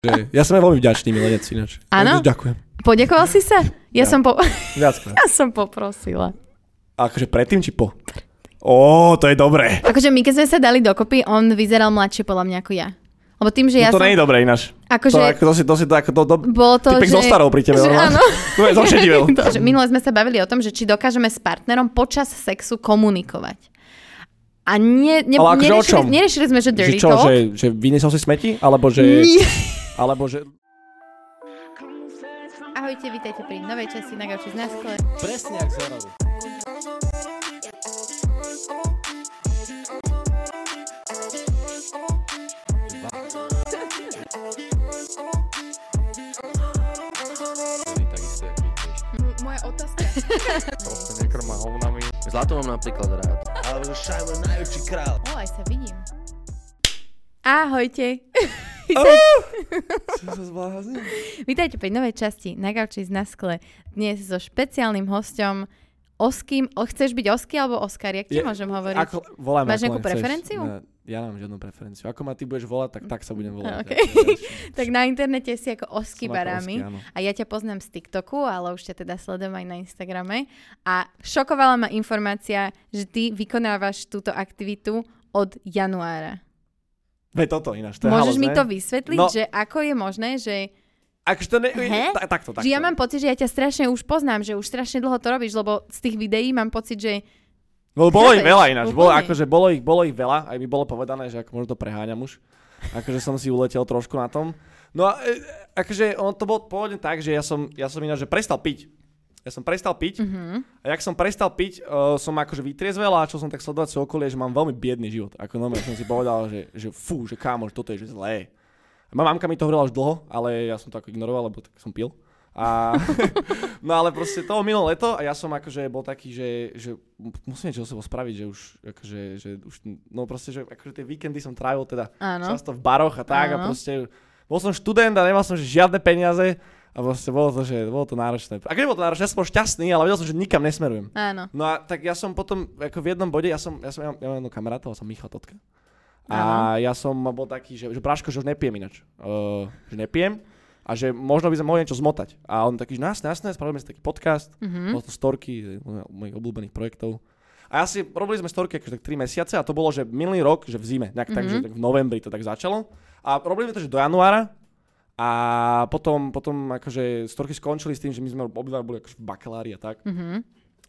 Že ja som aj veľmi vďačný milenec ináč. Áno? Ďakujem. Poďakoval si sa? Ja, Ja. som po... Viackrát. ja som poprosila. A akože predtým či po? Ó, to je dobré. Akože my, keď sme sa dali dokopy, on vyzeral mladšie podľa mňa ako ja. Lebo tým, že No ja to som... nie je dobré ináč. Akože... To, ako, to, si, to si to ako to, to, Bolo to, že... starou pri tebe, že, no. áno. to je zošedivel. že minule sme sa bavili o tom, že či dokážeme s partnerom počas sexu komunikovať. A nie, ne, Ale akože neriešili, neriešili sme, že Že dirty čo, talk. že, že vyniesol si smeti? Alebo že... Nie. Alebo že... Ahojte, vítajte pri novej časti na Gauči z Náskole. Presne jak z hororu. Moja otázka. Proste nekrma hovnami. Zlato mám napríklad rád. Ale že Šajmo je najväčší král. O, aj sa vidím. Ahojte. Sa zbláznil? Vítajte pri novej časti na Gauči z Naskle. Dnes so špeciálnym hosťom Oským. O, chceš byť Osky alebo Oskar? Jak ti Je- môžem hovoriť? Ako, volaj ma, Máš nejakú preferenciu? Ne, ja nemám žiadnu preferenciu. Ako ma ty budeš volať, tak tak sa budem volať. A, Ja- Tak na internete si ako Osky som ako Barami. Osky. A ja ťa poznám z TikToku, ale už ťa teda sledujem aj na Instagrame. A šokovala ma informácia, že ty vykonávaš túto aktivitu od januára. Veď toto ináč. To je Môžeš mi halus, to ne? vysvetliť, No. že ako je možné, že, Akože to ne... He? Ta, takto, takto. že ja mám pocit, že ja ťa strašne už poznám, že už strašne dlho to robíš, lebo z tých videí mám pocit, že No, bolo ich Chápeš? veľa ináč. Bolo, akože, bolo, ich, bolo ich veľa. Aj mi bolo povedané, že ako možno to preháňam už. Akože som si uletel trošku na tom. No a e, akože on to bol pôvodne tak, že ja som, ja som ináč, že prestal piť. Ja som prestal piť Mhm. a jak som prestal piť, uh, som akože vytriezvel a čo som tak sledovať svoje okolie, že mám veľmi biedný život. Ako normálne som si povedal, že, že fú, že kámo, že toto je že zlé. A moja mamka mi to hovorila už dlho, ale ja som to ako ignoroval, lebo tak som pil. A, no ale proste to minulé leto a ja som akože bol taký, že, že musím niečo sebou spraviť, že už, akože, že už, no proste, že akože tie víkendy som trávil teda áno. často v baroch a tak a Áno. proste bol som študent a nemal som žiadne peniaze a proste bolo to, že bolo to náročné. A keď bolo to náročné, ja som bol šťastný, ale vedel som, že nikam nesmerujem. Áno. No a tak ja som potom, ako v jednom bode, ja som, ja som, ja mám, ja mám jednu kamaráta, som Michal Totka. A ja som bol taký, že, že Braško, že už nepijem inač. Uh, že nepijem a že možno by sme mohli niečo zmotať. A on taký, že jasné, jasné, spravíme si taký podcast, Mhm. bolo to storky, mojich obľúbených projektov. A ja si, robili sme storky akože tak 3 mesiace a to bolo, že minulý rok, že v zime, nejak tak, Mhm. že tak v novembri to tak začalo. A robili sme to, že do januára a potom, potom akože storky skončili s tým, že my sme obidva boli akože v bakalári a tak. Mhm.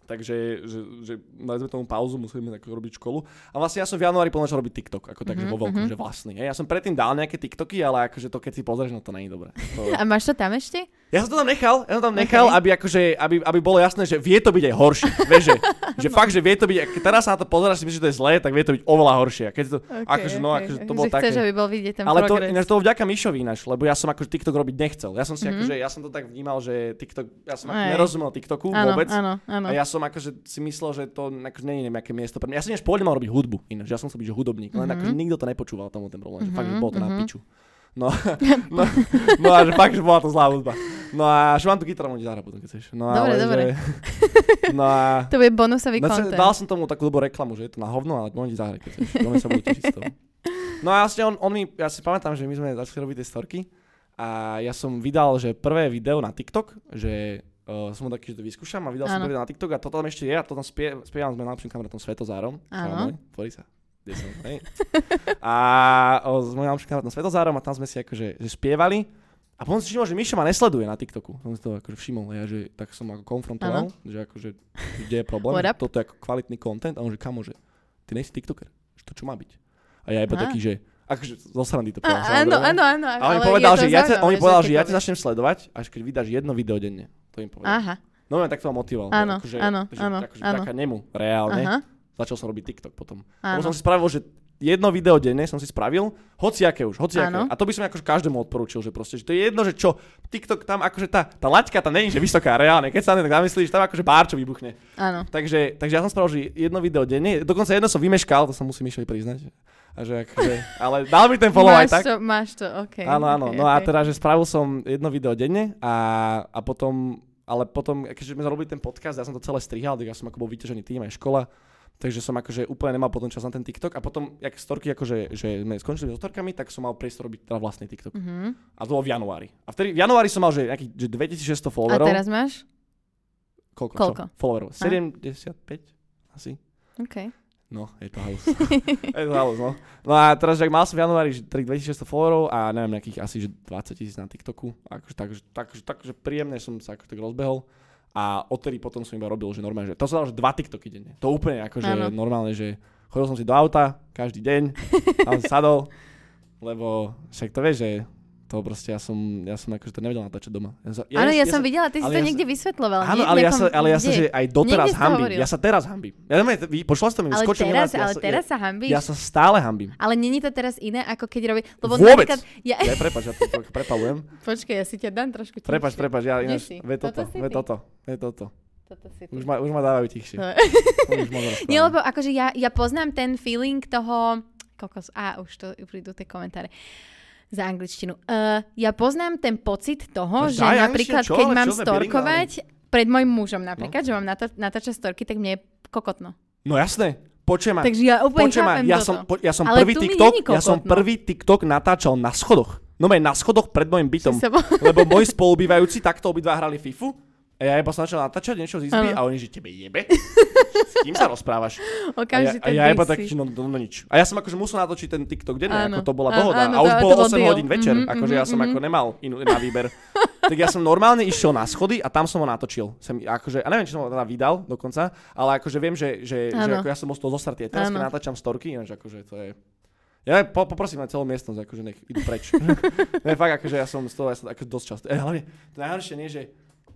Takže že, že dali sme tomu pauzu, museli sme tak robiť školu. A vlastne ja som v januári plnočal robiť TikTok, ako takže Mhm, vo veľkom, mhm. že vlastný. Ja som predtým dal nejaké TikToky, ale akože to keď si pozrieš, no to je dobré. To... A máš to tam ešte? Ja som to tam nechal, ja som tam nechal, Okay. aby, akože, aby, aby bolo jasné, že vie to byť aj horšie. Vieš, že, že fakt, že vie to byť, ak teraz sa na to pozeráš, si myslíš, že to je zlé, tak vie to byť oveľa horšie. A keď to, akože, no, akože to bolo že chceš, také. aby bol vidieť ten Ale to, progres. ináč to bolo vďaka Mišovi ináč, lebo ja som akože TikTok robiť nechcel. Ja som si Mhm. akože, ja som to tak vnímal, že TikTok, ja som Hej. nerozumel TikToku áno, vôbec. áno, áno. A ja som akože si myslel, že to akože nie je nejaké miesto pre mňa. Ja som než pôvodne mal robiť hudbu, ináč ja som chcel byť hudobník, len Mhm. akože nikto to nepočúval tomu ten problém, že fakt, že Mhm, bolo to na mhm. piču. No, no, no a že fakt, že bola to zlá hudba. No a že mám tu gitaru, môžem zahrať potom, keď chceš. No, Dobre, ale, dobre. Že, no a... To bude bonusový No, content. dal som tomu takú dobrú reklamu, že je to na hovno, ale ti zahrať, keď chceš. Veľmi sa budú tešiť. No a vlastne on, on mi, ja si pamätám, že my sme začali robiť tie storky a ja som vydal, že prvé video na TikTok, že uh, som taký, že to vyskúšam a vydal som Áno. to video na TikTok a to tam ešte je a to tam spie, spievam s mojím najlepším kamarátom Svetozárom. Áno. Tvorí sa. Kde som, hej. A o, s najlepším kamarátom Svetozárom a tam sme si akože že spievali a potom si všimol, že Mišo ma nesleduje na TikToku. Som si to akože všimol, ja, že tak som ako konfrontoval, že akože kde je problém, toto je ako kvalitný content a on že kamo, že ty nejsi TikToker, že to čo má byť. A ja iba Aha. taký, že akože zo srandy to povedal. áno, áno, áno. A on mi povedal, že ja, ťa, on mi povedal, že ja ťa začnem sledovať, až keď vydáš jedno video denne. To im povedal. Aha, No ja tak to ma motivoval. Áno, akože, áno, že, áno, akože áno. vďaka nemu, reálne. aha, Začal som robiť TikTok potom. áno. Potom som si spravil, že jedno video denne som si spravil, hociaké už, hociaké. Áno. A to by som akože každému odporúčil, že proste, že to je jedno, že čo, TikTok tam akože tá, tá laťka tam není, že vysoká, reálne. Keď sa na tak zamyslíš, tam akože bárčo vybuchne. Áno. Takže, takže ja som spravil, že jedno video denne, dokonca jedno som vymeškal, to sa musím Mišovi priznať. A že akože, ale dal mi ten follow aj máš tak. to, máš to, OK. Áno, áno. okay, No a okay. teda, že spravil som jedno video denne a, a potom, ale potom, keďže sme robili ten podcast, ja som to celé strihal, tak ja som ako bol vyťažený tým, aj škola. Takže som akože úplne nemal potom čas na ten TikTok a potom, jak storky, akože, že sme skončili so storkami, tak som mal priestor robiť teda vlastný TikTok. Mhm. A to bolo v januári. A vtedy, v januári som mal, že nejakých že 2600 A followerov. teraz máš? Koľko? koľko? Čo? Followerov. 75 asi. OK. No, je to halus. je to halus, no. No a teraz, že mal som v januári že 2600 followerov a neviem, nejakých asi že 20 tisíc na TikToku. Akože, takže, takže, takže príjemne som sa akože tak rozbehol. A odtedy potom som iba robil, že normálne, že to som dal, že dva TikToky denne. To úplne akože Áno. normálne, že chodil som si do auta každý deň, tam sadol, lebo však to vieš, že to proste ja som, ja som akože to nevedel natáčať doma. Ja, sa- Áno, ja, som videla, ty si to ja niekde vysvetloval. Áno, ale ja sa, ale ja sa, že aj doteraz hambím. Ja sa teraz hambím. Ja neviem, počula si to mi, Ale skočil teraz, ja ale sa- teraz ja, sa hambíš. ja sa stále hambím. Ale není to teraz iné, ako keď robí... Lebo Vôbec. napríklad... Ja... Ja, prepač, ja to prepalujem. Počkaj, ja si ťa dám trošku tichšie. Prepač, prepač, ja ináč, ve toto, ve toto, ve toto. Už ma, už ma dávajú tichšie. No. Už Nie, lebo akože ja, ja poznám ten feeling toho... Kokos, a už to prídu tie komentáre za angličtinu. Uh, ja poznám ten pocit toho, Máš že napríklad, čo? keď Ale mám storkovať pred mojim mužom No. napríklad, že mám nata- natáčať storky, tak mne je kokotno. No jasné, počujem ma. Takže ja úplne Počujem ma, ja toto. som, po, ja som Ale prvý TikTok, ja som prvý TikTok natáčal na schodoch. No na schodoch pred môjim bytom. Lebo moji spolubývajúci takto obidva hrali FIFU. A ja iba som začal natáčať niečo z izby Áno. a oni, že tebe jebe? S kým sa rozprávaš? A ja, Okamžite a ja iba že no, no, no, nič. A ja som akože musel natočiť ten TikTok denne, Áno. ako to bola dohoda. áno, a už to- bolo bol 8 deal. hodín večer, Mhm, akože ja som mhm, ako nemal inú, na výber. tak ja som normálne išiel na schody a tam som ho natočil. Som, akože, a neviem, či som ho teda vydal dokonca, ale akože viem, že, že, že ako ja som bol z toho zostratý. A teraz, keď natáčam storky, ináč akože to je... Ja po, poprosím na celú miestnosť, akože nech idú preč. ne, fakt, akože ja som z toho ja som ako dosť často. E, hlavne, to najhoršie nie, že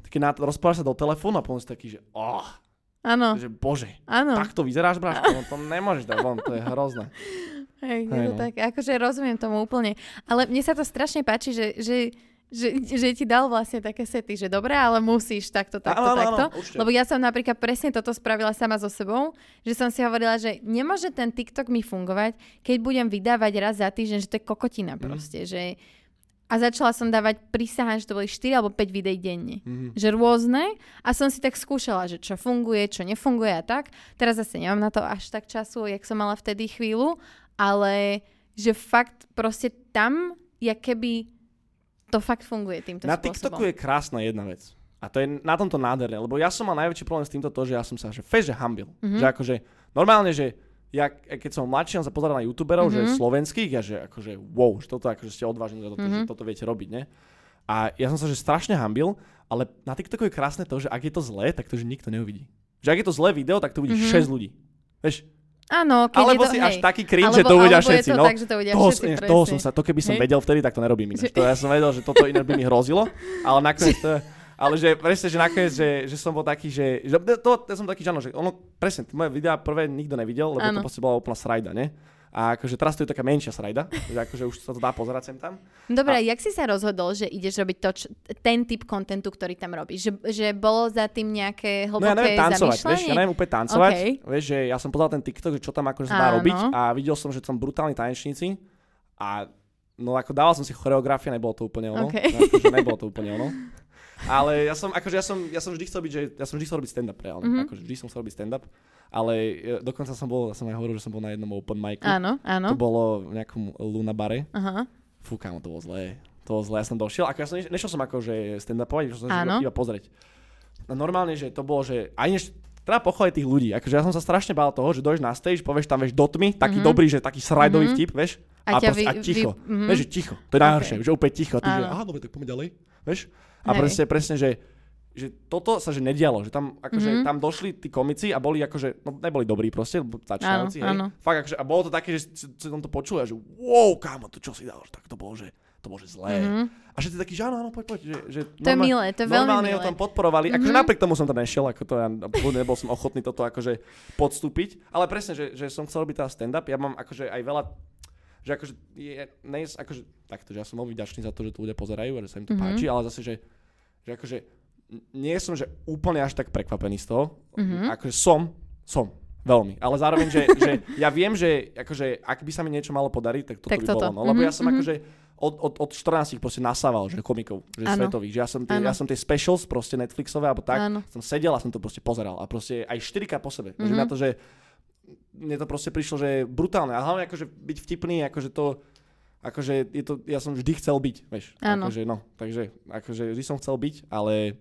keď na, rozprávaš sa do telefónu a potom si taký, že oh, Áno, že bože, áno. takto vyzeráš, bráško, no to nemôžeš dať von, to je hrozné. Hej, je to no. tak, akože rozumiem tomu úplne. Ale mne sa to strašne páči, že, že, že, že ti dal vlastne také sety, že dobre, ale musíš takto, takto, Áno, áno, áno, takto. určite. Lebo ja som napríklad presne toto spravila sama so sebou, že som si hovorila, že nemôže ten TikTok mi fungovať, keď budem vydávať raz za týždeň, že to je kokotina Mhm. proste, že... A začala som dávať, prisahám, že to boli 4 alebo 5 videí denne. Mhm. Že rôzne. A som si tak skúšala, že čo funguje, čo nefunguje a tak. Teraz zase nemám na to až tak času, jak som mala vtedy chvíľu, ale že fakt proste tam, jak keby to fakt funguje týmto Na spôsobom. TikToku je krásna jedna vec. A to je na tomto nádherné, lebo ja som mal najväčší problém s týmto to, že ja som sa že fest, že hambil. Mhm. Že akože normálne, že ja, keď som mladší, som sa pozeral na youtuberov, Mhm. že slovenských, a že akože wow, že toto akože ste odvážni za toto, Mhm. že toto viete robiť, ne? A ja som sa že strašne hambil, ale na TikToku je krásne to, že ak je to zlé, tak to že nikto neuvidí. Že ak je to zlé video, tak to vidí Mhm. 6 ľudí. Vieš, Áno, keď alebo je to, si hej. až taký cringe, alebo, že to uvidia všetci. je to no. tak, že to uvidia toho, všetci, ináč toho som sa, to keby som Hej. vedel vtedy, tak to nerobím ináč. Že- To ja som vedel, že toto ináč by mi hrozilo, ale nakoniec to, ale že presne, že nakoniec, že, že som bol taký, že, že to, to som taký, že áno, že ono, presne, moje videá prvé nikto nevidel, lebo Áno. to proste bola úplná srajda, ne? A akože teraz to je taká menšia srajda, že akože už sa to dá pozerať sem tam. Dobre, A- jak si sa rozhodol, že ideš robiť to, čo, ten typ kontentu, ktorý tam robíš? Že, že bolo za tým nejaké No hlboké ja neviem tancovať, vieš, ja neviem úplne tancovať, Okej. vieš, že ja som pozeral ten TikTok, že čo tam akože sa dá robiť a videl som, že tam brutálni tanečníci a no ako dával som si choreografie, nebolo to úplne ono, no, akože nebolo to úplne ono. Ale ja som, akože ja som, ja som vždy chcel byť, že ja som vždy chcel robiť stand-up reálne, Mhm. mm-hmm. akože vždy som chcel robiť stand-up, ale e, dokonca som bol, ja som aj hovoril, že som bol na jednom open micu, Áno, to áno. bolo v nejakom Luna bare, Aha. fú kámo, to bolo zlé, to bolo zlé, ja som došiel, ako ja som, nešiel- som akože stand-upovať, išiel som Áno. iba, pozrieť. No normálne, že to bolo, že aj než, treba pochváliť tých ľudí, akože ja som sa strašne bál toho, že dojdeš na stage, povieš tam, vieš, do tmy, taký Mhm. dobrý, že taký srajdový Mhm. vtip, vieš, A a, vy- a ticho, vy- mhm. vieš, že ticho, to je najhoršie, že úplne ticho, ty, že, aha, dobre, tak poďme ďalej, vieš, a Hej. presne, presne, že že toto sa že nedialo, že tam, akože, Mhm. tam došli tí komici a boli akože, no neboli dobrí proste, začínajúci, hej. áno. Fakt akože, a bolo to také, že tam to počul a že wow, kámo, to čo si dal, že tak to bolo, že to bolo, že zlé. Mhm. A všetci takí, že áno, áno, poď, poď, že, že To je milé, to je veľmi normálne milé. ho tam podporovali, akože Mhm. napriek tomu som to nešiel, ako to ja nebol som ochotný toto akože podstúpiť, ale presne, že, že som chcel robiť teda stand-up, ja mám akože aj veľa, že akože, je, ne, akože takto, že ja som veľmi vďačný za to, že to ľudia pozerajú a že sa im to Mhm. páči, ale zase, že, že akože nie som, že úplne až tak prekvapený z toho, Mhm. akože som, som, veľmi, ale zároveň, že, že ja viem, že akože ak by sa mi niečo malo podariť, tak toto Tak by toto. bolo, no, lebo Mhm, ja som mhm. akože od, od, od 14 proste nasával, že komikov, že Áno. svetových, že ja som, tie, ja som tie specials proste Netflixové alebo tak, Áno. som sedel a som to proste pozeral a proste aj 4 po sebe. Mhm. Mm-hmm. na to, že mne to proste prišlo, že je brutálne. A hlavne akože byť vtipný, akože to, akože je to, ja som vždy chcel byť, vieš. Áno. Akože, no, takže akože vždy som chcel byť, ale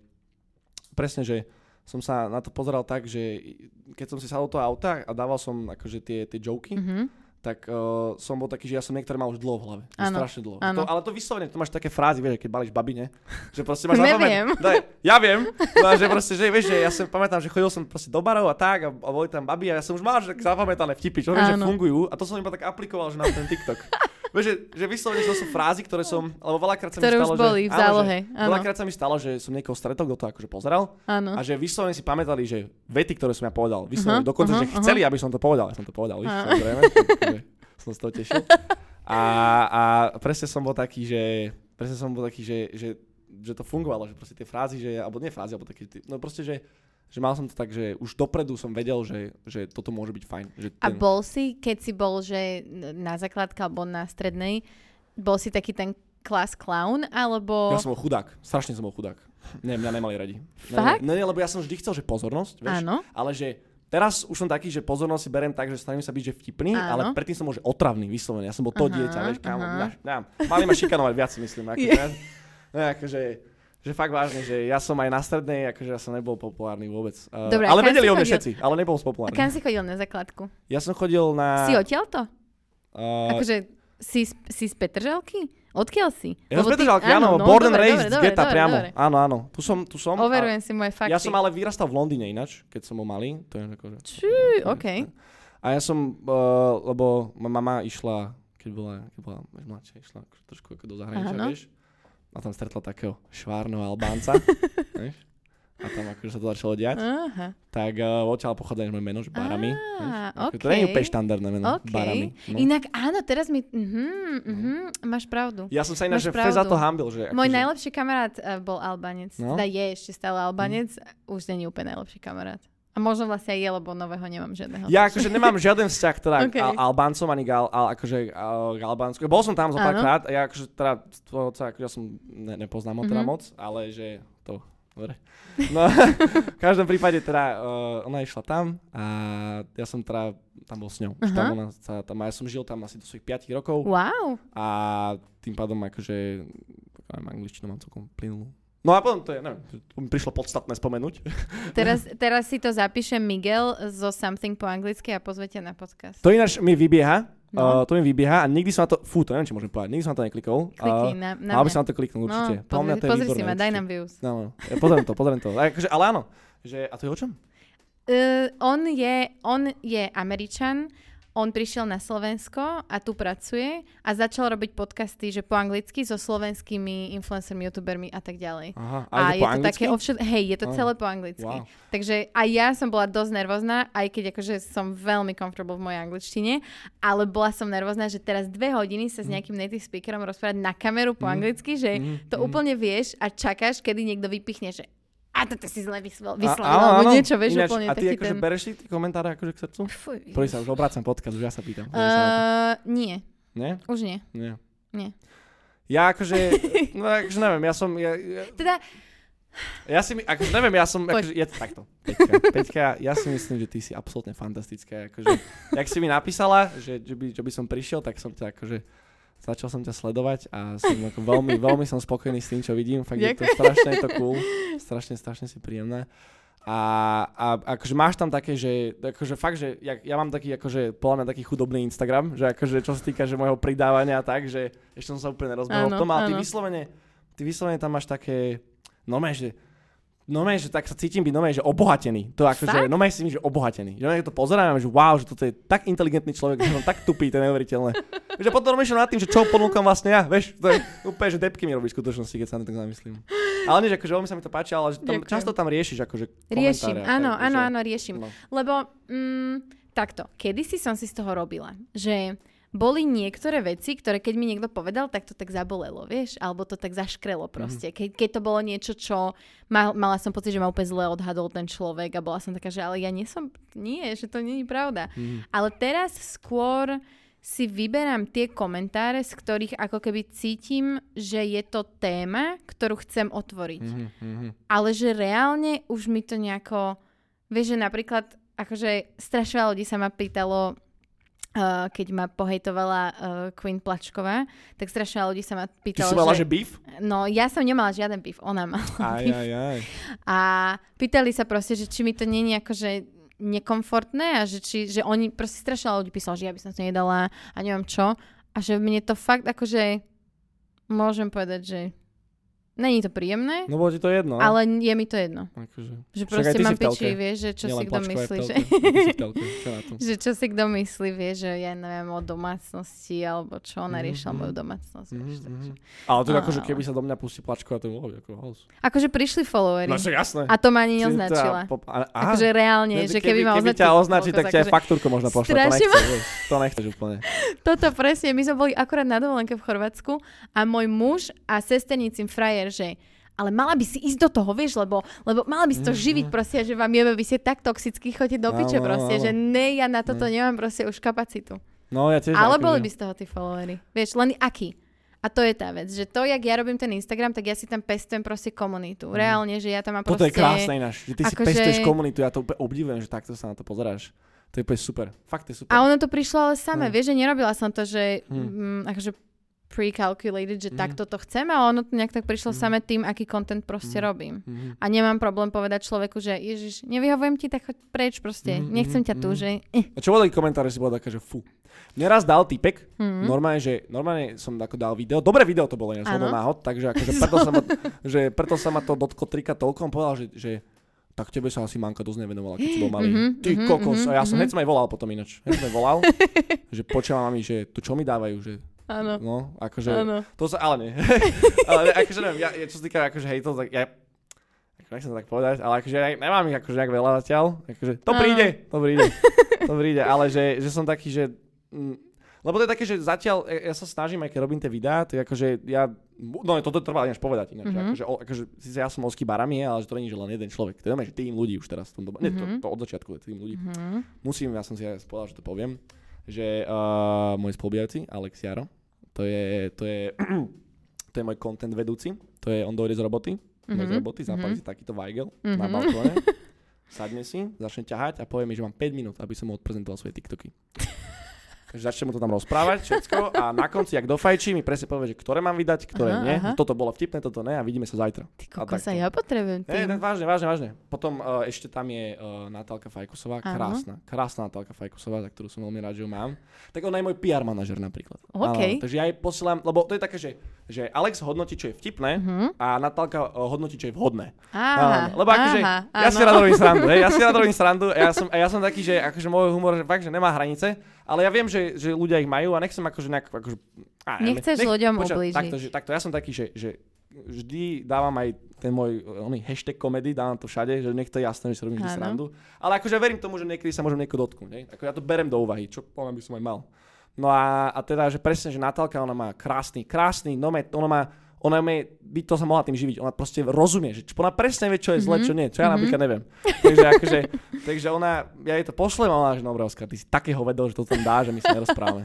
presne, že som sa na to pozeral tak, že keď som si sadol do toho auta a dával som akože tie, tie joky, Mhm. tak uh, som bol taký, že ja som niektoré mal už dlho v hlave. Áno, Strašne dlho. áno. To, ale to vyslovene, to máš také frázy, vieš, keď balíš babine, že proste máš Neviem. Daj, ja viem, no, že proste, že vieš, že ja si pamätám, že chodil som proste do barov a tak a, a boli tam babi a ja som už mal že také zapamätané vtipy, čo viem, že fungujú a to som iba tak aplikoval, že na ten TikTok. Vieš, že, že vyslovene to sú frázy, ktoré som, alebo veľakrát sa Ktoré mi už stalo, boli že, v áno, zálohe, Že, áno. veľakrát sa mi stalo, že som niekoho stretol, kto to akože pozeral Áno. a že vyslovene si pamätali, že vety, ktoré som ja povedal, vyslovene, Aha, dokonca, aha, že chceli, aby som to povedal, ja som to povedal, víš, samozrejme, som z toho tešil. A, a presne som bol taký, že, presne som bol taký, že, že, že to fungovalo, že proste tie frázy, že, alebo nie frázy, alebo také, no proste, že, že mal som to tak, že už dopredu som vedel, že, že toto môže byť fajn. Že A ten, bol si, keď si bol, že na základke alebo na strednej, bol si taký ten class clown, alebo... Ja som bol chudák, strašne som bol chudák. Nie, mňa nemali radi. Fakt? Ne, ne, lebo ja som vždy chcel, že pozornosť, vieš, Áno. ale že teraz už som taký, že pozornosť si berem tak, že snažím sa byť že vtipný, Áno. ale predtým som bol že otravný, vyslovene. Ja som bol to Aha, dieťa, vieš, kámo. Ja, ja, mali ma šikanovať viac, myslím. Akože, ja, no, akože, že fakt vážne, že ja som aj na strednej, akože ja som nebol populárny vôbec. Uh, Dobre, a ale vedeli o mne všetci, ale nebol A populárny. kam si chodil na základku? Ja som chodil na... Si odtiaľto? Uh, Akože si, z- si z Petržalky? Odkiaľ si? ja som Lebo ty- Petržalky, áno, no, born and raised z geta dobre, priamo. dobre. Áno, áno. Tu som, tu som. a- Overujem si moje fakty. Ja som ale vyrastal v Londýne ináč, keď som bol malý. To je akože... Čú, OK. A ja som, uh, lebo moja mama išla, keď bola, keď bola mladšia, išla trošku ako do zahraničia, vieš. A tam stretla takého švárneho Albánca, vieš. A tam akože sa to začalo diať. Aha. Tak uh, odtiaľ pochádza moje meno, že Barami. Á, Ako To nie je úplne štandardné meno, OK. Barami. No. Inak áno, teraz mi... Mhm, mhm, máš pravdu. Ja som sa ináč že fakt za to hambil, že Môj akože, najlepší kamarát uh, bol Albanec. No. Teda je ešte stále Albanec. Už není úplne najlepší kamarát. A možno vlastne aj je, lebo nového nemám žiadneho. Ja akože nemám žiaden vzťah teda Okay. k Al- Albáncom ani k, Al- akože, Al- k Albánsku. Bol som tam zo Áno. párkrát a ja akože teda toho otca, akože ja som ne, nepoznám ho teda Mhm. moc, ale že to, dobre. No, v každom prípade teda uh, ona išla tam a ja som teda tam bol s ňou. Že Tam ona sa, tam, ja som žil tam asi do svojich 5 rokov Wow. a tým pádom akože aj angličtinu mám celkom plynulú. No a potom to je, neviem, to mi prišlo podstatné spomenúť. Teraz, teraz si to zapíše Miguel zo Something po anglicky a pozvete na podcast. To ináč mi vybieha, No. uh, to mi vybieha a nikdy som na to, fú, to neviem, či môžem povedať, nikdy som na to neklikol. Klikni Uh, na, na mal by som na to určite. No, Podľa mňa pozri, to je pozri si výborné, ma, daj určite. nám views. No, no. Ja pozriem to, pozriem to. Ale, akože, ale áno, že, a to je o čom? Uh, on, je, on je Američan, on prišiel na Slovensko a tu pracuje a začal robiť podcasty, že po anglicky so slovenskými influencermi, youtubermi a tak ďalej. Aha, a, je to anglicky? také ovšet... Hej, je to Á, celé po anglicky. wow. Takže aj ja som bola dosť nervózna, aj keď akože som veľmi comfortable v mojej angličtine, ale bola som nervózna, že teraz dve hodiny sa s nejakým native speakerom rozprávať na kameru po Mm. anglicky, že Mm, to mm. úplne vieš a čakáš, kedy niekto vypichne, že a toto si zle vyslovil, alebo niečo, vieš, Ináč, úplne A ty akože ten... bereš si tie komentáre akože k srdcu? Fuj, Prvý sa už obracam podcast, už ja sa pýtam. To. Uh, nie, Nie? už nie. Nie. Nie. Ja akože, no akože neviem, ja som, ja, ja, Teda, ja si, my- akože neviem, ja som, Poď. akože, je to takto. Peťka, Peťka, ja si myslím, že ty si absolútne fantastická. Akože, jak si mi napísala, že, že, by, že by som prišiel, tak som ťa akože, začal som ťa sledovať a som ako veľmi, veľmi som spokojný s tým, čo vidím. Fakt je to Ďakujem. strašne je to cool. Strašne, strašne si príjemné. A, a akože máš tam také, že akože fakt, že ja, ja mám taký, akože podľa mňa taký chudobný Instagram, že akože čo sa týka, že môjho pridávania a tak, že ešte som sa úplne nerozbehol v tom, ale ty vyslovene, ty vyslovene tam máš také, no že No že tak sa cítim byť no že obohatený. To akože, Fakt? no si že obohatený. Že no to pozerám, že wow, že toto je tak inteligentný človek, že som tak tupý, to je neuveriteľné. že potom rozmýšľam nad tým, že čo ponúkam vlastne ja, vieš, to je úplne, že depky mi robí v skutočnosti, keď sa na tak zamyslím. Ale nie, že akože veľmi sa mi to páči, ale že tam, Ďakujem. často tam riešiš akože riešim, áno, áno, že- áno, riešim. No. Lebo, mm, takto, kedysi som si z toho robila, že boli niektoré veci, ktoré keď mi niekto povedal, tak to tak zabolelo, vieš? Alebo to tak zaškrelo proste. Ke, keď to bolo niečo, čo mal, mala som pocit, že ma úplne zle odhadol ten človek a bola som taká, že ale ja nie som, nie, že to nie je pravda. Mhm. Ale teraz skôr si vyberám tie komentáre, z ktorých ako keby cítim, že je to téma, ktorú chcem otvoriť Mhm, mhm. ale že reálne už mi to nejako, vieš, že napríklad akože strašne veľa ľudí sa ma pýtalo, uh, keď ma pohejtovala uh, Queen Plačková, tak strašne ľudí sa ma Ty pýtalo, si mala, že že... beef? No, ja som nemala žiaden beef, ona mala Aj, beef. aj, aj. A pýtali sa proste, že či mi to je akože nekomfortné a že, či, že oni proste strašne ľudí písalo, že ja by som to nedala a neviem čo. A že mne to fakt akože môžem povedať, že není to príjemné, No bolo ti to jedno. ale je mi to jedno. Akože. Že proste mám piči, vieš, že čo Nielen si kto je myslí, že. Čo že čo si kto myslí, vie, že ja neviem o domácnosti alebo čo ona Mhm, riešila mhm. moju domácnosť. Mhm, vieš, takže. mhm. Ale to akože Ale- keby sa do mňa pustí plačková, to bolo ako host. Akože prišli followery. No však jasné. A to ma ani neoznačila. po- a- aha. Akože reálne, že keby, ma keby označila. ťa označí, tak ťa aj faktúrku možno pošle. To nechceš úplne. Toto presne, my sme boli akorát na dovolenke v Chorvátsku a môj muž a sesternicím frajer, že ale mala by si ísť do toho, vieš, lebo, lebo mala by si to Mhm, živiť proste, že vám jebe, vy ste tak toxicky, chodíte do piče proste, áno. že ne, ja na toto nemám proste už kapacitu. No ja tiež. Ale akože- boli by z toho tí followery. Vieš, len aký? A to je tá vec, že to, jak ja robím ten Instagram, tak ja si tam pestujem proste komunitu. Reálne, že ja tam mám Toto proste... je krásne ináč, že ty si akože- pestuješ komunitu, ja to úplne obdivujem, že takto sa na to pozeráš. To je úplne super. Fakt je super. A ono to prišlo ale samé, Hm. vieš, že nerobila som to, že Hm. mm, akože pre-calculated, že Mhm. takto to chcem a ono to nejak tak prišlo Mhm. samé tým, aký content proste Mhm. robím. Mhm. A nemám problém povedať človeku, že Ježiš, nevyhovujem ti, tak choď preč proste. Mhm, Nechcem mhm, ťa tu, mhm. že... A čo boli komentáre, si bola taká, že fu. Mne raz dal typek, Mhm. normálne, že normálne som ako dal video, dobré video to bolo, Áno. hodou náhod, takže akože preto sa ma, že preto sa ma to dotklo trika toľko, on povedal, že, že tak tebe sa asi Manka dosť nevenovala, keď si bol malý. Mhm, Ty mhm, kokos, mhm, a ja som mhm. hneď som aj volal potom ináč. Hneď som aj volal, že počúvam mami, že tu čo mi dávajú, že Áno, no, akože, áno. to sa, ale nie. ale akože neviem, ja, ja, čo sa týka akože hejtov, tak ja, nechcem to tak povedať, ale akože ja nemám ich akože nejak veľa zatiaľ, akože to Áno. príde, to príde, to príde, ale že, že som taký, že, mm, lebo to je také, že zatiaľ, ja, ja sa snažím, aj keď robím tie videá, to je akože ja, no toto trvá ináč povedať ináč, Mhm. mm-hmm. akože, o, akože síce ja som Oský barami, ale že to není, že len jeden človek, to je že tým ľudí už teraz, v tom dobe, mm-hmm. Mhm. nie, to, to, od začiatku je tým ľudí, Mhm. musím, ja som si aj povedal, že to poviem, že uh, môj spolubývajúci, Alex Jaro, to je, to je, to je môj content vedúci, to je, on dojde z roboty, mm-hmm. z Mhm, roboty, zapálí mhm. si takýto Weigel mm-hmm. na balkóne, sadne si, začne ťahať a povie mi, že mám 5 minút, aby som mu odprezentoval svoje TikToky. Takže začne mu to tam rozprávať všetko a na konci, ak dofajčí, mi presne povie, že ktoré mám vydať, ktoré Aha, nie. aha. Toto bolo vtipné, toto ne a vidíme sa zajtra. Ty A kokos, takto. ja potrebujem tým. ne, vážne, vážne, vážne. Potom uh, ešte tam je uh, Natálka Fajkusová, Áno. krásna, krásna Natálka Fajkusová, za ktorú som veľmi rád, že ju mám. Tak ona je môj PR manažer napríklad. OK. Áno, takže ja jej posielam, lebo to je také, že, že Alex hodnotí, čo je vtipné Mhm. a Natálka uh, hodnotí, čo je vhodné. Aha, Áno, lebo akože, aha, ja si rád robím srandu, hej, ja si rád robím srandu a ja som, a ja som taký, že akože môj humor, že fakt, že nemá hranice, ale ja viem, že, že ľudia ich majú a nechcem akože nejak, akože, á, Nechceš ľuďom ublížiť. Takto, že, takto, ja som taký, že, že vždy dávam aj ten môj oný hashtag komedy, dávam to všade, že nech to je jasné, že si robím srandu. Ale akože verím tomu, že niekedy sa môžem niekoho dotknúť. Ako ja to berem do úvahy, čo poviem by som aj mal. No a, a teda, že presne, že Natálka, ona má krásny, krásny, no ona má, ona má, by to sa mohla tým živiť, ona proste rozumie, že ona presne vie, čo je zle, Mhm. čo nie, čo ja Mhm. napríklad neviem. Takže akože, takže ona, ja jej to pošlem a ona, že no Oskar, ty si takého vedel, že to tam dá, že my sa nerozprávame.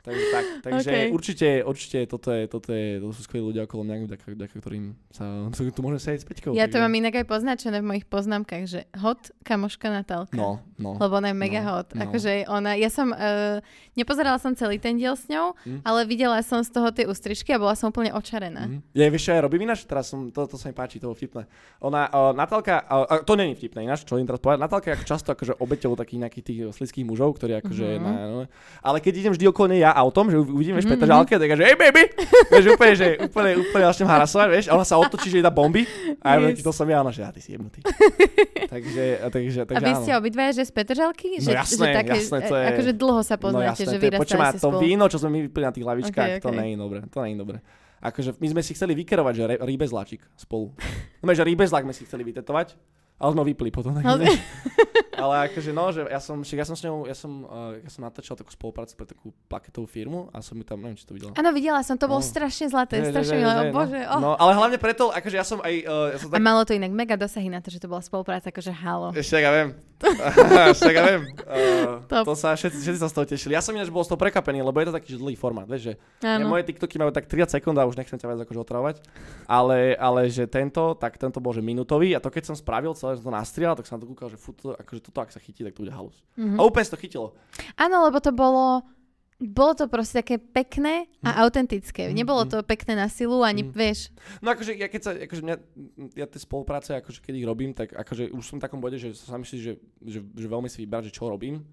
Takže, tak, takže OK. určite, určite toto, je, toto, je, to sú skvelí ľudia okolo mňa, vďaka, ktorým sa tu môžem sedieť s Peťkou. Ja to takže- mám inak aj poznačené v mojich poznámkach, že hot kamoška Natálka. No, no. Lebo ona je mega No, hot. no. Akože ona, ja som, uh, nepozerala som celý ten diel s ňou, Hm. ale videla som z toho tie ústrižky a bola som úplne očarená. Mhm. Ja vieš, čo ja robím ináč? Teraz som, to, to sa mi páči, to bolo vtipné. Ona, uh, Natálka, uh, to není vtipné ináč, čo idem teraz povedať. Natálka je ako často akože obeťou takých nejakých tých slidských mužov, ktorí akože, Mhm. na, no, ale keď idem vždy okolo nej ja autom, že uvidím, vieš, Mhm, Petra Žalke, tak že hey baby, vieš, úplne, že úplne, úplne začnem harasovať, vieš, a ona sa otočí, že dá bomby a ja Yes. to som ja, ona, že ja, ty si jebnutý. takže, a takže, A takže vy áno. ste obidvaja, že z Petržalky? No že, jasné, že také, jasné, to je- Akože dlho sa poznáte, no jasné, že to počujem, ste to spolu. víno, čo sme my vypili na tých lavičkách, Ok, to ok. nie je dobre, to nie je dobre. Akože my sme si chceli vykerovať, že rýbezláčik spolu. No, že rýbezlák sme si chceli vytetovať, ale sme ho vypli potom. Tak Ale- ale akože no, že ja som, však ja som s ňou, ja som, uh, ja som natáčal takú spoluprácu pre takú plaketovú firmu a som ju tam, neviem, či to videla. Áno, videla som, to bolo No. strašne zlaté, že- strašne milé, oh, bože. no, Oh. no, ale hlavne preto, akože ja som aj, uh, ja som A tak, malo to inak mega dosahy na to, že to bola spolupráca, akože halo. ešte ja viem. ešte ja viem. Uh, Top. to sa všetci, všetci sa z toho tešili. Ja som ináč bol z toho prekapený, lebo je to taký že dlhý formát, vieš, že ja, moje TikToky majú tak 30 sekúnd a už nechcem ťa viac akože otravovať. Ale, ale že tento, tak tento bol že minútový a to keď som spravil celé, celé som to nastrial, tak som na to kúkal, že fú, to, akože toto, ak sa chytí, tak to bude halus. Mhm. A úplne to chytilo. Áno, lebo to bolo, bolo to proste také pekné a autentické. Mhm, Nebolo mhm. to pekné na silu, ani Mhm. vieš. No akože ja keď sa, akože mňa, ja tie spolupráce, akože keď ich robím, tak akože už som v takom bode, že sa myslí, že, že, že veľmi si vyberať, že čo robím.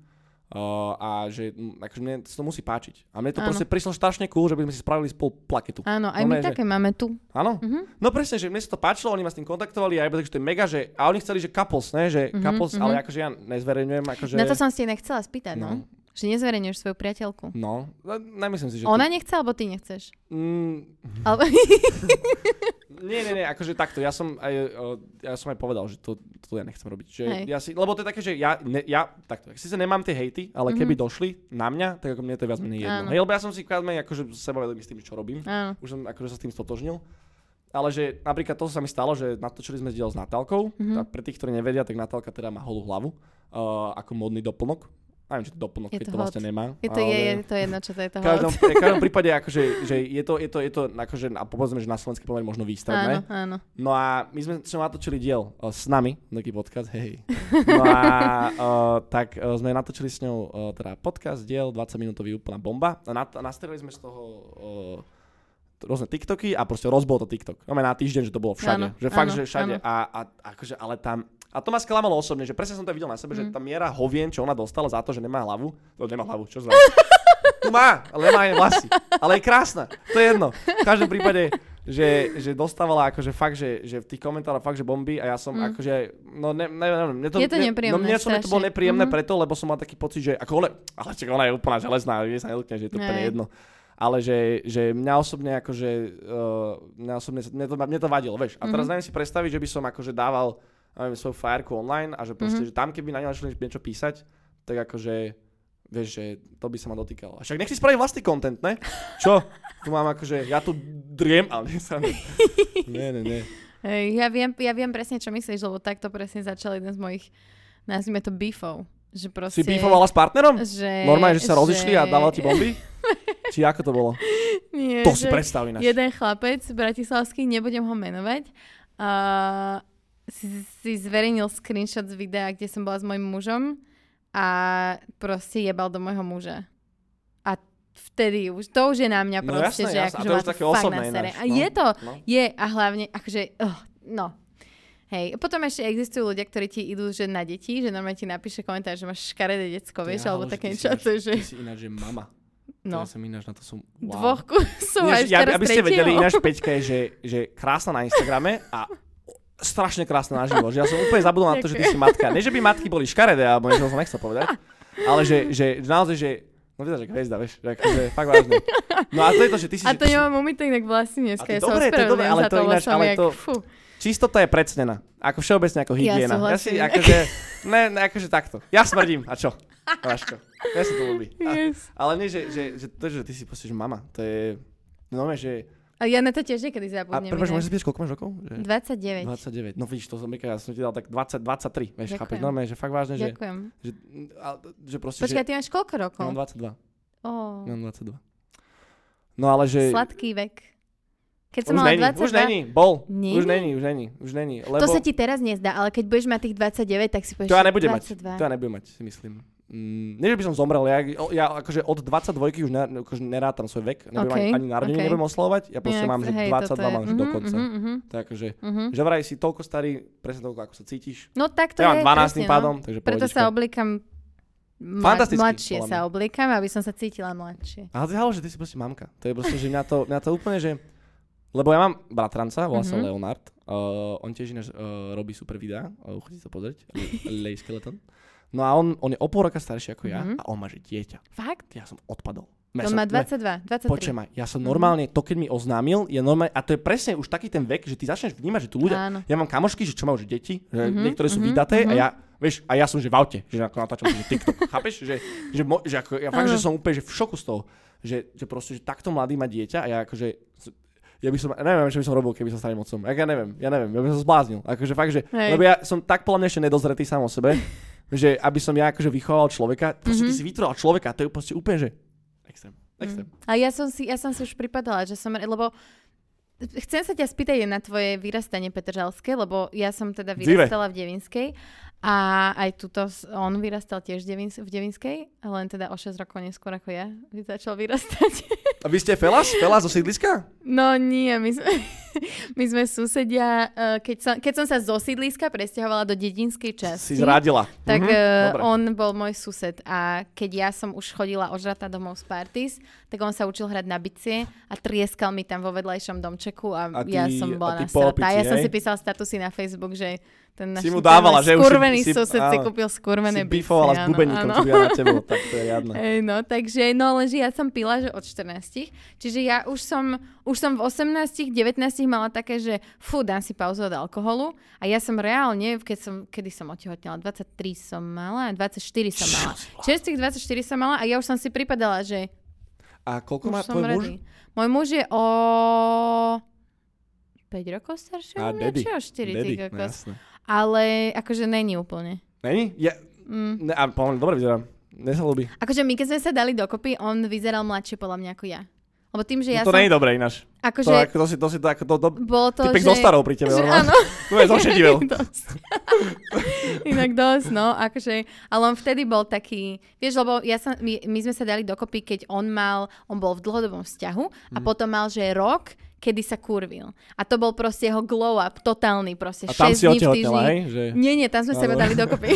Uh, a že akože mne to musí páčiť. A mne to Áno. proste prišlo strašne cool, že by sme si spravili spolu plaketu. Áno, aj No my že- také máme tu. Áno? Mhm. No presne, že mne sa to páčilo, oni ma s tým kontaktovali a ja iba tak, že to je mega, že a oni chceli, že couples, ne, že Mhm, couples, mhm. ale akože ja nezverejňujem, akože... Na to som si inak chcela spýtať, no. No. Že nezverejňuješ svoju priateľku. No, no, nemyslím si, že... Ona nechce, alebo ty nechceš? To... Mm, Alebo... nie, nie, nie, akože takto, ja som aj, ja som aj povedal, že to, to ja nechcem robiť. Že Hej. ja si, lebo to je také, že ja, ne, ja takto, síce nemám tie hejty, ale Mhm. keby došli na mňa, tak ako mne to je viac menej jedno. Áno. Hej, lebo ja som si kváďme akože sebavedomý s tým, čo robím. Áno. Už som akože sa s tým stotožnil. Ale že napríklad to sa mi stalo, že natočili sme diel s Natálkou. Mhm. A pre tých, ktorí nevedia, tak Natálka teda má holú hlavu uh, ako modný doplnok. Neviem, či to doplnok, Je keď to to, vlastne nemá. Je to, ale... je, je to jedno, čo to je to V každom, hot. v každom prípade, akože, že je to, je to, je to akože, a povedzme, že na slovenský pomer možno Áno, výstredné. áno. No a my sme ňou natočili diel uh, s nami, taký podcast, hej. No a uh, tak uh, sme natočili s ňou uh, teda podcast, diel, 20 minútový úplná bomba. A nat- nastrelili sme z toho uh, rôzne TikToky a proste rozbol to TikTok. No na týždeň, že to bolo všade. Áno, že fakt, áno, že všade. áno. A, a, akože, ale tam, a to ma sklamalo osobne, že presne som to videl na sebe, že Mm. tá miera hovien, čo ona dostala za to, že nemá hlavu, to nemá hlavu, čo znamená? tu má, ale nemá aj vlasy. Ale je krásna, to je jedno. V každom prípade, že, že dostávala akože fakt, že, že v tých komentároch fakt, že bomby a ja som Mm. akože, no ne, ne, ne, mne to, Je to ne, nepríjemné, No mne, som, to bolo nepríjemné Mhm. preto, lebo som mal taký pocit, že ako ona, ale čak ona je úplná železná, vie sa nedotkne, že je to úplne jedno. Ale že, že mňa osobne akože, uh, mňa osobne, mne to, mne to vadilo, vieš. A teraz Mhm. neviem si predstaviť, že by som akože dával neviem, svoju fajerku online a že proste, Mhm. že tam keby na ňu našli niečo písať, tak akože, vieš, že to by sa ma dotýkalo. A však nech si spraví vlastný content, ne? Čo? Tu mám akože, ja tu driem, ale nie sa... Nie, nie, nie. Ja, viem, ja viem presne, čo myslíš, lebo takto presne začal jeden z mojich, nazvime to beefov. Že proste, Si beefovala s partnerom? Že, Normálne, že sa rozišli a dával ti bomby? Či ako to bolo? Nie, To si že predstav ináč. Jeden chlapec bratislavský, nebudem ho menovať, a si, si zverejnil screenshot z videa, kde som bola s mojim mužom a proste jebal do môjho muža. A vtedy už, to už je na mňa No proste, jasné, že jasné. A akože už to také fakt osobné nasere. ináč, A no. je to, No. je a hlavne, akože, oh, no. Hej, potom ešte existujú ľudia, ktorí ti idú že na deti, že normálne ti napíše komentár, že máš škaredé decko, vieš, Ja, alebo také ty niečo, a je, že Ty si ináč, že mama. no, ja som ináč na to som... Wow. dvoch kusov a ešte ja, teraz aby ste vedeli, ináč Peťka je, že, že krásna na Instagrame a strašne krásna na živo. Že ja som úplne zabudol na to, že ty si matka. Nie, že by matky boli škaredé, alebo niečo som nechcel povedať, ale že, že, že naozaj, že No vyzerá, že hviezda, vieš, že akože fakt vážne. No a to je to, že ty si... A to si- nemám umyté inak vlasy dneska, ja sa ospravedlňujem ale za to ináč, som ale jak, to- fú. Čistota je predsnená. Ako všeobecne, ako hygiena. Ja, si súhlasím. akože, ne, ne, akože takto. Ja smrdím, a čo? Vaško. Ja sa to ľúbi. A, Yes. ale nie, že, že, že, to, že ty si proste, že mama, to je... No že... A ja na to tiež niekedy A zabudnem. prepáč, inak. môžeš pýtať, koľko máš rokov? Že... 29. 29. No vidíš, to som, ja som ti dal tak 20, 23, vieš, Ďakujem. chápeš? No, že fakt vážne, že, Ďakujem. že, a, že proste, Počkaj, že... ty máš koľko Ja rokov? mám 22. Oh, Ja mám 22. No ale že... sladký vek. Keď som Už mala není, 22, už není, bol. Nie? Už není, už není, už není. Lebo... to sa ti teraz nezdá, ale keď budeš mať tých 29, tak si povieš, To ja nebudem mať. 22. To ja nebudem mať, si myslím. Mm, nie, že by som zomrel, ja, ja akože od 22 už ne, akože nerátam svoj vek, nebudem OK, ani, ani narodeniny OK. nebudem oslovať, ja proste Inak, mám, že hej, 22 toto je- mám že mhm, dokonca. mhm, mhm, akože, mhm. že vraj si toľko starý, presne toľko, ako sa cítiš. No tak to ja je, mám 12 presne, no. pádom, takže Preto sa mla- Fantasticky, mladšie sa obliekam, aby som sa cítila mladšie. Ale halo, že ty si proste mamka. To je proste, že mňa to, mňa to úplne, že... Lebo ja mám bratranca, volá sa Mhm. Leonard. Uh, on tiež ináč uh, robí super videá, uh, chodí sa pozrieť. Lej Skeleton. No a on, on je o pol roka starší ako ja Mhm. a on má že dieťa. Fakt? Ja som odpadol. On má 22, 23. Počujem ma, ja som normálne, to keď mi oznámil, je normálne, a to je presne už taký ten vek, že ty začneš vnímať, že tu ľudia, Áno. ja mám kamošky, že čo majú že deti, že Mhm, niektoré sú mhm, vydaté a mhm. ja, vieš, a ja som že v aute, že ako natáčam že TikTok, chápeš? Že, že, mo, že ako, ja fakt, Áno. že som úplne že v šoku z toho, že, že proste, že takto mladý má dieťa a ja akože, ja by som, neviem, čo by som robil, keby som starým otcom. Ja neviem, ja neviem, ja by som zbláznil. Akože fakt, že, Hej. lebo ja som tak podľa ešte nedozretý sám o sebe, že aby som ja akože vychoval človeka, proste ty Mhm. si vytvoral človeka, to je proste úplne, že extrém, extrém. A ja som si, ja som si už pripadala, že som, lebo chcem sa ťa spýtať na tvoje vyrastanie petržalské, lebo ja som teda vyrastala v Devinskej a aj tuto on vyrastal tiež v Devinskej, len teda o 6 rokov neskôr ako ja začal vyrastať. A vy ste Felas? Felas zo sídliska? No nie, my sme, my sme susedia, eh, keď som, keď som sa zo sídliska presťahovala do dedinskej časti. Si zradila. Tak Mhm, dobre. on bol môj sused a keď ja som už chodila ožratá domov z parties, tak on sa učil hrať na bicie a trieskal mi tam vo vedľajšom domčeku a, A ty- ja som bola nasratá. Ja som si písala statusy na Facebook, že ten náš Si mu dávala, že už si- skurvený si- sused si áno. kúpil skurvené si bifovala s áno. čo ja na tebou, tak to je riadne. Ej, no, takže, no lenže ja som pila, že od 14. Čiže ja už som, už som v 18, 19 mala také, že fú, dám si pauzu od alkoholu. A ja som reálne, keď som, kedy som otehotnila, 23 som mala, 24 som mala. Čerstvých 24 som mala a ja už som si pripadala, že A koľko má tvoj muž? Môj muž je o 5 rokov starší A daddy. či o 4 Daddy, no kokos. Ale akože není úplne. Není? Ja, Mm. ne, a pomaly, dobre vyzerám. Mne sa ľúbi. Akože my, keď sme sa dali dokopy, on vyzeral mladšie podľa mňa ako ja. Lebo tým, že ja no to som... nie je dobré ináč. Akože... To, ako, to, si, to si to ako to, to, Bolo to, typek že... zo starou pri tebe. že no. áno. Tu je zošedivel. Inak dosť, no. Akože, ale on vtedy bol taký, vieš, lebo ja som, my, my sme sa dali dokopy, keď on mal, on bol v dlhodobom vzťahu a Mhm. potom mal, že rok, kedy sa kurvil. A to bol proste jeho glow up, totálny, proste A tam 6 si dní v týždni. hej? Že... Nie, nie, tam sme sa Áno. dali dokopy.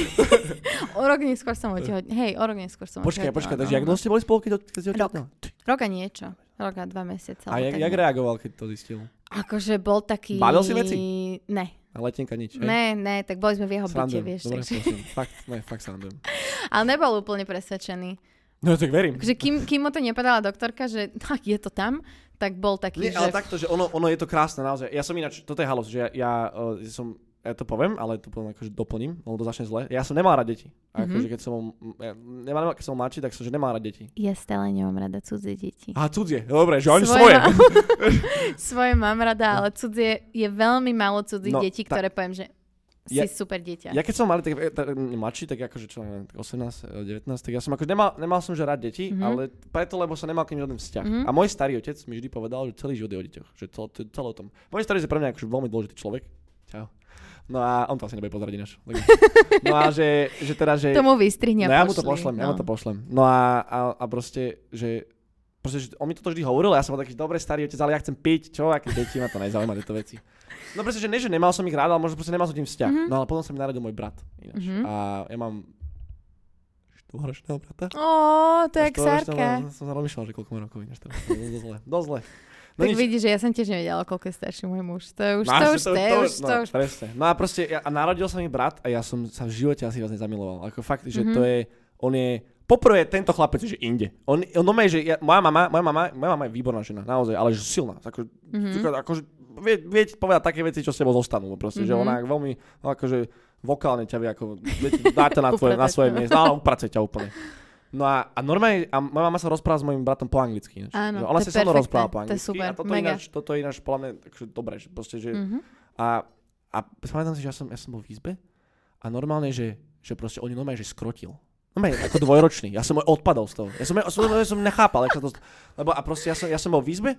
o rok neskôr som otehotnila. Hej, o rok neskôr som Počkaj, otehotnila, počkaj, no, takže jak no. dlho ste boli spolu, keď, si Rok. otehotnela? Rok a niečo. Rok a dva mesiace. A jak, jak reagoval, keď to zistil? Akože bol taký... Bavil si veci? Ne. A letenka nič, hej? Ne, ne, tak boli sme v jeho byte, vieš. dobre, takže... Fakt, ne, fakt srandujem. Ale nebol úplne presvedčený. No tak verím. Takže kým, kým mu to nepovedala doktorka, že tak je to tam, tak bol taký, Nie, že... ale takto, že ono, ono je to krásne naozaj. Ja som ináč, toto je halos, že ja, ja, uh, som, ja to poviem, ale to poviem akože doplním, lebo to začne zle. Ja som nemal rád deti. A akože keď som, ja, nemal, keď som mladší, tak som, že nemal rád deti. Ja stále nemám rada cudzie deti. A cudzie, dobre, že oni Svoje svoje. mám. Svoje mám rada, ale cudzie je veľmi málo cudzích No, detí, tak- ktoré poviem, že si Ja- super dieťa. Ja keď som mal tak, tak, mladší, tak akože čo, neviem, tak 18, eh, 19, tak ja som akože nemal, nemal som že rád deti, Mhm. ale preto, lebo som nemal k nim žiaden vzťah. Mhm. A môj starý otec mi vždy povedal, že celý život je o deťoch, že cel, to, celé o tom. Môj starý je pre mňa akože veľmi dôležitý človek. Čau. No a on to asi nebude pozrieť ináč. No a že, že teda, že... Tomu vystrihni a No ja mu to pošlem, ja no. mu to pošlem. No a, a, a proste, že proste, on mi toto vždy hovoril, ja som bol taký dobre starý otec, ale ja chcem piť, čo, aké deti, ma to nezaujíma tieto veci. No proste, že ne, že nemal som ich rád, ale možno proste nemal som tým vzťah. Mhm. No ale potom sa mi narodil môj brat. Ináč. Mhm. A ja mám štvoročného brata. Ó, to je jak Štvorročného- Sárka. Som sa rozmýšľal, že koľko má rokov ináč teraz. To Dosť zle. Dosť zle. No Tak nič. vidíš, že ja som tiež nevedela, koľko je starší môj muž. To je už, Máš to už, to, je už, no, to už. Presne. No a proste, ja, a narodil sa mi brat a ja som sa v živote asi vás nezamiloval. Ako fakt, že Mhm. to je, on je, poprvé tento chlapec, že inde. On, on normálne, že ja, moja mama, moja mama, moja mama je výborná žena, naozaj, ale že silná. Ako, Mhm. mm-hmm. akože, vie, vie povedať také veci, čo s tebou zostanú. Proste, mm-hmm. že Mhm. ona veľmi, no, akože, vokálne ťa vie, ako, ťa na, tvoje, na svoje miesto. Áno, upracuje ťa úplne. No a, a normálne, a moja mama sa rozpráva s mojim bratom po anglicky. Ináč. Áno, Že ona sa so mnou rozpráva po to je anglicky. super, a toto mega. ináč, toto je ináč podľa mňa takže dobre, že proste, že Mhm. a, a pamätám si, že ja som, ja som bol v izbe a normálne, že, že proste oni normálne, že skrotil. Normálne, ako dvojročný. Ja som odpadol z toho. Ja som, ja som, ja som nechápal, jak sa to, lebo a proste ja som, ja som bol v izbe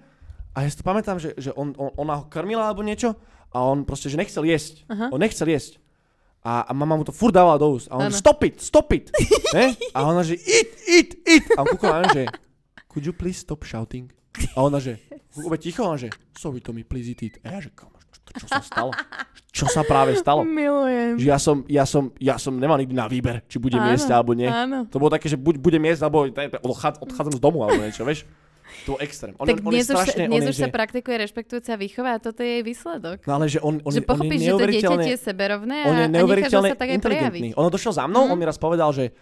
a ja si to pamätám, že, že on, on, ona ho krmila alebo niečo a on proste, že nechcel jesť. Aha. On nechcel jesť. A, a mama mu to furt dávala do úst. A on, Áno. stop it, stop it. ne? A ona, že eat, eat, eat. A on kúkol na že could you please stop shouting? A ona, že úplne ticho, ona, že sorry Tommy, please eat it. A ja, že čo, sa stalo? Čo sa práve stalo? Milujem. Že ja som, ja som, ja som nemal nikdy na výber, či budem Áno, jesť alebo nie. Áno. To bolo také, že buď budem jesť, alebo odchádz, odchádzam z domu, alebo niečo, vieš? To extrém. On, tak on dnes, je sa- strašne, dnes on je, už sa že, praktikuje rešpektujúca výchova a toto je jej výsledok. No ale že on, on, že je- on je pochopíš, že to dieťa neuveriteľne, je seberovné a, on je a neuveriteľne sa tak aj prejaviť. inteligentný. On došiel za mnou, Mhm. on mi raz povedal, že,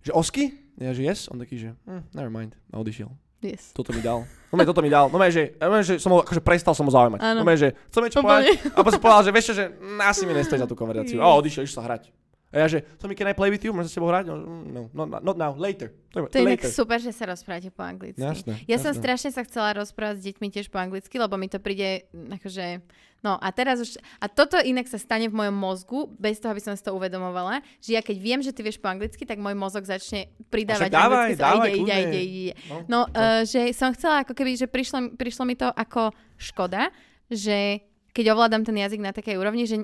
že Osky? Ja, že yes? On taký, že hm, never mind. A odišiel. Yes. Toto mi dal. No toto mi dal. No že, no že som ho, akože prestal som ho zaujímať. Áno. No že, chcem niečo povedať. A potom som povedal, že vieš čo, že asi mi nestojí za tú konverzáciu. A odišiel, išiel sa hrať. A ja, že, mi can I play with you? Môžem s tebou hrať? No, no, not, not now, later. To je inak super, že sa rozprávate po anglicky. Jasné, ja som jasné. strašne sa chcela rozprávať s deťmi tiež po anglicky, lebo mi to príde akože... No a teraz už... A toto inak sa stane v mojom mozgu, bez toho, aby som si to uvedomovala, že ja keď viem, že ty vieš po anglicky, tak môj mozog začne pridávať dávaj, anglicky. dávaj, ide, ide, ide, ide, ide. No, No, uh, že som chcela ako keby, že prišlo, prišlo mi to ako škoda, že keď ovládam ten jazyk na takej úrovni, že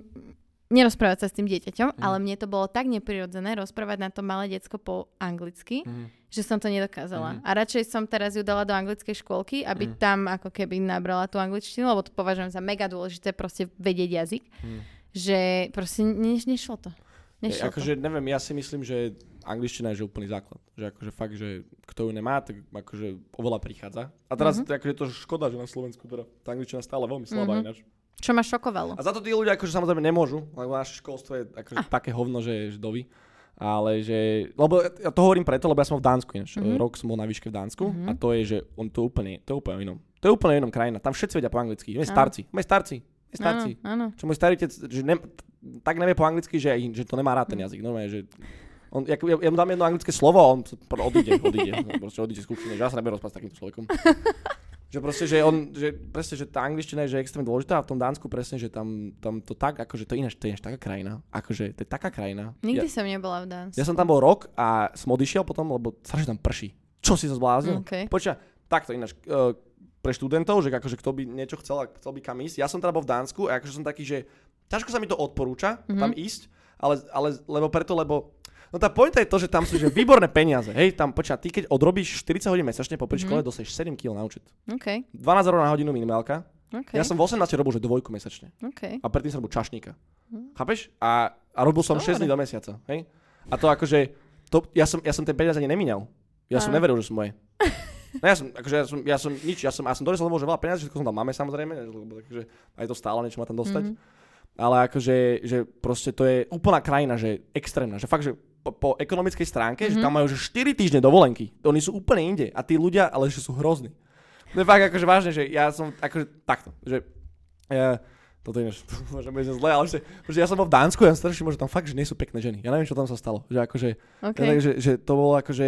nerozprávať sa s tým dieťaťom, Mhm. ale mne to bolo tak neprirodzené rozprávať na to malé decko po anglicky, Mhm. že som to nedokázala. Mhm. A radšej som teraz ju dala do anglickej škôlky, aby Mhm. tam ako keby nabrala tú angličtinu, lebo to považujem za mega dôležité proste vedieť jazyk, Mhm. že proste ne, nešlo to. Nešlo akože neviem, ja si myslím, že angličtina je že úplný základ. Že akože fakt, že kto ju nemá, tak akože oveľa prichádza. A teraz Mhm. mm-hmm. akože je to škoda, že na Slovensku teda tá angličtina stále veľmi slabá Mhm. mm-hmm. ináč. Čo ma šokovalo. A za to tí ľudia akože samozrejme nemôžu, lebo naše školstvo je akože Ah. také hovno, že je dovi. Ale že, lebo ja to hovorím preto, lebo ja som v Dánsku ináč. Mhm. Mm-hmm. Rok som bol na výške v Dánsku Mhm. a to je, že on to úplne, to je úplne inom. To je úplne inom krajina. Tam všetci vedia po anglicky. My starci. My starci. My starci. Áno, áno. Čo môj starý otec, že ne, tak nevie po anglicky, že, že to nemá rád ten jazyk. Normálne, že on, ja, ja, mu dám jedno anglické slovo a on odíde, odíde. No, proste odíde z kuchyne, že ja sa nebudem rozprávať s takýmto človekom. že proste, že on, že presne, že tá angličtina je že extrémne dôležitá a v tom Dánsku presne, že tam, tam to tak, akože to je ináč, to je ináč taká krajina. Akože to je taká krajina. Nikdy Ja, som nebola v Dánsku. ja som tam bol rok a som odišiel potom, lebo strašne tam prší. Čo si sa zbláznil? Okay. Počkaj, takto ináč, uh, pre študentov, že akože kto by niečo chcel, a chcel by kam ísť. Ja som teda bol v Dánsku a akože som taký, že ťažko sa mi to odporúča Mhm. mm-hmm. tam ísť, ale, ale lebo preto, lebo No tá pointa je to, že tam sú že výborné peniaze. Hej, tam počkaj, ty keď odrobíš 40 hodín mesačne po Mhm. škole, mm-hmm. dostaneš 7 kg na účet. OK, 12 eur na hodinu minimálka. OK, Ja som v 18 robil, že dvojku mesačne. OK. A predtým som robil čašníka. Mhm. Chápeš? A, a robil som 6 Dobre. dní do mesiaca. Hej? A to akože, to, ja, som, ja som ten peniaz ani nemíňal. Ja som Áno. neveril, že sú moje. No ja som, akože ja som, ja som nič, ja som, ja som donesol domov, že veľa peniazí, všetko som dal máme samozrejme, lebo takže aj to stálo, niečo má tam dostať. Mhm. Mm-hmm. Ale akože, že proste to je úplná krajina, že extrémna, že fakt, že po, po ekonomickej stránke, mm-hmm. že tam majú že 4 týždne dovolenky. Oni sú úplne inde a tí ľudia, ale že sú hrozní. Je fakt akože vážne, že ja som akože takto, že ja, toto je ináč, môže byť zle, ale že, že ja som bol v Dánsku, ja som strašne že tam fakt, že nie sú pekné ženy. Ja neviem, čo tam sa stalo. Že akože, OK. ja že, že to bolo akože,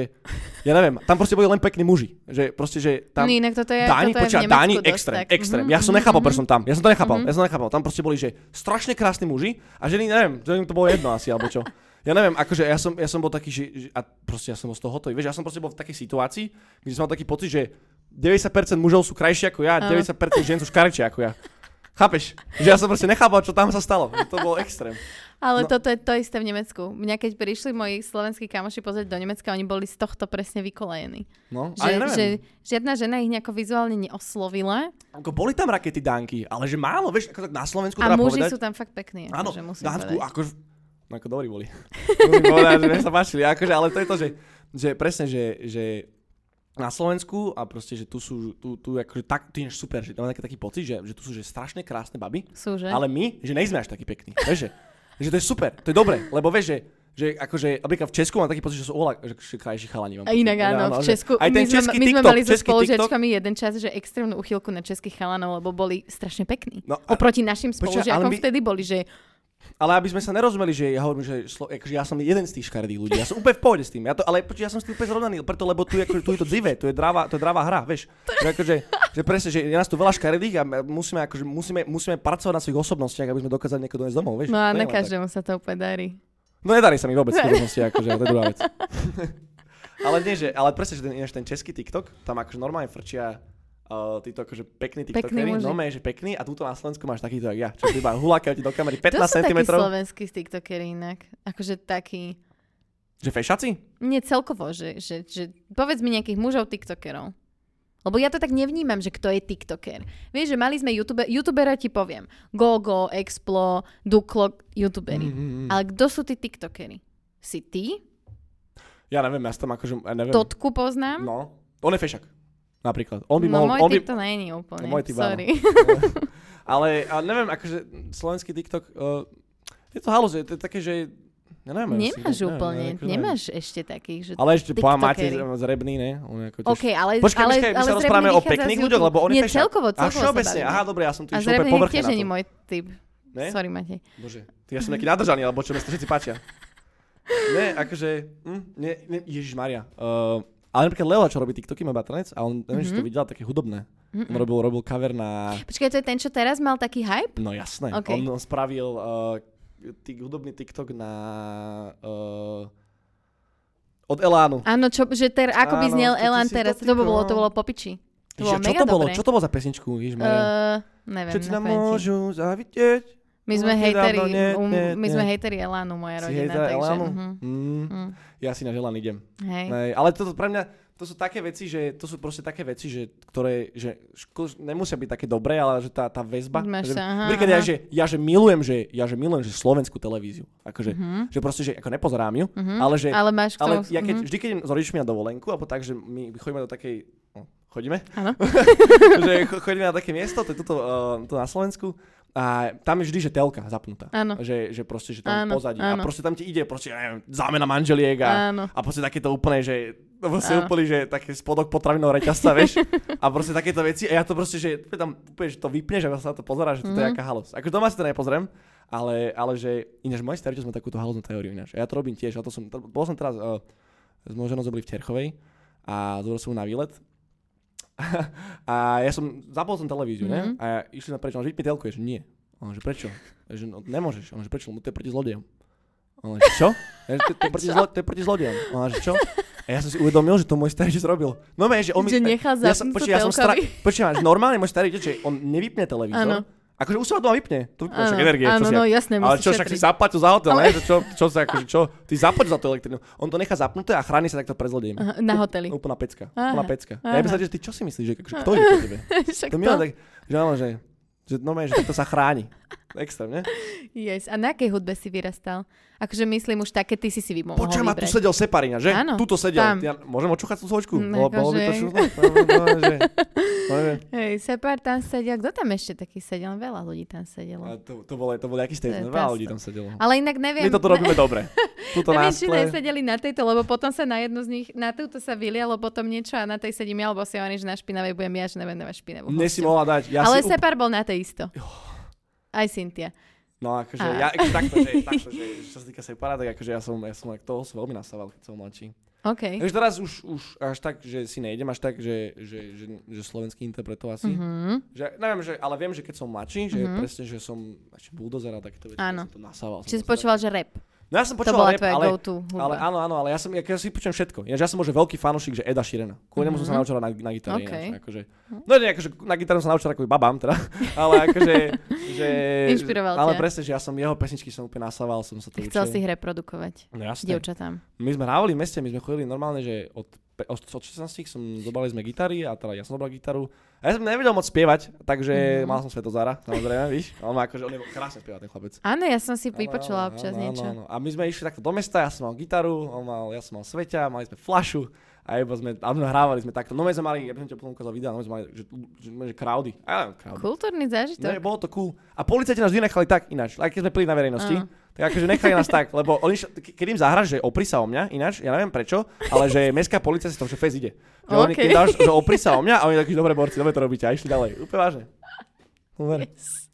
ja neviem, tam proste boli len pekní muži. Že proste, že tam... no inak toto je, Dáni, toto počúva, Dáni, dosť extrém, tak. extrém. Mhm, Ja som mhm, nechápal, mhm. prečo som tam. Ja som to nechápal, Mhm. ja som to nechápal. Tam proste boli, že strašne krásni muži a ženy, neviem, že im to bolo jedno asi, alebo čo. Ja neviem, akože ja som, ja som bol taký, že, že a proste ja som bol z toho hotový. Vieš, ja som proste bol v takej situácii, kde som mal taký pocit, že 90% mužov sú krajšie ako ja, Áno. 90% žien sú škarečie ako ja. Chápeš? Že ja som proste nechápal, čo tam sa stalo. To bol extrém. Ale No. toto je to isté v Nemecku. Mňa keď prišli moji slovenskí kamoši pozrieť do Nemecka, oni boli z tohto presne vykolejení. No, Že, neviem. že žiadna žena ich nejako vizuálne neoslovila Ako boli tam rakety dánky, ale že málo, vieš, ako tak na Slovensku a muži povedať. sú tam fakt pekní. Áno, akože musím Dánsku, povedať. akože, no ako dobrí boli. Povedať, že sa páčili, akože, ale to je to, že, že presne, že, že na Slovensku a proste, že tu sú, tu, tu akože tak, je super, že mám taký, taký pocit, že, že tu sú že strašne krásne baby, Sú, že? ale my, že nejsme až takí pekní, vieš, že, že to je super, to je dobre, lebo vieš, že, že akože, napríklad v Česku mám taký pocit, že sú oveľa že, krajší chalani. Mám inak pocit. áno, v Česku, aj ten my, sme, my sme TikTok, mali so TikTok, spolužiačkami jeden čas, že extrémnu uchylku na českých chalanov, lebo boli strašne pekní. No, a- Oproti našim spolužiakom ale my- vtedy boli, že Ale aby sme sa nerozumeli, že ja hovorím, že, slo, akože ja som jeden z tých škaredých ľudí. Ja som úplne v pohode s tým. Ja to, ale ja som s tým úplne zrovnaný, preto, lebo tu, je, akože, tu je to dzivé, tu je dráva, to je dráva hra, vieš. Že, akože, že presne, že je nás tu veľa škaredých a musíme, akože, musíme, musíme pracovať na svojich osobnostiach, aby sme dokázali niekoho doniesť domov, vieš. no a na tak. každému sa to úplne darí. No nedarí sa mi vôbec v skutočnosti, akože, to je druhá vec. ale nie, že, ale presne, že ten, ten český TikTok, tam akože normálne frčia uh, títo akože pekní tiktokery, normálne, že pekný a túto na Slovensku máš takýto, jak ja, čo iba hulákajú ti do kamery To 15 sú takí cm. slovenskí tiktokery inak. Akože taký... Že fešaci? Nie celkovo, že, že, že povedz mi nejakých mužov tiktokerov. Lebo ja to tak nevnímam, že kto je tiktoker. Vieš, že mali sme youtube, youtubera ti poviem. Gogo, Explo, Duklo, youtuberi. Mm-hmm. Ale kto sú tí tiktokery? Si ty? Ja neviem, ja som akože, ja neviem. Totku poznám? No, on je fešak. Napríklad. On by no mohol, môj on by, to není úplne. No, môj typ. Sorry. ale, ale neviem, akože slovenský TikTok, uh, je to halus, je to také, že, ja neviem. Nemáš asi, úplne, neviem, akože nemáš ešte takých, že... Ale ešte po máte zrebný, ne? On je ako tiež... OK, ale, Počkaj, ale, počkaj, my ale sa rozprávame o pekných ľuďoch, lebo on je Nie, celkovo, celkovo sa všeobecne, aha, dobre, ja som tu išiel úplne povrchne tiež není môj typ. Ne? Sorry, Matej. Bože, ty ja som nejaký nadržaný, alebo čo mi všetci páčia. Ne, akože, hm, nie, nie, Ježiš Maria. Uh, ale napríklad Leo, čo robí TikToky, má batranec a on, neviem, mm-hmm. či to videl, také hudobné. On robil, robil cover na... Počkaj, to je ten, čo teraz mal taký hype? No jasné. OK. On, spravil uh, tí, hudobný TikTok na... Uh, od Elánu. Áno, čo, že ter, ako by znel si teraz, to to bolo, to bolo popiči. To bolo čo mega to bolo? dobré. Čo to bolo za pesničku? Ježiš. Uh, Neviem, Všetci nám môžu zavidieť. My sme Môžete hejteri, dávno, nie, um, nie, my nie. sme hejteri Elánu, moja Si rodina, takže... Elánu? mhm. Mm. Mm. Ja si na Želan idem. Hej. Ale toto pre mňa, to sú také veci, že to sú proste také veci, že, ktoré že ško- nemusia byť také dobré, ale že tá, tá väzba. Že, sa, aha, napríklad ja, aha. že, ja, že milujem, že, ja, že milujem, že slovenskú televíziu. Akože, Mhm. že proste, že ako nepozerám ju, Mhm. ale že, Ale máš ale ja keď, mhm. vždy keď idem s rodičmi na dovolenku, alebo tak, že my chodíme do takej, no, chodíme? Áno. že cho- chodíme na také miesto, to je tuto, uh, tu na Slovensku, a tam je vždy, že telka zapnutá. Áno. Že, že proste, že tam Áno, pozadí. áno. A proste tam ti ide, proste, ja neviem, zámena manželiek a, Áno. a proste takéto úplne, že proste Áno. úplne, že taký spodok potravinového reťazca, vieš. a proste takéto veci. A ja to proste, že tam úplne, že to vypneš a sa na to pozerá, že to je Mhm. aká halos. Ako doma si to nepozriem, ale, ale že ináč moji starý sme takúto haloznú teóriu ináč. A ja to robím tiež. A to som, to, bol som teraz, uh, s mojou ženou sme boli v Terchovej a zobral som na výlet. a ja som, zapol som televíziu, Mhm. ne? A ja, išli sme preč, on že mi telkuje, že nie. On že prečo? Ja, že no, nemôžeš. On že prečo? Lebo to je proti zlodejom. On že čo? Ja, že to, to, je proti zlo, to je proti zlodejom. A on že čo? A ja som si uvedomil, že to môj starý že zrobil. No že on mi... Že nechal ja som, počkaj, ja som stra... že normálne môj starý že on nevypne televízor. Áno. Akože už sa doma vypne. To vypne však energie. áno, čo si, no jasné, ale čo, však si šetriť. zaplatil za hotel, Ale- ne? Čo, čo sa akože, čo? Ty zaplatíš za tú elektrinu. On to nechá zapnuté a chráni sa takto pred zlodejmi. Na hoteli. Úplná pecka. Aha, Úplná pecka. aha. Ja by sa že ty čo si myslíš, že akože, kto ide po tebe? To mi tak, že áno, že, že, no, že to sa chráni. Extrém, ne? Yes. A na akej hudbe si vyrastal? Akože myslím už také, ty si si vy mohol Počujem, tu sedel Separina, že? Áno, Tuto sedel. tam. Ja, môžem očúchať tú sločku? Mm, Bolo, bolo by to akože- šutno? No, no, no. Hej, Separ tam sedel. Kto tam ešte taký sedel? Veľa ľudí tam sedelo. A to, to, bol, to bol aký je statement, veľa ľudí tam sedelo. Ale inak neviem... My toto robíme dobre. Tuto Neviem, nás či nesedeli na tejto, lebo potom sa na jednu z nich, na túto sa vylialo potom niečo a na tej sedím ja, lebo si hovorím, že na špinavej budem ja, že nebudem na špinavú. Si hostiu. mohla dať. Ja Ale Separ bol na tej isto. Aj Cynthia. No akože, A. ja akože takto, že, takto, že čo sa týka Separa, tak akože ja som, ja som toho som veľmi nasával, keď som mladší. OK. Takže teraz už, už až tak, že si nejdem až tak, že, že, že, že slovenský interpretov asi. Mhm. Že, neviem, že, ale viem, že keď som mladší, že Mhm. presne, že som ešte bulldozer a takéto veci, Áno. som to nasával. Čiže počúval, že rap. No ja som počúval rap, ale, ale áno, áno, ale ja, som, ja, ja si počujem všetko. Ja, ja som možno veľký fanúšik, že Eda Sheerana. Kvôli nemu som sa Mhm. naučil na, na gitare. OK. Ináč, akože, no nie, akože na gitaru som sa naučil ako babám, teda. ale akože, že... Inšpiroval Ale presne, že ja som jeho pesničky som úplne nasával, som sa to Chcel učil. si ich reprodukovať. No jasné. Dievčatám. My sme hrávali v meste, my sme chodili normálne, že od, od, od 16 som zobrali sme gitary a teda ja som zobral gitaru. A ja som nevedel moc spievať, takže Mhm. mal som Svetozára, samozrejme, víš. On má akože, on je krásne spieva ten chlapec. Áno, ja som si vypočula áno, občas áno, niečo. Áno, áno. A my sme išli takto do mesta, ja som mal gitaru, on mal, ja som mal sveťa, mali sme flašu a iba sme, a sme hrávali sme takto. No my sme mali, ja by som ti potom ukázal videa, no my sme mali, že, že, že crowdy. A neviem, crowdy. Kultúrny zážitok. Ne, bolo to cool. A policajti nás vždy nechali tak ináč, aj keď sme pili na verejnosti. Áno. Tak akože nechali nás tak, lebo oni, keď im zahraš, že opri sa o mňa, ináč, ja neviem prečo, ale že mestská policia si to, že fez ide. Že oni, OK. keď dáš, že opri sa o mňa, a oni takí, dobre borci, dobre to robíte, a išli ďalej. Úplne vážne. Yes.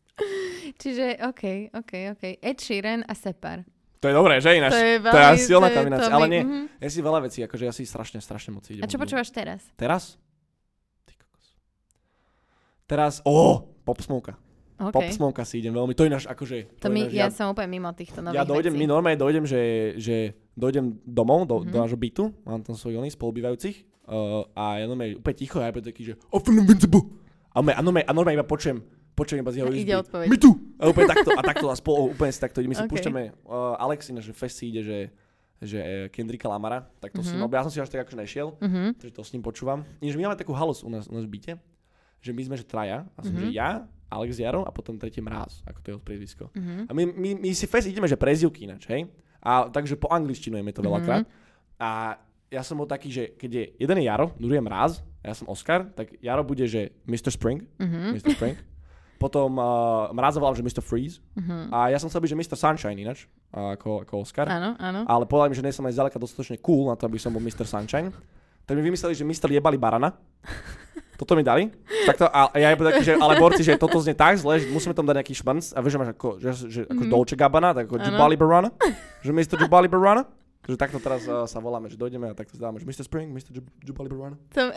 Čiže, OK, OK, OK. Ed Sheeran a Separ. To je dobré, že ináč? To je to je veľmi- silná to je- kombinácia, to ale nie. mhm. Ja si veľa vecí, akože ja si strašne, strašne moc idem. A čo počúvaš teraz? Teraz? Ty kokos. Teraz, ó, Pop Smoke. OK. Pop Smoke si idem veľmi, to náš, akože... To je mi, náš- ja, som úplne mimo týchto nových ja dojdem, vecí. my normálne dojdem, že, že dojdem domov, do, Mhm. do nášho bytu, mám tam svojich oných spolubývajúcich uh, a ja normálne úplne ticho ja budem taký, že a normálne, a normálne iba počujem, počujem iba z jeho ide izby. odpoveď. My tu! A úplne takto, a takto a spolu, úplne si takto, my si OK. púšťame, uh, Alex ináč, že fest si ide, že že eh, Kendricka Lamara, tak to mm-hmm. si, Mhm. ja som si až tak akože nešiel, Mhm. takže to s ním počúvam. Ináč my máme takú halus u nás, u nás v byte, že my sme že traja, a som Mhm. že ja, Alex Jaro a potom tretí mráz, ako to je jeho priezvisko. Mhm. A my, my, my si fest ideme, že prezivky ináč, hej? A takže po angličtinujeme to veľakrát. A ja som bol taký, že keď je jeden je Jaro, druhý je Mráz, a ja som Oscar, tak Jaro bude, že Mr. Spring, Mhm. Mr. Spring. Potom uh, Mráza že Mr. Freeze. Mhm. A ja som chcel byť, že Mr. Sunshine ináč, ako, ako Oscar. Áno, áno. Ale povedali mi, že nie som aj zďaleka dostatočne cool na to, aby som bol Mr. Sunshine. Tak mi vymysleli, že Mr. jebali barana. Toto mi dali. Takto, a ja iba taký, že, ale borci, že toto znie tak zle, že musíme tam dať nejaký šmrnc a vieš, že máš ako, že, že, ako Mhm. Dolce Gabbana, tak ako. Jubali Barana. Že Mr. Jubali Barana. Takže takto teraz uh, sa voláme, že dojdeme a takto dáme, že Mr. Spring, Mr. Jub- Jubali Barana. To,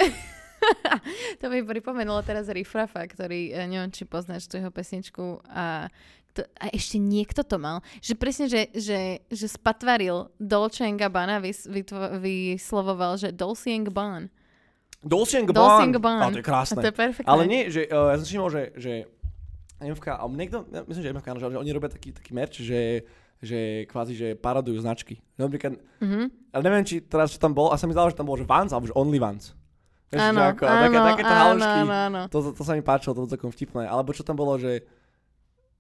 to mi pripomenulo teraz Riffraffa, ktorý, eh, neviem, či poznáš tú jeho pesničku a, to, a ešte niekto to mal, že presne, že, že, že spatvaril Dolce Gabbana, vys, vytvo, vyslovoval, že Dolce Gabbana. Dolce Dolce Gabbana. Gabbana. Ale to je A krásne. to je perfektné. Ale nie, že uh, ja som si všimol, že, že MFK, a niekto, ja myslím, že MFK, že oni robia taký, taký merch, že, že kvázi, že paradujú značky. Napríklad, Mhm. ale neviem, či teraz čo tam bol, a sa mi zdalo, že tam bol, že Vans, alebo že Only Vans. Áno, že ako, a také, áno, takéto áno, halušky, áno, áno. to, to, to, sa mi páčilo, to bolo celkom vtipné. Alebo čo tam bolo, že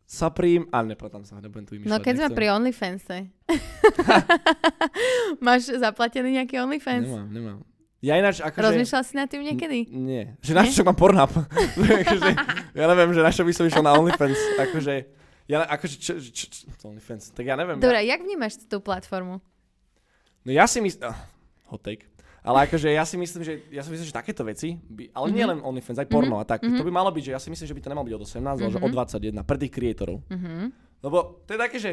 Supreme, ale nepamätám sa, nebudem tu vymýšľať. No keď sme pri OnlyFanse. Máš zaplatený nejaký OnlyFans? Nemám, nemám. Ja ináč, akože... Rozmýšľal si nad tým niekedy? N- Nie. Že na čo mám Pornhub? akože, ja neviem, že na čo by som išiel na OnlyFans. Akože, ja, akože, čo, čo, čo, to OnlyFans? Tak ja neviem. Dobre, Ja, jak vnímaš tú platformu? no ja si myslím... Oh, hot take. Ale akože ja si myslím, že, ja si myslím, že takéto veci, by, ale Mhm. nie len OnlyFans, aj porno a tak, to by malo byť, že ja si myslím, že by to nemalo byť od 18, ale že od 21, pre tých creatorov. Mhm. Lebo to je také, že,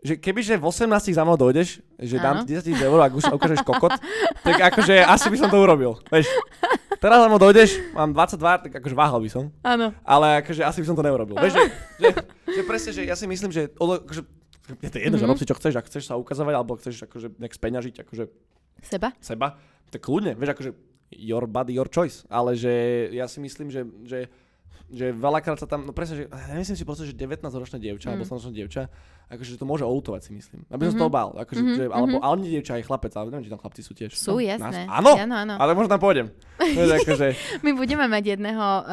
že kebyže v 18 za mnou dojdeš, že dám ti 10 tisíc eur, ak už ukážeš kokot, tak akože asi by som to urobil. Vieš, teraz za mnou dojdeš, mám 22, tak akože váhal by som. Áno. ale akože asi by som to neurobil. Vieš, že, že, že presne, že ja si myslím, že akože, je to jedno, že Mhm. rob si čo chceš, ak chceš sa ukazovať, alebo chceš akože nejak speňažiť akože Seba? seba, tak kľudne, vieš, akože your body, your choice, ale že ja si myslím, že, že že veľakrát sa tam, no presne, že ja myslím si proste, že 19-ročná dievča, Mm. alebo 18-ročná dievča, akože to môže outovať si myslím. Aby som Mhm. sa toho bál. Akože, Mhm, že, alebo, mhm. ale nie dievča, aj chlapec, ale neviem, či tam chlapci sú tiež. Sú, No, jasné. Nás, áno, Áno, áno. ale možno tam pôjdem. Akože, My budeme mať jedného uh,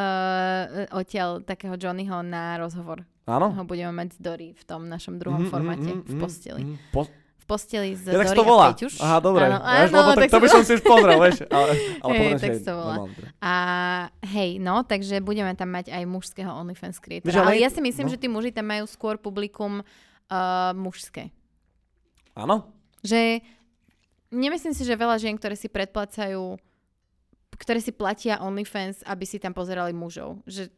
odtiaľ takého Johnnyho na rozhovor. áno. Ho budeme mať z Dory v tom našom druhom Mhm, formáte mhm, v mhm, posteli. mhm. Po, posteli z Ja tak Dory to volá. Aha, dobre. Áno, áno, lebo tak tak to by som si už pozrel, vieš. Ale, ale si tak sa volá. A hej, no, takže budeme tam mať aj mužského OnlyFans creatora. Ale- ale ja si myslím, no. že tí muži tam majú skôr publikum uh, mužské. Áno? Že nemyslím si, že veľa žien, ktoré si predplacajú ktoré si platia OnlyFans, aby si tam pozerali mužov. Že,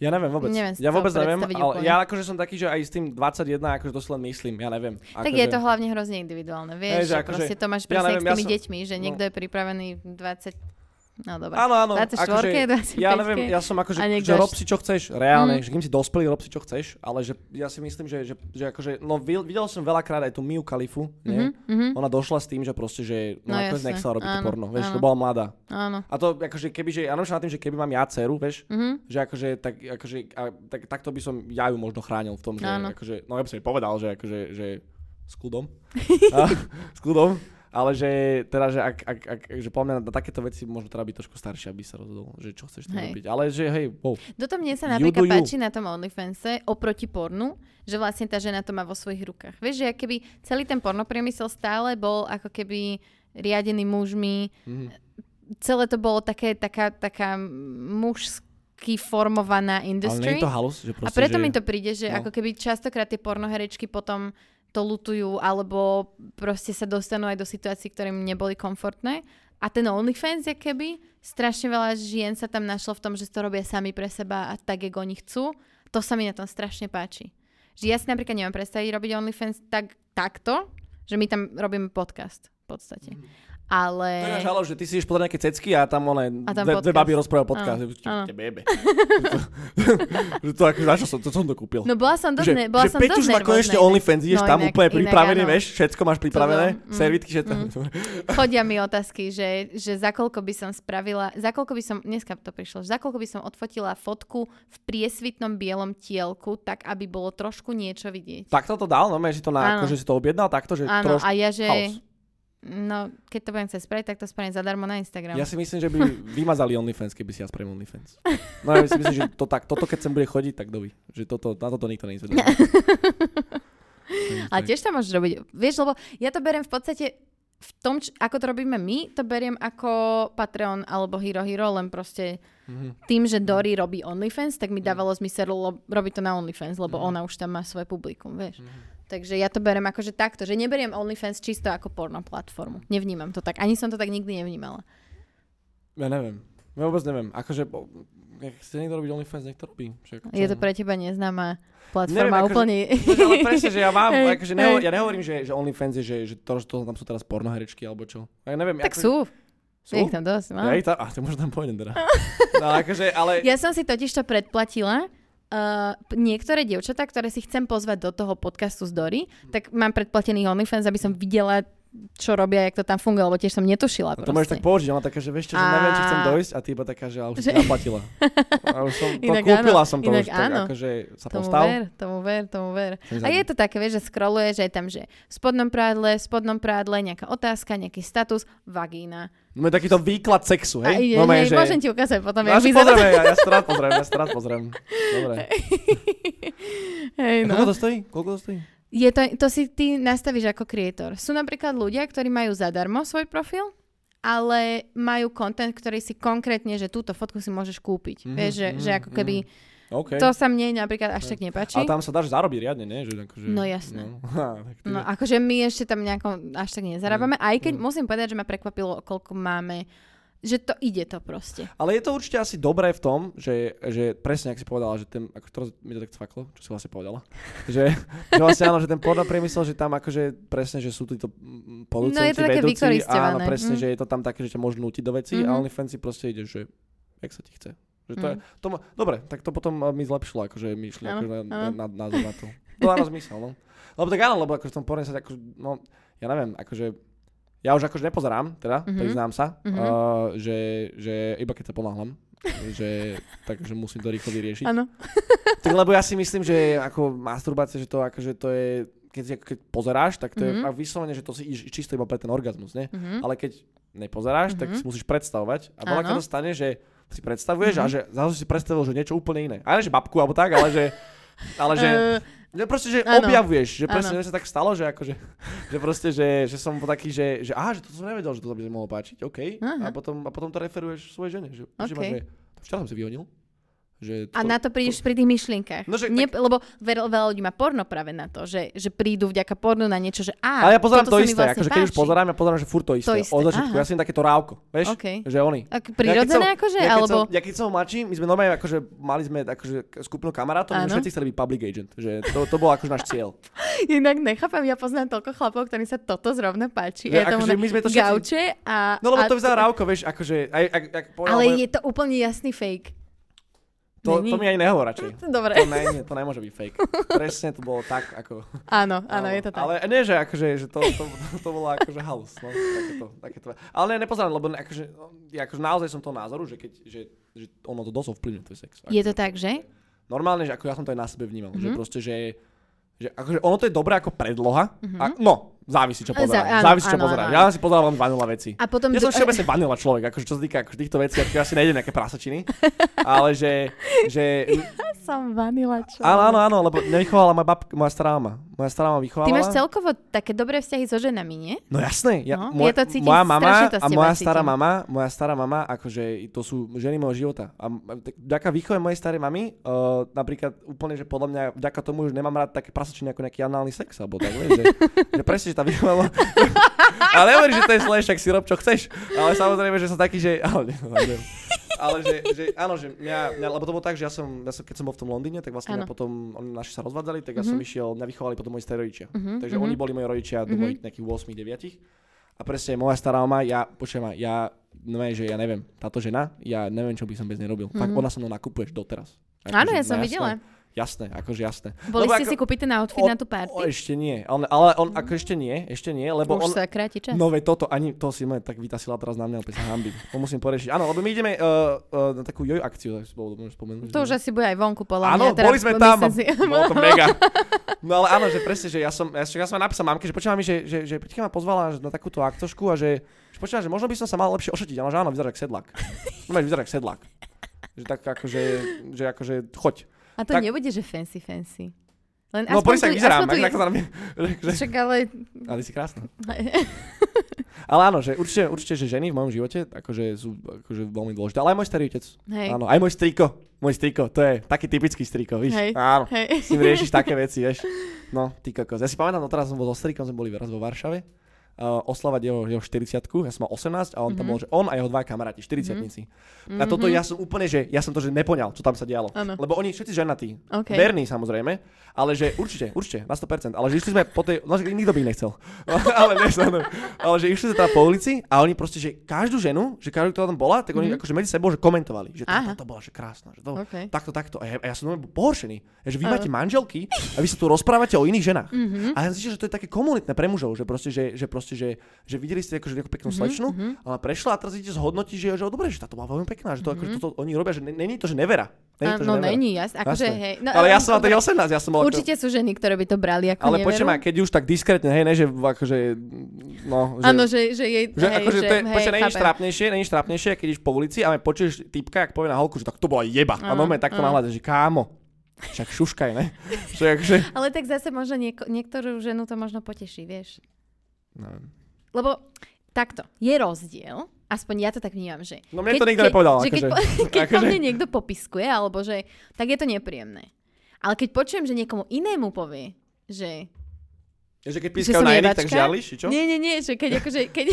Ja neviem vôbec. Neviem ja vôbec neviem, ale úplne. ja akože som taký, že aj s tým 21, akože to si len myslím, ja neviem. Akože, tak je to hlavne hrozne individuálne. Vieš, Hej, že že akože- proste to máš ja presne neviem, s ja tými som- deťmi, že no. niekto je pripravený v 20... No dobre. Áno, áno. 24, 25. ja neviem, ja som akože, že rob si čo chceš, reálne, Mm. že kým si dospelý, rob si čo chceš, ale že ja si myslím, že, že, že akože, no videl som veľakrát aj tú Miu Kalifu, nie? Mhm, mhm. Ona došla s tým, že proste, že no, No jasné, nechcela robiť to áno, porno, vieš, áno. to bola mladá. Áno. A to akože keby, že, ja nemyslím nad tým, že keby mám ja dceru, vieš, Mhm. že akože, tak, akože, a, tak, takto by som ja ju možno chránil v tom, že Áno. akože, no ja by som jej povedal, že akože, že s kľudom, a, s kľudom, ale že teda, že ak, ak, ak že po mňa na takéto veci možno teda byť trošku starší, aby sa rozhodol, že čo chceš tam Hej. robiť. Ale že hej, wow. Toto mne sa napríklad you. páči na tom OnlyFanse oproti pornu, že vlastne tá žena to má vo svojich rukách. Vieš, že keby celý ten pornopriemysel stále bol ako keby riadený mužmi, Mhm. celé to bolo také, taká, taká mužsky formovaná Ale nie industry. je to halus, že A proste, preto že... mi to príde, že no. ako keby častokrát tie pornoherečky potom to lutujú, alebo proste sa dostanú aj do situácií, ktoré im neboli komfortné. A ten OnlyFans, je keby, strašne veľa žien sa tam našlo v tom, že to robia sami pre seba a tak, ako oni chcú. To sa mi na tom strašne páči. Že ja si napríklad neviem predstaviť robiť OnlyFans tak, takto, že my tam robíme podcast v podstate. Ale... To je žalo, že ty si ideš podať nejaké cecky a tam one, A tam dve, dve baby rozprávajú podcast. Áno, áno. Tebe jebe. že to akože, na čo som, to som to kúpil. No bola som dosť, že, ne, bola že som dosť má nervózna konečne inak. OnlyFans, ideš No, tam inak- úplne inak pripravený, áno. vieš, všetko máš pripravené, Mm, servitky, všetko. chodia mi otázky, že, že za koľko by som spravila, za koľko by som, dneska to prišlo, za koľko by som odfotila fotku v priesvitnom bielom tielku, tak aby bolo trošku niečo vidieť. Takto to dal, no, že si to, na, akože si to objednal takto, že Áno, trošku a ja že, chaos. No, keď to budem chcieť spraviť, tak to spravím zadarmo na Instagram. Ja si myslím, že by vymazali OnlyFans, keby si ja spravil OnlyFans. No ja si myslím, že to tak, toto keď sem bude chodiť, tak doby. Že toto, na toto nikto nejde. Ale tiež to môžeš robiť. Vieš, lebo ja to beriem v podstate v tom, č- ako to robíme my, to beriem ako Patreon alebo Hero Hero, len proste Mhm. tým, že Dory robí OnlyFans, tak mi dávalo zmysel lo- robiť to na OnlyFans, lebo Mhm. ona už tam má svoje publikum, vieš. Takže ja to beriem akože takto, že neberiem OnlyFans čisto ako porno platformu. Nevnímam to tak. Ani som to tak nikdy nevnímala. Ja neviem. Ja vôbec neviem. Akože, ak chce niekto robiť OnlyFans, nech to robí. Však, Je to pre teba neznáma platforma Neviem, akože- úplne... Vieš, ale presne, že ja mám, akože neho, ja nehovorím, že, že OnlyFans je, že, že to, že to, tam sú teraz pornoherečky alebo čo. Ja neviem. tak akože, sú. Sú? Je ich tam dosť. No. Ja, ich tam, a to možno tam pôjdem teda. No, akože, ale... Ja som si totiž to predplatila. Uh, niektoré dievčatá, ktoré si chcem pozvať do toho podcastu z Dory, tak mám predplatený OnlyFans, aby som videla čo robia, jak to tam funguje, lebo tiež som netušila. A to môžeš tak použiť, ona taká, že vieš čo, že neviem, či chcem dojsť a ty iba taká, že ale už Že- zaplatila. A už som to Inak kúpila áno, som to inak už tak, áno. akože sa Tomu postal. ver, tomu ver, tomu ver. A je to také, vieš, že scrolluje, že je tam, že v spodnom prádle, v spodnom prádle, nejaká otázka, nejaký status, vagína. No takýto výklad sexu, A hej? ide, No, hej, že... môžem ti ukázať potom, No, jak pozrieme, ja, ja rád pozriem, ja rád pozriem. Dobre. Hej, A no. Koľko to stojí? Koľko to stojí? Je to, to si ty nastavíš ako creator. Sú napríklad ľudia, ktorí majú zadarmo svoj profil, ale majú content, ktorý si konkrétne, že túto fotku si môžeš kúpiť. Mhm, Vieš, že, mhm, že ako keby... OK. To sa mne napríklad až tak nepáči. Ale tam sa dáš zarobiť riadne, nie? Že akože, No, jasné. No, ha, tak No akože my ešte tam nejako až tak nezarábame, aj keď mm. musím povedať, že ma prekvapilo, koľko máme, že to ide to proste. Ale je to určite asi dobré v tom, že, že presne, ak si povedala, že ten, ako to mi to tak cvaklo, čo si vlastne povedala, že, že vlastne áno, že ten porno priemysel, že tam akože presne, že sú títo mm, producenti, No, je to také vedúci, áno, presne, mm. že je to tam také, že ťa môžu nútiť do veci a Mhm. OnlyFans si proste ide, že jak sa ti chce. Že to je, Mm. to ma, dobre, tak to potom uh, mi zlepšilo, akože myšli, Áno, akože na, na, na, na to. To dáva zmysel, no. Lebo tak áno, lebo akože v tom porne sa akože, no, ja neviem, akože ja už akože nepozerám, teda, Mhm. priznám sa, Mhm. uh, že, že iba keď sa ponáhľam, že takže musím to rýchlo vyriešiť. Áno. Tak lebo ja si myslím, že ako masturbácia, že to akože to je, keď, si, keď pozeráš, tak to Mhm. je fakt vyslovene, že to si čisto iba pre ten orgazmus, nie? Mhm. Ale keď nepozeráš, tak Mhm. si musíš predstavovať a veľa Áno. sa stane, že si predstavuješ Mhm. a že zrazu si predstavil, že niečo úplne iné. A ne, že babku alebo tak, ale že, ale že, že proste, že áno. objavuješ, že presne že sa tak stalo, že akože, že proste, že, že som taký, že, že á, že to som nevedel, že to by sa mohlo páčiť, OK. Aha. A potom, a potom to referuješ svojej žene, že, že, ma, OK. že včera som si vyhodil. Že A na to prídeš pri tých myšlienkach. No, že Nie, Lebo veľa, veľa ľudí má porno práve na to, že, že prídu vďaka pornu na niečo, že á, ale ja pozerám to isté, vlastne akože keď už pozerám, ja pozerám, že furt to isté. To isté, Od začiatku, aha. ja som takéto rávko, vieš? OK. Že oni. Ak prirodzené akože, ja alebo... Som, ja keď som mladší, my sme normálne akože mali sme akože skupinu kamarátov, my Áno. všetci chceli byť public agent, že to, to bol akože náš cieľ. Inak nechápam, ja poznám toľko chlapov, ktorým sa toto zrovna páči. Že Je tomu akože my sme to gauče a... No lebo to vyzerá rávko, vieš, akože, Ale je to úplne jasný fake. To, není? to mi ani nehovor radšej. Dobre. To, ne, to nemôže byť fake. Presne to bolo tak, ako... Áno, áno, je to tak. Ale nie, že akože, že to, to, to, bolo akože halus, no, takéto, takéto. Ale ne, nepozerám, lebo akože, akože naozaj som toho názoru, že keď, že, že ono to dosť ovplyvňuje tvoj sex. Je to tak, že? Normálne, že ako ja som to aj na sebe vnímal, Mhm. že proste, že, že akože ono to je dobré ako predloha, a, no, závisí čo pozerám, závisí čo pozerám. Ja si pozerám len vanila veci. A potom... Ja som všeobecne vanila človek, akože čo sa týka akože týchto vecí, ako ja si nejdem nejaké prasačiny, ale že, že som vanila čo? áno, áno, áno, lebo nevychovala moja babka, moja stará mama. Moja stará mama vychovala. Ty máš celkovo také dobré vzťahy so ženami, nie? No jasné, ja, No, moja, ja to cítim, moja mama a moja cítim. stará mama, moja stará mama, akože to sú ženy môjho života. A vďaka výchove mojej starej mamy, uh, napríklad úplne, že podľa mňa, vďaka tomu, že nemám rád také prasačiny ako nejaký análny sex, alebo tak, vieš, že, že presne, že tá výchova... ale nehovorím, že to je zlé, však si rob, čo chceš. Ale samozrejme, že som taký, že... Ale, ale, ale že, že, áno, že mňa, mňa, lebo to bolo tak, že ja som, ja som, keď som bol v tom Londýne, tak vlastne mňa potom, oni naši sa rozvádzali, tak ja som Mhm. išiel, mňa vychovali potom moji starí rodičia. Mhm, Takže mhm. oni boli moji rodičia do Mhm. mojich nejakých 8 9 A presne moja stará mama, ja, počujem ma, ja, no že ja neviem, táto žena, ja neviem, čo by som bez nej robil. Fakt, Mhm. ona so mnou nakupuješ doteraz. Áno, ja som no, videla. Jasné, akože jasné. Boli Lebo ste ako- si kúpiť ten outfit on- na tú O, party? ešte nie, ale, ale on ako ešte nie, ešte nie, lebo Už on... sa kráti čas. No veď toto, ani to si ma tak vytasila teraz na mňa, opäť sa hambím. To musím poriešiť. Áno, lebo my ideme uh, uh, na takú joj akciu, tak si bol, spomenúť. To už asi bude aj vonku, podľa Áno, teda boli sme tam. si- Bolo to mega. No ale áno, že presne, že ja som, ja, ja som napísal mamke, že počúva mi, že, že, že Peťka ma pozvala na takúto aktošku a že, že počúva, že možno by som sa mal lepšie ošetiť. Ale že áno, vyzerá ako sedlák. No vyzerá ako sedlák. Že tak akože, že akože choď. A to Tak- nebude, že fancy, fancy. Len No poď sa vyzerám, tak, je- na mňa, že, Však ale... ale si krásna. Ale áno, že určite, určite, že ženy v mojom živote akože sú akože veľmi dôležité. Ale aj môj starý otec. Hej. Áno, aj môj striko. Môj striko, to je taký typický striko, víš? Hej. Áno. Hej. S ním riešiš také veci, vieš. No, ty kokos. Ja si pamätám, no teraz som bol so strikom, sme boli raz vo Varšave. Uh, oslavať jeho, jeho 40 ja som mal 18 a on tam Mhm. bol, že on a jeho dva kamaráti, 40 A toto ja som úplne, že ja som to, že nepoňal, čo tam sa dialo. Áno. Lebo oni všetci ženatí, OK. verní samozrejme, ale že určite, určite, na 100%, ale že išli sme po tej, no nikto by ich nechcel, ale, ne, ale že išli sme teda po ulici a oni proste, že každú ženu, že každú, ktorá tam bola, tak oni Mhm. akože medzi sebou, že komentovali, že Aha. táto bola, že krásna, že to, OK. takto, takto. A ja, a ja som bol pohoršený, že vy Áno. máte manželky a vy sa tu rozprávate o iných ženách. Mhm. A ja som že to je také komunitné pre mužov, že proste, že, že proste, proste, že, že videli ste akože nejakú peknú Mhm, slečnu, mhm. ale prešla a teraz idete zhodnotiť, že, že dobre, že táto bola veľmi pekná, že to akože Mhm. toto oni robia, že ne- není to, že nevera. Není to, že no nevera. není, jasne. Akože, hej. No, ale ja som mal dobre, tedy 18, ja som mal... Určite sú ženy, ktoré by to brali ako Ale počujem, keď už tak diskrétne, hej, ne, že akože, no, že, Áno, že, že jej, že, hej, akože že, to je, hej, počujem, není chápem. štrápnejšie, není štrápnejšie, keď ideš po ulici a počuješ typka, ak povie na holku, že tak to bola jeba. A normálne takto nahľadá, že kámo, však šuškaj, ne? Že akože, Ale tak zase možno nieko, niektorú ženu to možno poteší, vieš. Neviem. Lebo takto, je rozdiel, aspoň ja to tak vnímam, že... No mne to nikto nepovedal, Že keď, akože. keď po Akože- mne niekto popiskuje, alebo že... Tak je to nepríjemné. Ale keď počujem, že niekomu inému povie, že... Že keď som na iných, tak žiališ, či čo? Nie, nie, nie, že keď akože... Keď,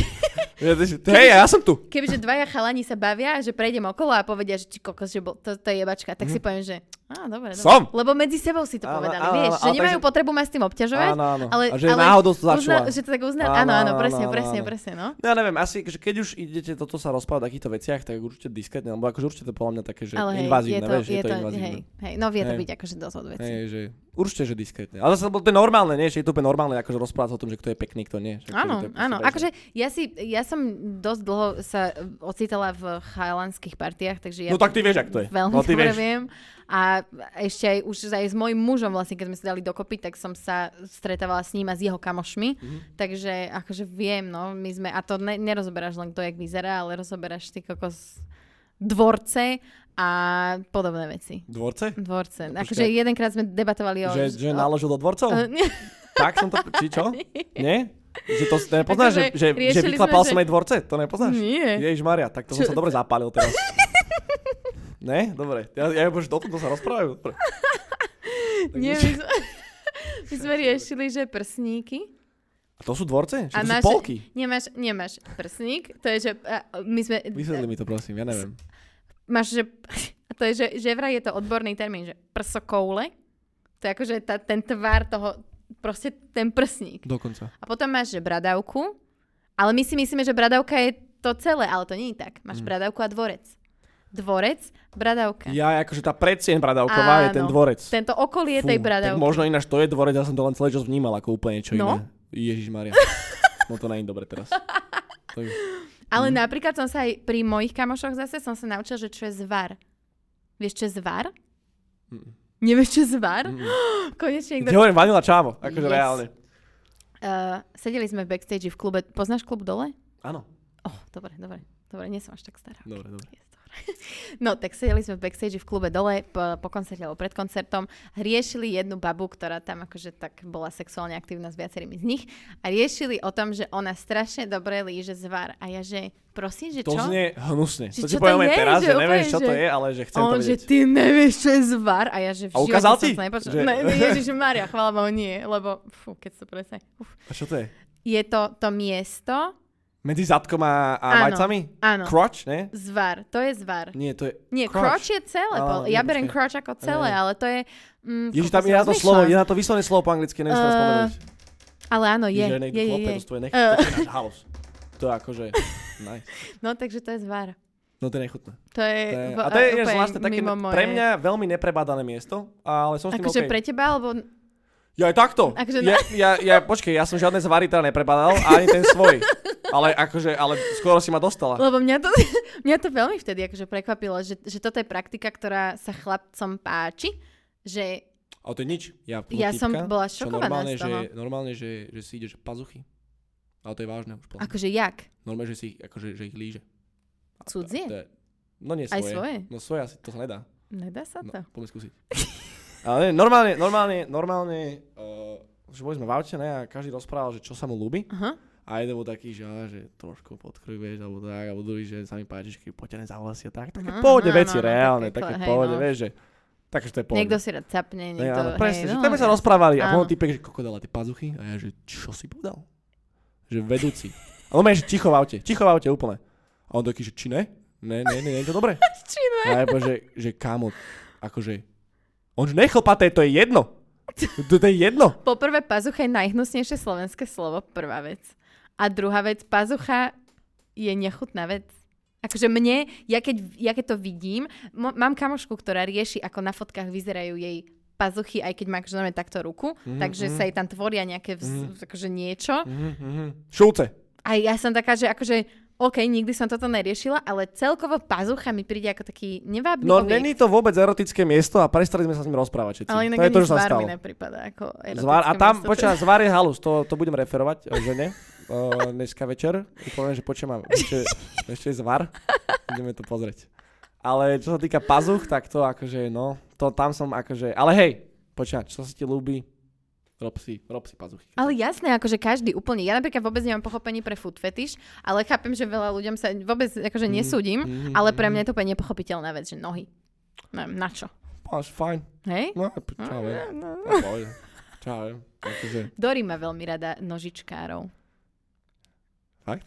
Hej, ja som tu. kebyže dvaja chalani sa bavia, že prejdem okolo a povedia, že či kokos, že bol, to, to je jebačka, tak si poviem, že á, dobre, dobre. Som. Lebo medzi sebou si to Áno, povedali, áno, vieš, áno, že nemajú takže- potrebu ma s tým obťažovať, Áno, áno. ale, a že ale náhodou to uzna, začula. že to tak uzná, Áno, áno, presne, áno, presne, áno. presne, no. No ja neviem, asi, že keď už idete toto sa rozprávať o takýchto veciach, tak určite diskrétne, lebo akože určite to je podľa mňa také, že Ale hej, je invazívne, to, vieš, je je to to, invazívne. hej, hej, no vie to Hej. byť akože dosť od veci. Hej, že určite, že diskrétne. Ale zase to je normálne, nie? Že je to úplne normálne, akože rozprávať o tom, že kto je pekný, kto nie. Áno, to je áno. Akože ja si, ja som dosť dlho sa ocitala v chalanských partiách, takže ja No tak ty vieš, ak to je. veľmi No ty dobre vieš. viem. A ešte aj už aj s mojim mužom vlastne, keď sme sa dali dokopy, tak som sa stretávala s ním a s jeho kamošmi. Mhm. Takže akože viem, no, my sme, a to ne, nerozoberáš len to, jak vyzerá, ale rozoberáš ty kokos dvorce a podobné veci. Dvorce? Dvorce. No, Akože jedenkrát sme debatovali o... Že, že naložil do dvorcov? Tak som to... Či čo? Nie? Že to nepoznáš, že, Akože že, že riešili vyklapal sme, som že- aj dvorce? To nepoznáš? Nie. Ježiš Maria, tak to som sa dobre zapálil teraz. ne? Dobre. Ja, ja bože, o tomto sa rozprávajú. Dobre. Nie, my sme, my sme riešili, že prsníky. A to sú dvorce? Čo A to sú máš- polky? Nemáš, nemáš prsník, to je, že my sme... Vysvetli mi to prosím, ja neviem. Máš, že... To je, že, že vraj je to odborný termín, že prsokoule. To je akože tá, ten tvar toho, proste ten prsník. Dokonca. A potom máš, že bradavku, ale my si myslíme, že bradavka je to celé, ale to nie je tak. Máš Mm. bradavku a dvorec. Dvorec, bradavka. Ja, akože tá predsien bradavková je ten Áno. dvorec. Tento okolie Fú, tej Tak bradavky. možno ináč to je dvorec, ja som to len celý čas vnímal ako úplne niečo No. iné. Ježiš Maria. No to je dobre teraz. To je... Ale Mhm. napríklad som sa aj pri mojich kamošoch zase som sa naučila, že čo je zvar. Vieš, čo je zvar? Mm. Nevieš, čo je zvar? Mm. Konečne niekto... hovorím vanila čávo, akože Yes. reálne. Uh, sedeli sme v backstage v klube. Poznáš klub dole? Áno. Oh, dobre, dobre. Dobre, nie som až tak stará. Dobre, dobre. Yes. No, tak sedeli sme v backstage v klube dole po, po koncerte alebo pred koncertom. Riešili jednu babu, ktorá tam akože tak bola sexuálne aktívna s viacerými z nich. A riešili o tom, že ona strašne dobre líže zvar. A ja, že prosím, že To čo? znie hnusne. Že To čo ti to poviem aj je? teraz, Že že nevieš, čo to že- je, ale že chcem to On, že vedieť. ty nevieš, čo je zvar. A ja, že v A ukázal ti? sa. Že- Ne, ne, Ježiš Maria, chvála Bohu, nie. Lebo, fú, keď to presne. Uf. A čo to je? Je to to miesto, Medzi zadkom a, a Áno. majcami? áno, Crotch, ne? zvar. To je zvar. Nie, to je... Nie, Crotch. crotch je celé. Pol. Ja nie, berem crotch ako celé, ale to je... Mm, Ježiš, tam je na to slovo, je na to vyslovené slovo po anglicky, neviem spomenúť. Ale áno, je. Je, je, je. nech, Eh. to je náš house. To je akože... Nice. No, takže to je zvar. No to je nechutné. To je, To je, a to je, je úplne zvláštne také mimo pre moje- mňa veľmi neprebádané miesto, ale som s tým Akože OK. pre teba, alebo... Ja aj takto. Akože ja, ja, ja, počkej, ja som žiadne zvary teda neprebadal, ani ten svoj. Ale akože, ale skoro si ma dostala. Lebo mňa to, mňa to veľmi vtedy akože prekvapilo, že, že toto je praktika, ktorá sa chlapcom páči, že Ale to je nič. Ja, Ja som bola šokovaná normálne, z toho. Že, normálne, že, že si ideš pazuchy. Ale to je vážne už. mňa. akože jak? Normálne, že si ich, akože, že ich líže. To- Cudzie? to je- No nie Aj svoje. svoje? No svoje asi, to sa nedá. Nedá sa No, to? poďme skúsiť. Ale nie, normálne, normálne, normálne, uh, že boli sme v aute, ne, a každý rozprával, že čo sa mu ľúbi. Aha. A jeden bol taký, že, že trošku podkruj, vieš, alebo tak, alebo druhý, že sa mi páči, že keď poťané za vlasy a tak, také Aha, pohode áno, veci, áno, reálne, také, také pohode, no. vieš, že, takže to je pohode. Niekto si rád capne, Ne, niekto... áno, presne, hej, že no, tam sa rozprávali a Áno. potom typek, že koko dala tie pazuchy a ja, že čo si povedal? Že vedúci. A on že ticho v aute, ticho v aute úplne. A on taký, že či ne? Ne, ne, ne, ne, je to dobre. Či ne? A ja že, že kámo, akože, on že nechlpaté, to je jedno. To, to je jedno. Poprvé, pazucha je najhnusnejšie slovenské slovo, prvá vec. A druhá vec, pazucha je nechutná vec. Akože mne, ja keď, ja keď to vidím, m- mám kamošku, ktorá rieši, ako na fotkách vyzerajú jej pazuchy, aj keď má akože normálne takto ruku, Mhm, takže mhm. sa jej tam tvoria nejaké vz, Mhm. akože niečo. Mhm, mhm. Šulce. A ja som taká, že akože, OK, nikdy som toto neriešila, ale celkovo pazucha mi príde ako taký nevábny No objekt. není to vôbec erotické miesto a prestali sme sa s ním rozprávať všetci. Ale to inak je to, čo sa stalo. mi nepripada ako Zvar, a tam, počkaj, zvar je halus, to, to budem referovať o žene uh, dneska večer. Poviem, že počujem, ešte, ešte je zvar. Ideme to pozrieť. Ale čo sa týka pazuch, tak to akože, no, to tam som akože, ale hej, počkaj, čo sa ti ľúbi, rob si, rob si pazuchy. Ale jasné, akože každý úplne. Ja napríklad vôbec nemám pochopenie pre food fetish, ale chápem, že veľa ľuďom sa vôbec akože Mhm, nesúdim, mhm, ale pre mhm. mňa je to úplne nepochopiteľná vec, že nohy. Neviem, na čo? Máš, fajn. Hej? No, čo ja viem. No, no. No. Čo ja viem. Akože, Dori má veľmi rada nožičkárov. Fakt?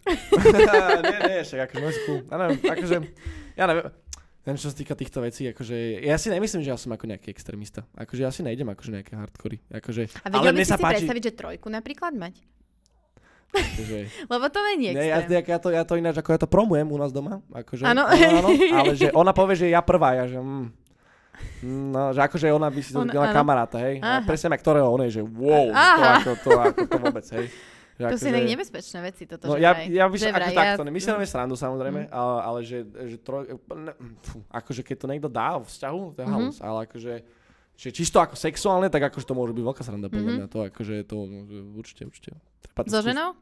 nie, nie, však akože, no, cool. Ja neviem, akože, ja neviem. Neviem, čo sa týka týchto vecí, akože, ja si nemyslím, že ja som ako nejaký extrémista. Akože ja si nejdem akože nejaké hardcory. Akože, A vedel ale by si si páči, predstaviť, že trojku napríklad mať? akože, Lebo to není nie, ja, extrém. ja, to, ja to ináč, ako ja to promujem u nás doma. Akože, Áno. áno, ale že ona povie, že ja prvá, ja že mm, no, že akože ona by si to áno. kamaráta, hej. Aha. presne jak ktorého on je, že wow, to ako, to, ako to vôbec, hej. Že To akože- sú inak nebezpečné veci, toto, No že ja, vraj. ja by som, Že vraj, akože ja- takto, nemyslím Mm. mm. srandu samozrejme, ale, ale že, že troj, ne, fú, akože keď to niekto dá v vzťahu, to je Mhm. halus, ale akože že čisto ako sexuálne, tak akože to môže byť veľká sranda podľa Mhm. mňa, to akože to že určite, určite. So ženou?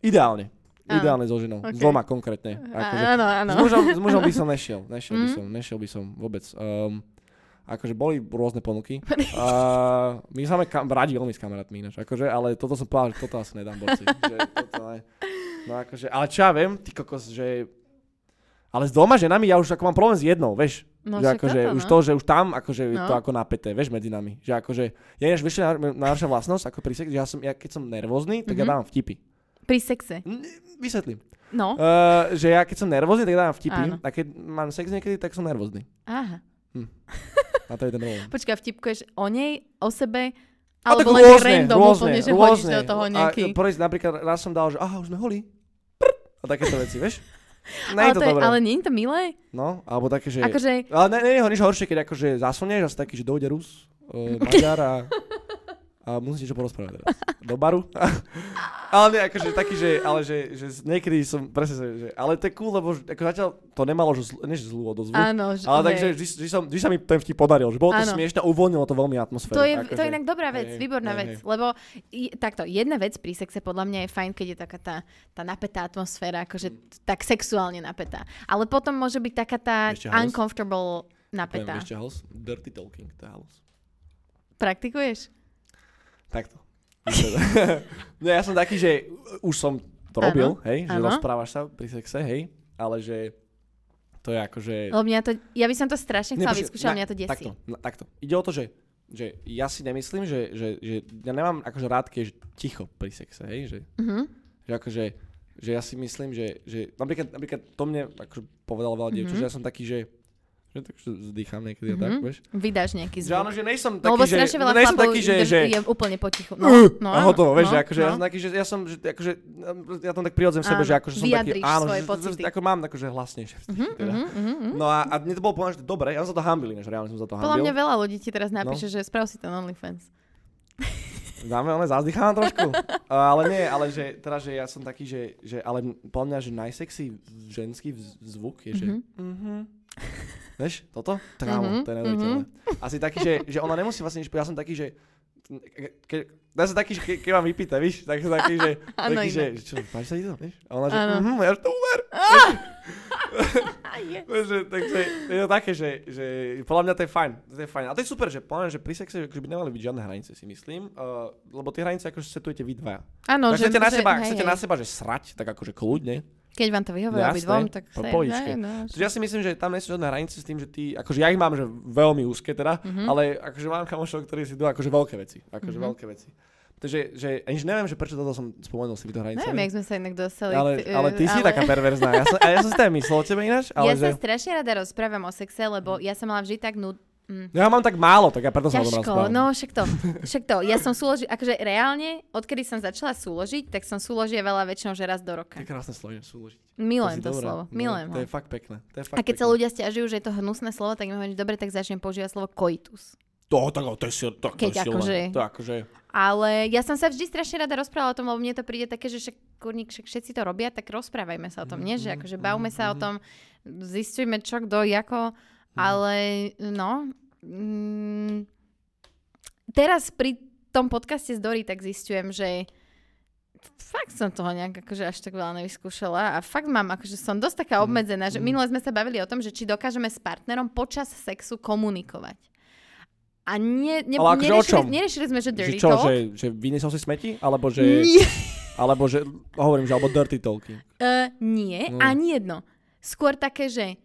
Ideálne. Ideálne so ženou. Ok. S dvoma konkrétne. Akože, Áno, áno. s, mužom, s mužom by som nešiel. Nešiel by Mhm. som, nešiel by som vôbec. Um, akože boli rôzne ponuky. Uh, my sme kam, radi veľmi s kamarátmi ináč, akože, ale toto som povedal, že toto asi nedám borci. že toto ne. No akože, ale čo ja viem, ty kokos, že... Ale s dvoma ženami ja už ako mám problém s jednou, vieš. No, že akože toto, už no. to, že už tam akože je No. to ako napäté, vieš, medzi nami. Že akože, ja ináč vieš, čo je na- najhoršia vlastnosť, ako pri sexe, že ja, som, ja keď som nervózny, tak ja Mhm. dávam vtipy. Pri sexe. N- Vysvetlím. No. Uh, že ja keď som nervózny, tak dávam vtipy. Áno. A keď mám sex niekedy, tak som nervózny. Aha. A to je ten problém. Počkaj, vtipkuješ o nej, o sebe, alebo len rôzne, random rôzne, úplne, že rôzne. hodíš do toho nejaký... A, porez, napríklad raz som dal, že aha, už sme holí. Prr. A takéto veci, vieš? Nie ale, je to je, ale nie je to milé? No, alebo také, že... Akože, Ale ne, nie je ho nič horšie, keď akože zasunieš a si taký, že dojde Rus, uh, Maďar a, a musíš niečo porozprávať teraz. Do baru. ale nie, akože taký, že, ale že, že niekedy som presne, že, že, ale to je cool, lebo ako zatiaľ to nemalo, že zl, než zlú odozvu. áno. Že, ale takže vždy, vždy, som, vždy sa mi ten vtip podaril, že bolo to smiešne a uvoľnilo to veľmi atmosféru. To je, akože, to je inak dobrá vec, hej, výborná hej, vec, hej. lebo i, takto, jedna vec pri sexe podľa mňa je fajn, keď je taká tá, tá napätá atmosféra, akože t- tak sexuálne napätá. Ale potom môže byť taká tá Ešte uncomfortable napätá. Ešte halus? Dirty talking, to je halus. Praktikuješ? Takto. Nie, ja som taký, že už som to robil, hej, že áno. rozprávaš sa pri sexe, hej, ale že to je akože... Lebo mňa to, ja by som to strašne chcela vyskúšať, mňa to desí. Takto, na, takto. Ide o to, že, že ja si nemyslím, že, že, že ja nemám akože rád, keď je ticho pri sexe, hej, že, Mhm. že akože, že ja si myslím, že, že napríklad, napríklad to mne akože povedalo veľa dievčat, Mhm. že ja som taký, že, že tak že zdýcham niekedy a tak, Mhm. vieš. Vydáš nejaký Že áno, zvuk. že nejsom No, lebo taký, že, strašne veľa no, nejsom taký, že, že je úplne potichu. No, Uh, no, a hotovo, vieš, no, že akože ja no. som taký, že ja som, že, akože, ja tam tak prirodzem sebe, Áno, že akože som taký, áno, svoje že, pocity. ako mám akože hlasnejšie. Mhm, teda. mhm, mhm, mhm. No a, a mne to bolo povedané, že dobre, ja som za to hambil, než reálne som za to Podľa hambil. mňa veľa ľudí ti teraz No. napíše, že sprav si ten OnlyFans. Dáme, ale zazdychávam trošku. Ale nie, ale že, teda, že ja som taký, že, že ale podľa mňa, že najsexy ženský zvuk je, že Mhm. Vieš, toto? Trávo, Mhm, to je neuveriteľné. Asi taký, že, že ona nemusí vlastne nič, ja som taký, že ke, ja som taký, že ke, keď mám vypité, víš, tak som taký, že, Áno, taký, že, že čo, páči sa ti to, vieš? A ona, že mhm, ja že to uver. Je. Vieš, že, takže je to také, že, že podľa mňa to je fajn. To je fajn. A to je super, že podľa mňa, že pri sexe akože by nemali byť žiadne hranice, si myslím. Uh, lebo tie hranice akože setujete vy dvaja. Áno, No, že, chcete, na že- seba, hej, chcete hej. na seba, že srať, tak akože kľudne. Keď vám to vyhovuje obidvom, tak po pohodičke. hej, no, ja si myslím, že tam nie sú žiadne hranice s tým, že ty, akože ja ich mám, že veľmi úzke teda, Mhm. ale akože mám kamošov, ktorí si idú akože veľké veci. Akože Mhm. veľké veci. Takže, že, ani že neviem, že prečo toto som spomenul si to hranice. Neviem, jak sme sa inak dostali. ale, ale ty si ale- taká perverzná. Ja som, ja som si to aj myslel o tebe ináč, ale ja že... sa strašne rada rozprávam o sexe, lebo ja som mala vždy tak nud... Mm. Ja mám tak málo, tak ja preto sa o tom Ťažko, no však to, však to. Ja som súloži, akože reálne, odkedy som začala súložiť, tak som súložievala väčšinou, že raz do roka. To je krásne slovo, súložiť. Milujem to dobrá. slovo, No, milujem To ho. je fakt pekné. To je fakt A keď sa pekné. ľudia stiažujú, že je to hnusné slovo, tak mi hovorím, dobre, tak začnem používať slovo koitus. To, tak, to je, sil, to, to Keď je silné. akože- To akože... Ale ja som sa vždy strašne rada rozprávala o tom, lebo mne to príde také, že však, kurník, však všetci to robia, tak rozprávajme sa o tom, nie? Že akože bavme sa o tom, zistujme čo, kto, ako, ale no, mm, teraz pri tom podcaste z Dory tak zistujem, že fakt som toho nejak akože až tak veľa nevyskúšala a fakt mám, akože som dosť taká obmedzená, že minule sme sa bavili o tom, že či dokážeme s partnerom počas sexu komunikovať. A nie, ne, Ale akože neriešili, neriešili sme, že Že dirty čo, talk. že, že vyniesol si smeti? Alebo že... Nie. Alebo že... Hovorím, že alebo dirty talking. Uh, nie, No. ani jedno. Skôr také, že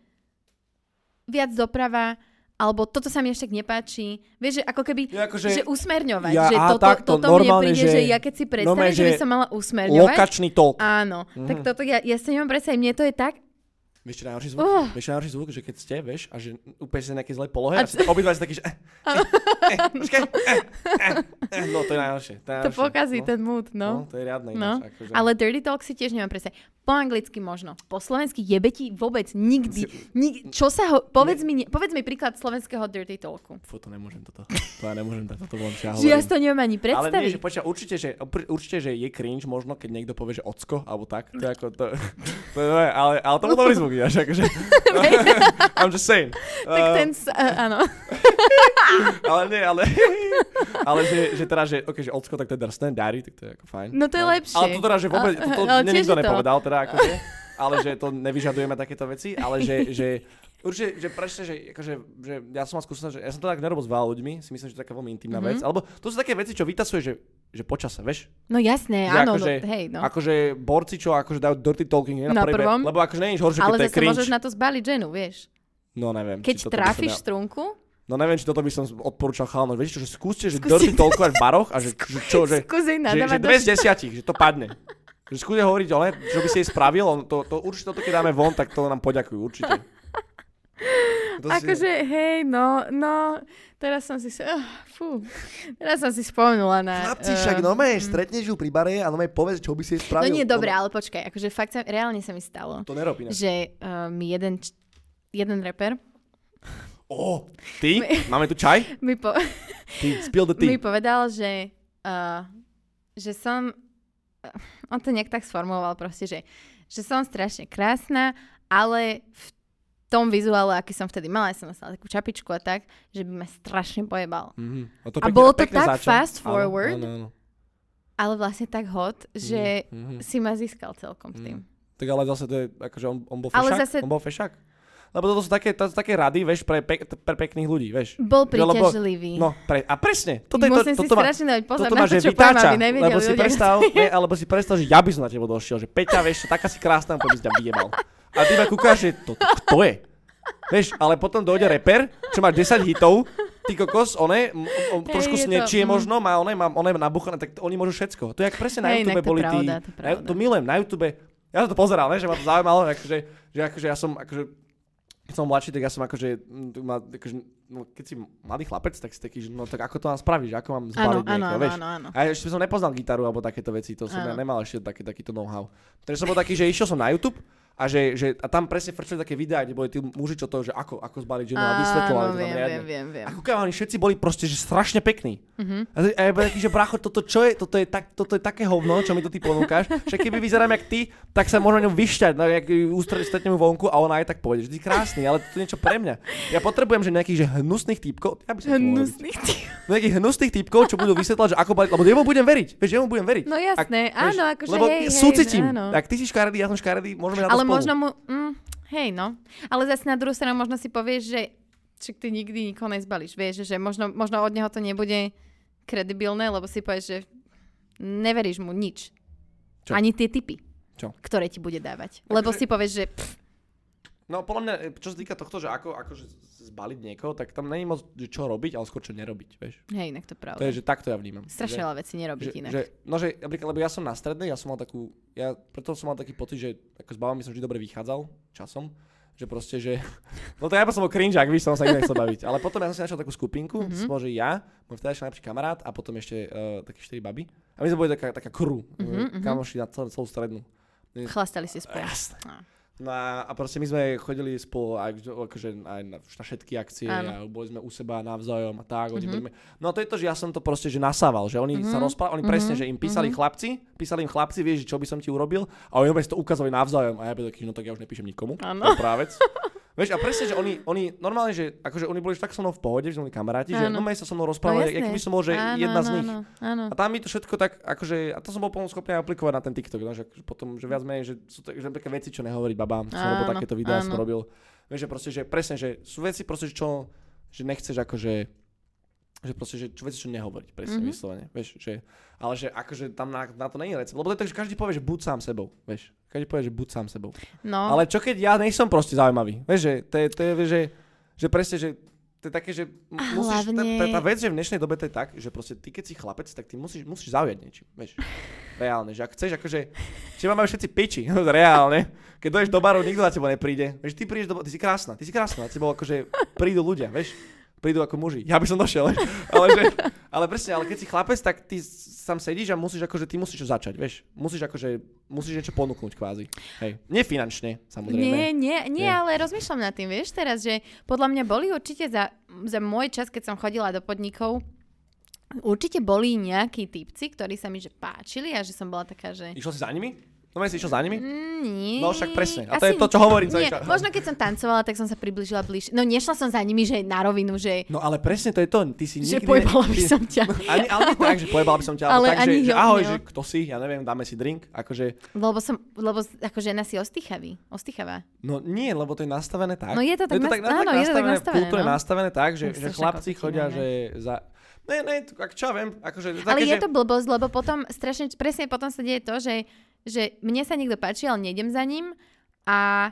viac doprava, alebo toto sa mi tak nepáči. Vieš, že ako keby, Ja akože- že usmerňovať. Ja- že toto, takto, toto mne normálne, príde, že, že- ja keď si predstavím, normálne, že by že som mala usmerňovať. Lokačný talk. Áno, Mhm. tak toto ja, ja si nemám predstaviť, mne to je tak, Vieš čo najhorší zvuk? Oh. Vieš čo najhorší zvuk? Že keď ste, vieš, a že úplne ste v nejakej zlej polohe A a, a obidva ste takí, že... Eh, eh, eh, eh, eh, eh, no to je najhoršie. To, je to pokazí no, ten mood, No, no. to je riadne. No, ináč, akože. ale dirty talk si tiež nemám predstaviť. Po anglicky možno. Po slovensky jebe ti vôbec nikdy. Nik, čo sa ho... Povedz mi, ne- povedz mi príklad slovenského dirty talku. Fú, to nemôžem toto. To ja nemôžem toto ja Že ja hovorím. si to neviem ani Ale nie, predstaviť. že počkaj, určite, že, určite, že je cringe možno, keď niekto povie, že ocko, alebo tak. To je ako, to, to je, ale, ale to bol dobrý zvuk, ináč, akože. I'm just saying. tak Uh, ten... a- áno. ale nie, ale, ale že, že teda, že, okay, že ocko, tak to je drsné, daddy, tak to je ako fajn. No to je lepšie. Ale to teda, že vôbec, A- to, to tiež nikto to. nepovedal, teda akože, ale že to nevyžadujeme takéto veci, ale že, že určite, že prečo, že, akože, že ja som mal skúsenosť, že ja som to tak nerobil s veľa ľuďmi, si myslím, že to je taká veľmi intimná Mhm. vec, alebo to sú také veci, čo vytasuje, že, že počase, vieš? No jasné, Že áno, akože, no, hej, no. akože borci, čo akože dajú dirty talking nie na, Na prvom. lebo akože nič horšie, keď Ale to je zase cringe. môžeš na to zbaliť ženu, vieš. No neviem. Keď trafíš strunku, No neviem, či toto by som odporúčal chalano. Viete čo, že skúste, že Skúste- dirty talkovať v baroch a že, že čo, že, skúsi že, že dve z desiatich, že to padne. Že skúste hovoriť ne, čo by si jej spravil, on to, to, určite toto keď dáme von, tak to nám poďakujú, určite. To si- Akože, hej, no, no, teraz som si, uh, fú, teraz som si spomenula na... Chlapci, eh, však no stretneš ju pri bare a no povedz, čo by si jej No spravil. nie, dobre, ale počkaj, akože fakt sa, reálne sa mi stalo, To nerob inak. že uh, mi jeden, jeden rapper Ó, ty? Máme tu čaj? mi, po, Ty, spill the mi tea. povedal, že, uh, že som, uh, on to nejak tak sformuloval proste, že, že som strašne krásna, ale v tom vizuále, aký som vtedy mala, ja som nosila takú čapičku a tak, že by ma strašne pojebal. Mhm. to A pekne- bolo to tak začal. fast Áno, forward, Áno, áno. ale vlastne tak hot, že Mhm. si ma získal celkom s tým. Tak ale zase to je, akože on, on bol Ale fešák? zase- On bol fešák? Lebo toto sú také, to sú také rady, vieš, pre, pek, pre pekných ľudí, vieš. Bol lebo- príťažlivý. No, pre, a presne. Toto je to, Musím si toto strašne dať pozor toto na to, čo poviem, aby nevedeli lebo si ľudia, predstav, ne, alebo si predstav, že ja by som na teba došiel, že Peťa, vieš, taká si krásna, poď by si ťa vyjebal. A ty ma kúkáš, že to, to, kto je? Vieš, ale potom dojde reper, čo má 10 hitov, ty kokos, one, m- Hej, trošku je to, snečie mm. možno, má one, má one nabuchané, tak oni môžu všetko. To je jak presne na Hej, YouTube boli tí, to na, to milujem, na YouTube, ja som to pozeral, ne, že ma to zaujímalo, akože, že akože ja som, akože, keď som mladší, tak ja som akože, ma, akože no, keď si mladý chlapec, tak si taký, že no tak ako to mám spraviť, že ako mám zbaliť áno, niekoho, vieš. A ja ešte som nepoznal gitaru alebo takéto veci, to som ja nemal ešte taký, takýto know-how. Takže som bol taký, že išiel som na YouTube a, že, že, a tam presne frčali také videá, kde boli tí muži, čo to, že ako, ako zbaliť ženu a vysvetľovali Áno, to tam viem, riadne. viem, viem, viem. A kúkam, oni všetci boli proste, že strašne pekní. Mhm. A, to- a ja taký, že bracho, toto čo je, toto je, tak, toto je také hovno, čo mi to ty ponúkaš, že keby vyzerám jak ty, tak sa môžem ňom vyšťať, no, jak ústredí stretnem vonku a ona aj tak povede, že ty krásny, ale to je niečo pre mňa. Ja potrebujem, že nejakých že hnusných typkov, ja by som. Hnusných ty- nejakých hnusných typkov, čo budú vysvetľať, že ako baliť, lebo jemu budem veriť, vieš, jemu budem veriť. No jasné, Ak- áno, akože lebo hej, hej, súcitím, áno. ak ty si škaredý, ja som škaredý, môžeme na to Ale spolu. možno mu, mm, hej no, ale zase na druhú stranu možno si povieš, že však ty nikdy nikoho nezbalíš, vieš, že možno, možno od neho to nebude kredibilné, lebo si povieš, že neveríš mu nič. Čo? Ani tie typy, Čo? ktoré ti bude dávať. Lebo si povieš, že pff, No podľa mňa, e, čo sa týka tohto, že ako akože zbaliť niekoho, tak tam není moc, čo robiť, ale skôr čo nerobiť, vieš. hej, inak to To pravda. je, že takto ja vnímam. Strašne veľa vecí nerobiť že, inak. že, no že, napríklad, lebo ja som na strednej, ja som mal takú, ja preto som mal taký pocit, že ako s babami som vždy dobre vychádzal časom, že proste, že, no to ja som bol cringe, ak by som sa inak chcel baviť, ale potom ja som si našiel takú skupinku, Mhm. mm-hmm. som bol, že ja, môj vtedajší najlepší kamarát a potom ešte uh, také štyri baby a my sme boli taká, taká crew, Mhm, mhm. kamoši na celú, celú strednú. Chlastali si spolu. Jasné. No. A, a proste my sme chodili spolu aj, akože, aj na, na všetky akcie Áno. a boli sme u seba navzájom a tak. Mhm. Mm-hmm. Boli no to je to, že ja som to proste že nasával, že oni mm-hmm. sa rozprávali, oni Mhm. presne, že im písali chlapci, písali im chlapci, vieš, čo by som ti urobil a oni si to ukázali navzájom a ja byl taký, no tak ja už nepíšem nikomu, Áno. to je práve vec. Vieš, a presne, že oni, oni normálne, že akože oni boli tak so mnou v pohode, že boli kamaráti, že Áno. no sa so mnou rozprávali, jasné. no, by som bol, že Áno, jedna z áno, nich. Áno, áno. A tam mi to všetko tak, akože, a to som bol plno schopný aplikovať na ten TikTok, no, že akože potom, že viac menej, že sú to, že také veci, čo nehovoriť babám, som robil takéto videá, som robil, vieš, že proste, že presne, že sú veci proste, že čo, že nechceš akože, že proste, že veci, čo nehovoriť, presne, Mhm. mm-hmm. vyslovene, vieš, že, ale že akože tam na, na to není recept, lebo to je tak, že každý povie, že buď sám sebou, vieš, každý povie, že buď sám sebou. No, Ale čo keď ja nejsom proste zaujímavý, vieš, že to je, to je že, že presne, že to je také, že musíš, hlavne- tá, tá vec, že v dnešnej dobe to je tak, že proste ty keď si chlapec, tak ty musíš, musíš zaujať niečím, vieš. Reálne, že ak chceš, akože, teba majú všetci piči, reálne. Keď dojdeš do baru, nikto za teba nepríde. Vieš, ty prídeš do ty si krásna, ty si krásna, na tebou akože prídu ľudia, vieš. Prídu ako muži. Ja by som došiel, ale, že, ale presne, ale keď si chlapec, tak ty s- tam sedíš a musíš akože, ty musíš čo začať, vieš. Musíš akože, musíš niečo ponúknuť kvázi. Hej. Nie finančne, samozrejme. Nie, nie, nie, Nie. ale rozmýšľam nad tým, vieš teraz, že podľa mňa boli určite za, za môj čas, keď som chodila do podnikov, určite boli nejakí typci, ktorí sa mi že páčili a že som bola taká, že... Išlo si za nimi? No si išiel za nimi? Mm, Nie. No však presne. A to Asi je to, čo hovorím Nie, možno keď som tancovala, tak som sa približila bližšie. No nešla som za nimi, že na rovinu, že, No ale presne to je to. Ty si že nikdy... pojebala by som ťa. Ani, ale nie tak, že pojebala by som ťa, ale, Ale tak, ani že, že ho- ahoj, že kto si, ja neviem, dáme si drink, akože, Lebo som, lebo ako žena si ostýchavý. Ostýchavá. no nie, lebo to je nastavené tak. No je to tak je to nas- áno, je to tak nastavené, kultúre no. nastavené tak, že, že chlapci chodia, že za... Ne, ne, ak čo ja viem, akože Ale také, je že... to blbosť, lebo potom strašne, presne potom sa deje to, že, že mne sa niekto páči, ale nejdem za ním a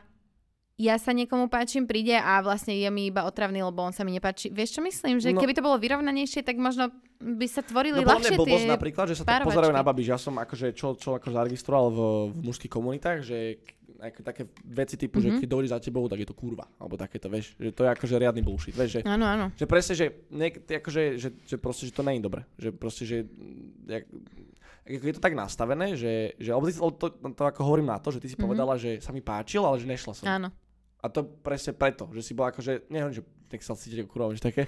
ja sa niekomu páčim, príde a vlastne je mi iba otravný, lebo on sa mi nepáči. Vieš, čo myslím? Že No. keby to bolo vyrovnanejšie, tak možno by sa tvorili No ľahšie blbosť tie... napríklad, že sa tak pozerajú na babi, že ja som akože, čo, čo ako zaregistroval v, v mužských komunitách, že ako také veci typu, Mhm. že keď dojde za tebou, tak je to kurva, alebo takéto, vieš, že to je akože riadny bullshit, vieš, že Áno, áno. Že presne, že, niek- akože, že, že proste, že to je dobre. Že proste, že jak, je to tak nastavené, že, že to, to, ako hovorím na to, že ty si Mhm. povedala, že sa mi páčil, ale že nešla som. Áno. A to presne preto, že si bola akože, neviem, že tak sa cítiť ako kurva, že také,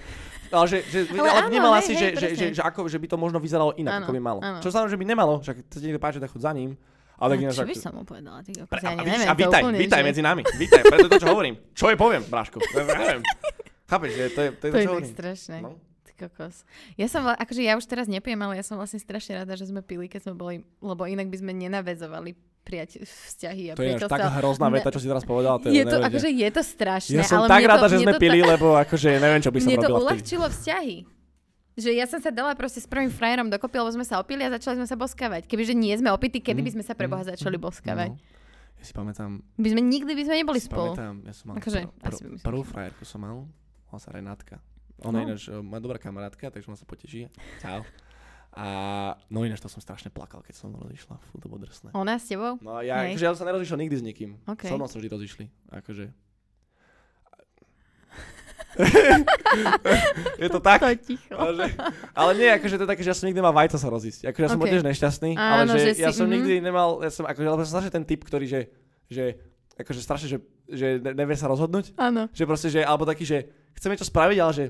ale že, že Ale ale, áno, vnímala hej, si, hej, že, že, že, že, ako, že by to možno vyzeralo inak, Áno, ako by malo. áno. Čo znamená, že by nemalo, že ak sa ti niekto páči, tak chod za ním. Ale No, čo by som mu povedala? Ty kokos, pre, ja neviem, a vítaj, úplne, vítaj že- medzi nami, vítaj, preto je to, čo hovorím. Čo je poviem, Bráško? Je, ja neviem. Chápeš, že to je to, je To to je čo tak hovorím. strašné. No. Kokos. Ja som, akože ja už teraz nepijem, ale ja som vlastne strašne rada, že sme pili, keď sme boli, lebo inak by sme nenavezovali priateľ, vzťahy a To je priateľstva. taká hrozná veta, čo si teraz povedala. To je to, neuveriteľné. akože je to strašné, ja som ale tak mne rada, to, že mne sme to pili, tak- lebo akože neviem, čo by som Mne to robil vtedy. uľahčilo vzťahy. Že ja som sa dala proste s prvým frajerom dokopy, lebo sme sa opili a začali sme sa boskavať. Kebyže nie sme opití, kedy by sme sa pre Boha začali boskavať? No. Ja si pamätám, By sme nikdy by sme neboli spolu. pamätám, ja som mal Akože, pr- pr- prvú frajerku som mal, volá sa Renátka. Ona No. ináč uh, moja dobrá kamarátka, takže ona sa poteší. Čau. A no ináč to som strašne plakal, keď som rozišla. Fú, to bolo drsné. Ona s tebou? No ja, Hej. akože ja som sa nerozišiel nikdy s nikým. OK. So mnou sa vždy rozišli. Akože. je to tak? To ticho. Ale, že, ale nie, akože to je také, že ja som nikdy nemal vajca sa rozísť. Akože ja som bol Ok. tiež nešťastný, Áno, ale že, že ja si- som mhm. nikdy nemal, ja som, akože, lebo som strašne ten typ, ktorý, že, že akože strašne, že, že ne- nevie sa rozhodnúť. Áno. Že proste, že, alebo taký, že chcem niečo spraviť, ale že,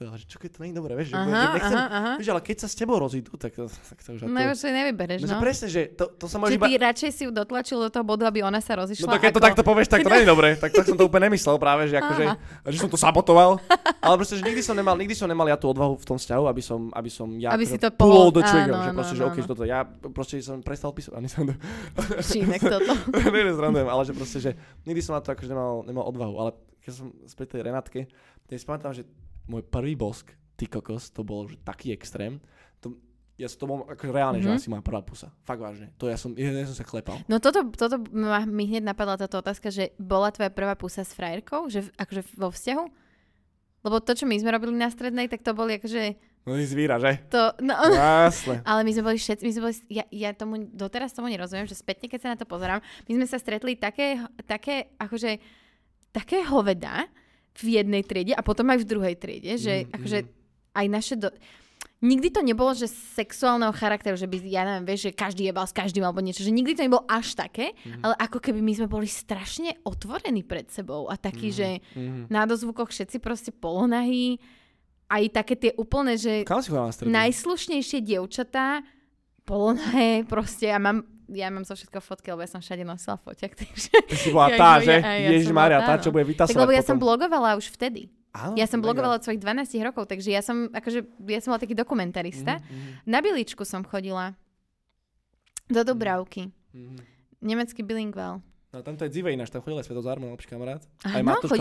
koko, ale že čo keď to nie je dobré, vieš, že, že Aha, nechcem, aha, aha. vieš, ale keď sa s tebou rozídu, tak, to- tak to už No ako... už si nevybereš, No, že no. presne, že to, to sa môže Že iba... ty radšej si ju dotlačil do toho bodu, aby ona sa rozišla. No to keď to ako... takto povieš, tak to nie je dobré. Tak, tak som to úplne nemyslel práve, že akože, že som to sabotoval. Ale proste, že nikdy som nemal, nikdy som nemal ja tú odvahu v tom vzťahu, aby som, aby som ja Aby akože si to pull the trigger, že proste, že áno, OK, že áno. toto, ja proste som prestal písať, ani som Šinek toto. nie, nezrandujem, ale že proste, že nikdy som na to akože nemal, nemal odvahu, ale keď som späť tej Renátke, tak si pamätám, že môj prvý bosk, ty kokos, to bol že taký extrém, to, ja som to bol akože reálne, Mhm. že asi moja prvá pusa. Fakt vážne. To ja som, ja, ja som sa klepal. No toto, toto ma, mi hneď napadla táto otázka, že bola tvoja prvá pusa s frajerkou? Že v- akože vo vzťahu? Lebo to, čo my sme robili na strednej, tak to boli akože No ty zvíra, že? to... No, Jasne. ale my sme boli všetci, my sme boli, ja, ja tomu, doteraz tomu nerozumiem, že spätne, keď sa na to pozerám, my sme sa stretli také, také, akože, také hoveda v jednej triede a potom aj v druhej triede, že Mm, akože aj naše, do, nikdy to nebolo, že sexuálneho charakteru, že by, ja neviem, vieš, že každý jebal s každým alebo niečo, že nikdy to nebolo až také, mm-hmm. ale ako keby my sme boli strašne otvorení pred sebou a taký, mm-hmm. že Mhm. na dozvukoch všetci proste polonahí, aj také tie úplne, že najslušnejšie dievčatá, polonahé, proste ja mám, ja mám zo všetko fotky, lebo ja som všade nosila foťak, takže... Ty si bola tá, ja- že? ja- ja Ježiš Maria, tá, tá, čo no. bude Tak vytasovať lebo ja som blogovala už vtedy. Áno, Ja som blogovala od svojich 12 rokov, takže ja som, akože, ja som bola taký dokumentarista. Mhm, Na Biličku som chodila. Do Dubravky. mhm. Nemecký bilinguál. No tam to je dzivé ináč, tam chodil aj Sveto Zármo, lepší kamarát. Aj Áno, Matúš, aj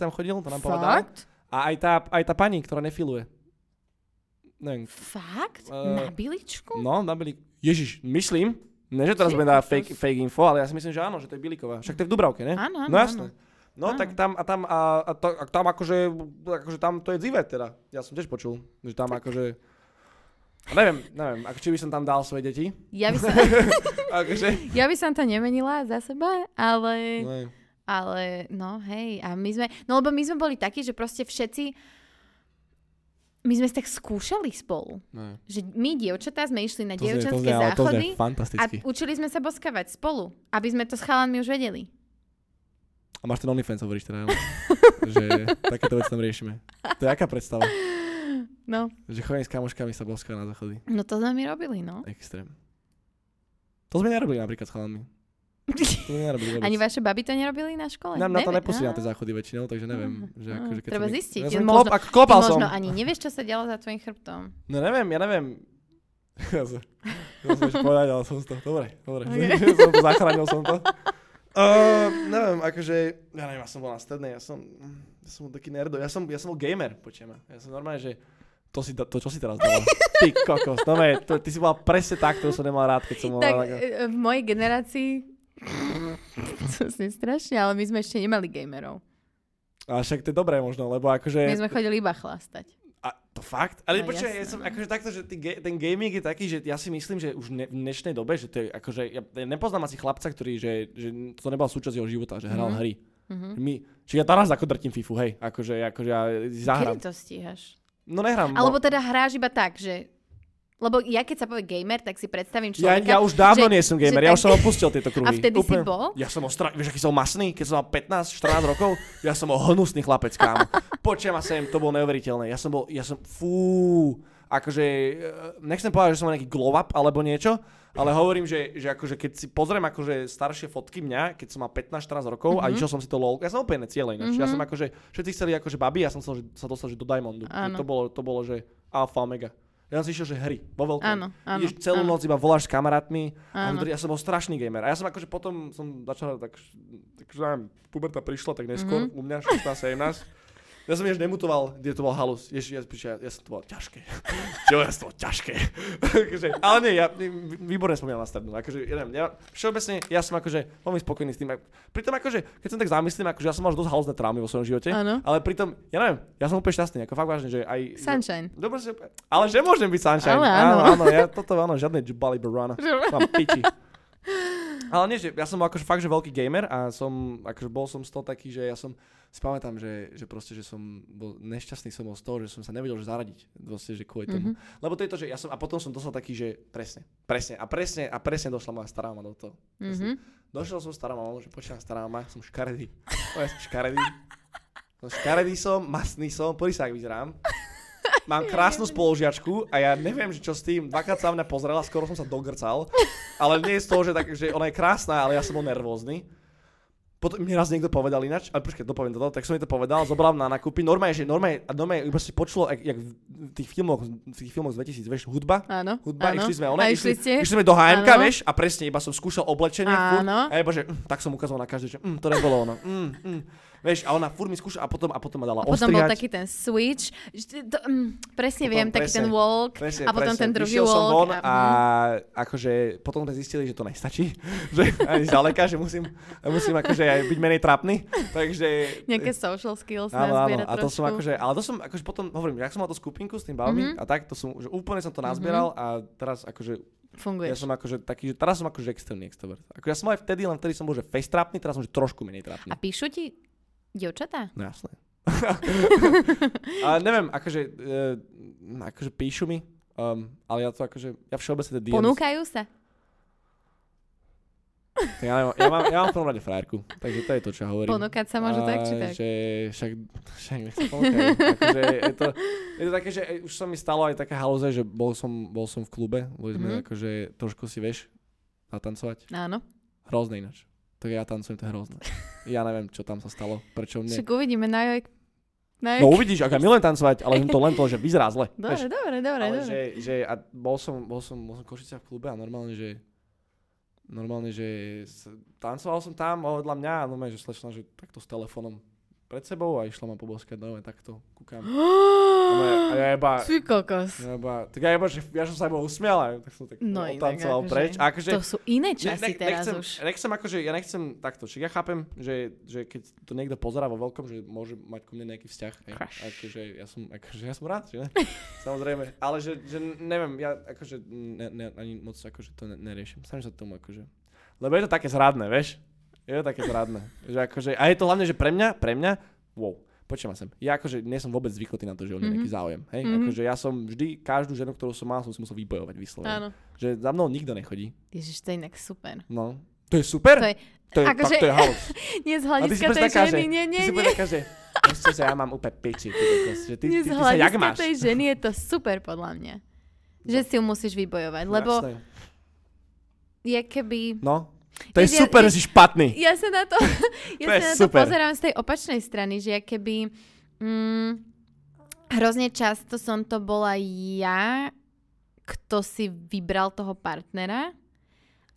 tam? Chodil, to nám povedal. A aj tá, aj tá pani, ktorá nefiluje. Neviem, Fakt? Eh, Na Biličku? no, nabili. Ježiš, myslím, ne, že teraz Ty budem dávať fake, fake info, ale ja si myslím, že áno, že to je Biliková. Však to je v Dubravke, ne? Áno, áno, No jasné. No Áno. tak tam, a tam, a, a, to, a tam akože, akože tam to je dzivé teda. Ja som tiež počul, že tam akože, a neviem, neviem, ako či by som tam dal svoje deti. Ja by, som, akože, ja by som to nemenila za seba, ale... no, Ale no hej, a my sme, no lebo my sme boli takí, že proste všetci, my sme si tak skúšali spolu. no. Že my, dievčatá, sme išli na To to dievčatské záchody znie a učili sme sa boskavať spolu, aby sme to s chalanmi už vedeli. A máš ten OnlyFans, hovoríš teda, ale, že takéto veci tam riešime. To je aká predstava? No, Že chodím s kamoškami sa boskať na záchody. no to sme my robili, no. Extrém. To sme nerobili napríklad s chalami. To nerobili vôbec. Ani vaše baby to nerobili na škole? Nám na to nepustili na tie záchody väčšinou, takže neviem. Že Á, akože keď treba som zistiť. Ja som možno- klop, ako klopal Ty som. možno ani nevieš, čo sa dialo za tvojim chrbtom. No neviem, ja neviem. Ja som, ja som povedať, ale som to. Dobre, dobre. Okay. som to, zachránil som to. Uh, neviem, akože, ja neviem, ja som bol na strednej, ja som, ja som bol taký nerdo, ja som, ja som bol gamer, počujem. Ja som normálne, že to, si, to čo si teraz dala? Ty kokos, no to, ty si bola presne tak, ktorú som nemal rád, keď som bol Tak e, v mojej generácii to si strašne, ale my sme ešte nemali gamerov. A však to je dobré možno, lebo akože... My sme chodili iba chlastať. A to fakt? Ale No, počkaj, ja som no. akože takto, že ty, ten gaming je taký, že ja si myslím, že už ne, v dnešnej dobe, že to je akože, ja, nepoznám asi chlapca, ktorý, že, že to nebola súčasť jeho života, že hral Mhm. hry. Mhm. My, či ja teraz ako drtím FIFU, hej, akože, akože ja zahrám. Kedy to stíhaš? No nehrám. Alebo no, teda hráš iba tak, že... Lebo ja keď sa povie gamer, tak si predstavím ja, človeka... ja už dávno že- nie som gamer, že ja už som opustil tieto kruhy. A vtedy si bol? Ja som bol stra... Vieš, aký som masný, keď som mal 15-14 rokov? Ja som bol hnusný chlapec, kámo. Počujem ma sem, to bolo neuveriteľné. Ja som bol, ja som, fú, akože, eh, nechcem povedať, že som nejaký glow up alebo niečo, ale hovorím, že, že akože keď si pozriem akože staršie fotky mňa, keď som mal 15-14 rokov mm-hmm. a Mhm. išiel som si to lol, ja som úplne cieľ ináč. Mm-hmm. Ja Mhm. som akože, všetci chceli akože babi, ja som chcel, že sa dostal že do Diamondu. Áno. to bolo, to bolo, že alfa, omega. Ja som si išiel, že hry, vo veľkom. Áno, áno, Ideš celú áno. noc iba voláš s kamarátmi a Áno. vnútri, ja som bol strašný gamer. A ja som akože potom som začal tak, tak že neviem, puberta prišla tak neskôr Mhm. u mňa, 16, 17. Ja som ešte nemutoval, kde to bol halus. Ježiš, ja, ja, ja, som to bol ťažké. Čo ja som to bol ťažké. akože, ale nie, ja vý- výborne spomínam na strednú. Akože, ja neviem, ja, všeobecne, ja som akože veľmi spokojný s tým. Pritom akože, keď som tak zamyslím, akože ja som mal dosť halúzne traumy vo svojom živote. Áno. Ale pritom, ja neviem, ja som úplne šťastný, ako fakt vážne, že aj... Sunshine. Dobre, že, ale že môžem byť sunshine. Ale áno. áno, áno, ja toto áno, žiadne Jubali Barana. Mám piči. Ale nie, že ja som akože fakt, že veľký gamer a som, akože bol som z toho taký, že ja som, si pamätám, že, že proste, že som bol nešťastný som bol z toho, že som sa nevedel že zaradiť, proste, že kvôli tomu. Mhm. Lebo to je to, že ja som, a potom som dostal taký, že presne, presne, a presne, a presne došla moja stará mama do toho. Mhm. Došiel som stará mama, že počkám stará mama, som škaredý. No, ja som škaredý. Som škaredý som, masný som, podri sa, ak vyzerám. Mám krásnu spolužiačku a ja neviem, že čo s tým. Dvakrát sa mňa pozrela, skoro som sa dogrcal. Ale nie je z toho, že, tak, že ona je krásna, ale ja som bol nervózny. Potom mi raz niekto povedal ináč, ale počkaj, dopoviem toto, tak som mi to povedal, zobral na nakúpy, normálne, že normálne, a normálne iba si počulo, jak, jak v tých filmoch, v tých filmoch z 2000, vieš, hudba, Áno. hudba, áno. išli sme, one, išli ste? išli sme do HMK, Áno. vieš, a presne, iba som skúšal oblečenie, furt, Áno. a iba, že mm, tak som ukazoval na každé, že mm, to nebolo ono, mm, mm, vieš, a ona furt mi skúša, a potom, a potom ma dala A potom bol ostrihať. taký ten switch. To, mm, presne Potom viem, taký presne, ten walk. Presne, a potom presne. ten druhý Vyšiel som walk. von a, a, mm. akože potom sme zistili, že to nestačí, že ani zďaleka, že musím, musím akože aj byť menej trápny, takže... Nejaké social skills Áno, áno, a to som akože, ale to som akože potom, hovorím, jak som mal tú skupinku s tým bavmi Mhm. a tak, to som, že úplne som to nazbieral a teraz akože, ja Funguješ. som akože taký, že teraz som akože extrémny extrovert. Ako ja som aj vtedy, len vtedy som bol, že face trápny, teraz som že trošku menej trápny. A píšu ti dievčatá? No jasné. ale neviem, akože, uh, akože píšu mi, um, ale ja to akože, ja všeobecne DMs... Ponúkajú sa? Ja, neviem, ja, mám, ja mám v prvom rade frajerku, takže to je to, čo hovorím. Ponúkať sa môže tak, či tak? Že však, však nech sa ponúkajú. akože je, to, je to také, že už sa mi stalo aj taká halúze, že bol som, bol som v klube, boli sme Mhm. akože trošku si vieš zatancovať. Áno. Hrozné ináč. Tak ja tancujem, to je hrozné. Ja neviem, čo tam sa stalo, prečo mne... Však uvidíme na jojk. Na No jojk. uvidíš, ak ja milujem tancovať, ale to len to, že vyzerá zle. Dobre, vieš. dobre, dobre, ale dobre. že, že a bol som, bol som, bol som v klube a normálne, že normálne, že tancoval som tam a vedľa mňa a normálne, že slečna, že takto s telefónom pred sebou a išla ma poboskať, normálne takto kúkam. A ja iba, Ty kokos. ja iba, tak ja iba, že ja som sa iba usmial a tak som tak No otancoval akože- preč. A akože, To sú iné časy teraz nechcem, už. nechcem akože, ja nechcem takto, čiže ja chápem, že, že keď to niekto pozerá vo veľkom, že môže mať ku mne nejaký vzťah. Hej. Akože ja som, akože ja som rád, že ne? Samozrejme, ale že, že neviem, ja akože ne, ne, ani moc akože to ne, neriešim. Snažím sa tomu akože, lebo je to také zradné, vieš? Je to také zradné. Že akože, a je to hlavne, že pre mňa, pre mňa, wow, počujem sem. Ja akože nie som vôbec zvyknutý na to, že on mm-hmm. Mhm. nejaký záujem. Hej? Mhm. Akože ja som vždy, každú ženu, ktorú som mal, som si musel vybojovať vyslovene. Áno. Že za mnou nikto nechodí. Ježiš, to je inak super. No. To je super? To je, to je, akože- tak to je halus. nie z hľadiska tej taká, že, ženy, nie, nie, nie. taká, že, ešte, že ja mám úplne piči. Ty, že ty, Nie ty, z hľadiska tej ženy je to super podľa mňa. Že si ju musíš vybojovať, lebo je keby... No, to je ja- super, ja- že si špatný. Ja sa na to, ja To sa na to super. pozerám z tej opačnej strany, že ja keby... Mm, hrozne často som to bola ja, kto si vybral toho partnera.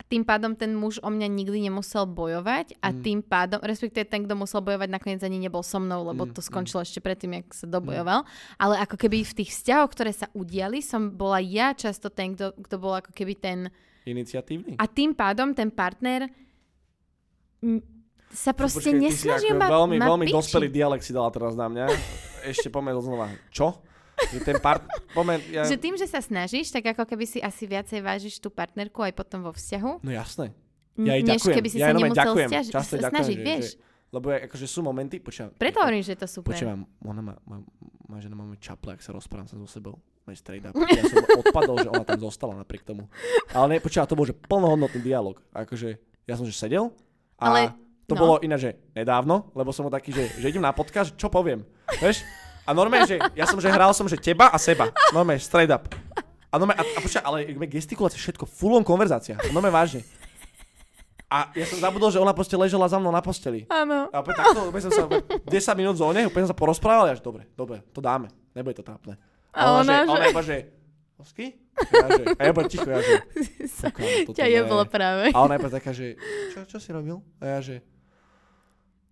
Tým pádom ten muž o mňa nikdy nemusel bojovať a Mm. tým pádom, respektíve ten, kto musel bojovať, nakoniec ani nebol so mnou, lebo Mm, to skončilo ešte predtým, jak sa dobojoval. Ale ako keby v tých vzťahoch, ktoré sa udiali, som bola ja často ten, kto, kto bol ako keby ten... Iniciatívny. A tým pádom ten partner mm, sa proste Počkej, ako ma, Veľmi, ma veľmi piči. dospelý dialekt si dala teraz na mňa. Ešte poďme znova. Čo? Že ten part... Poďme, ja... Že tým, že sa snažíš, tak ako keby si asi viacej vážiš tú partnerku aj potom vo vzťahu, No jasné. Ja jej ďakujem. keby si ja sa nemusel ďakujem. stiaž, Často ďakujem, snažiť, že, vieš. Že, lebo je, akože sú momenty, počujem. Preto hovorím, že je to super. Počujem, ona má, má, má žena máme čaple, ak sa rozprávam sa so sebou. Máš straight up. Ja som odpadol, že ona tam zostala napriek tomu. Ale ne, počujem, to bol že plnohodnotný dialog. Akože, ja som že sedel a Ale, to no. bolo ináč, že nedávno, lebo som bol taký, že, že idem na podcast, čo poviem. Vieš? A normálne, že ja som, že hral som, že teba a seba. Normálne, straight up. A normálne, a, a počujem, ale gestikulácia, všetko, full on konverzácia. Normálne vážne. A ja som zabudol, že ona proste ležela za mnou na posteli. Áno. A opäť takto, úplne som sa úplne 10 minút v zóne, úplne som sa porozprával, až dobre, dobre, to dáme, nebude to trápne. A ona, ona, že, ona iba, že, Osky? Ja, že, a ja ticho, ja, že, "Fúka, toto Ťa ne." jeblo práve. A ona iba taká, že, čo, čo si robil? A ja, že,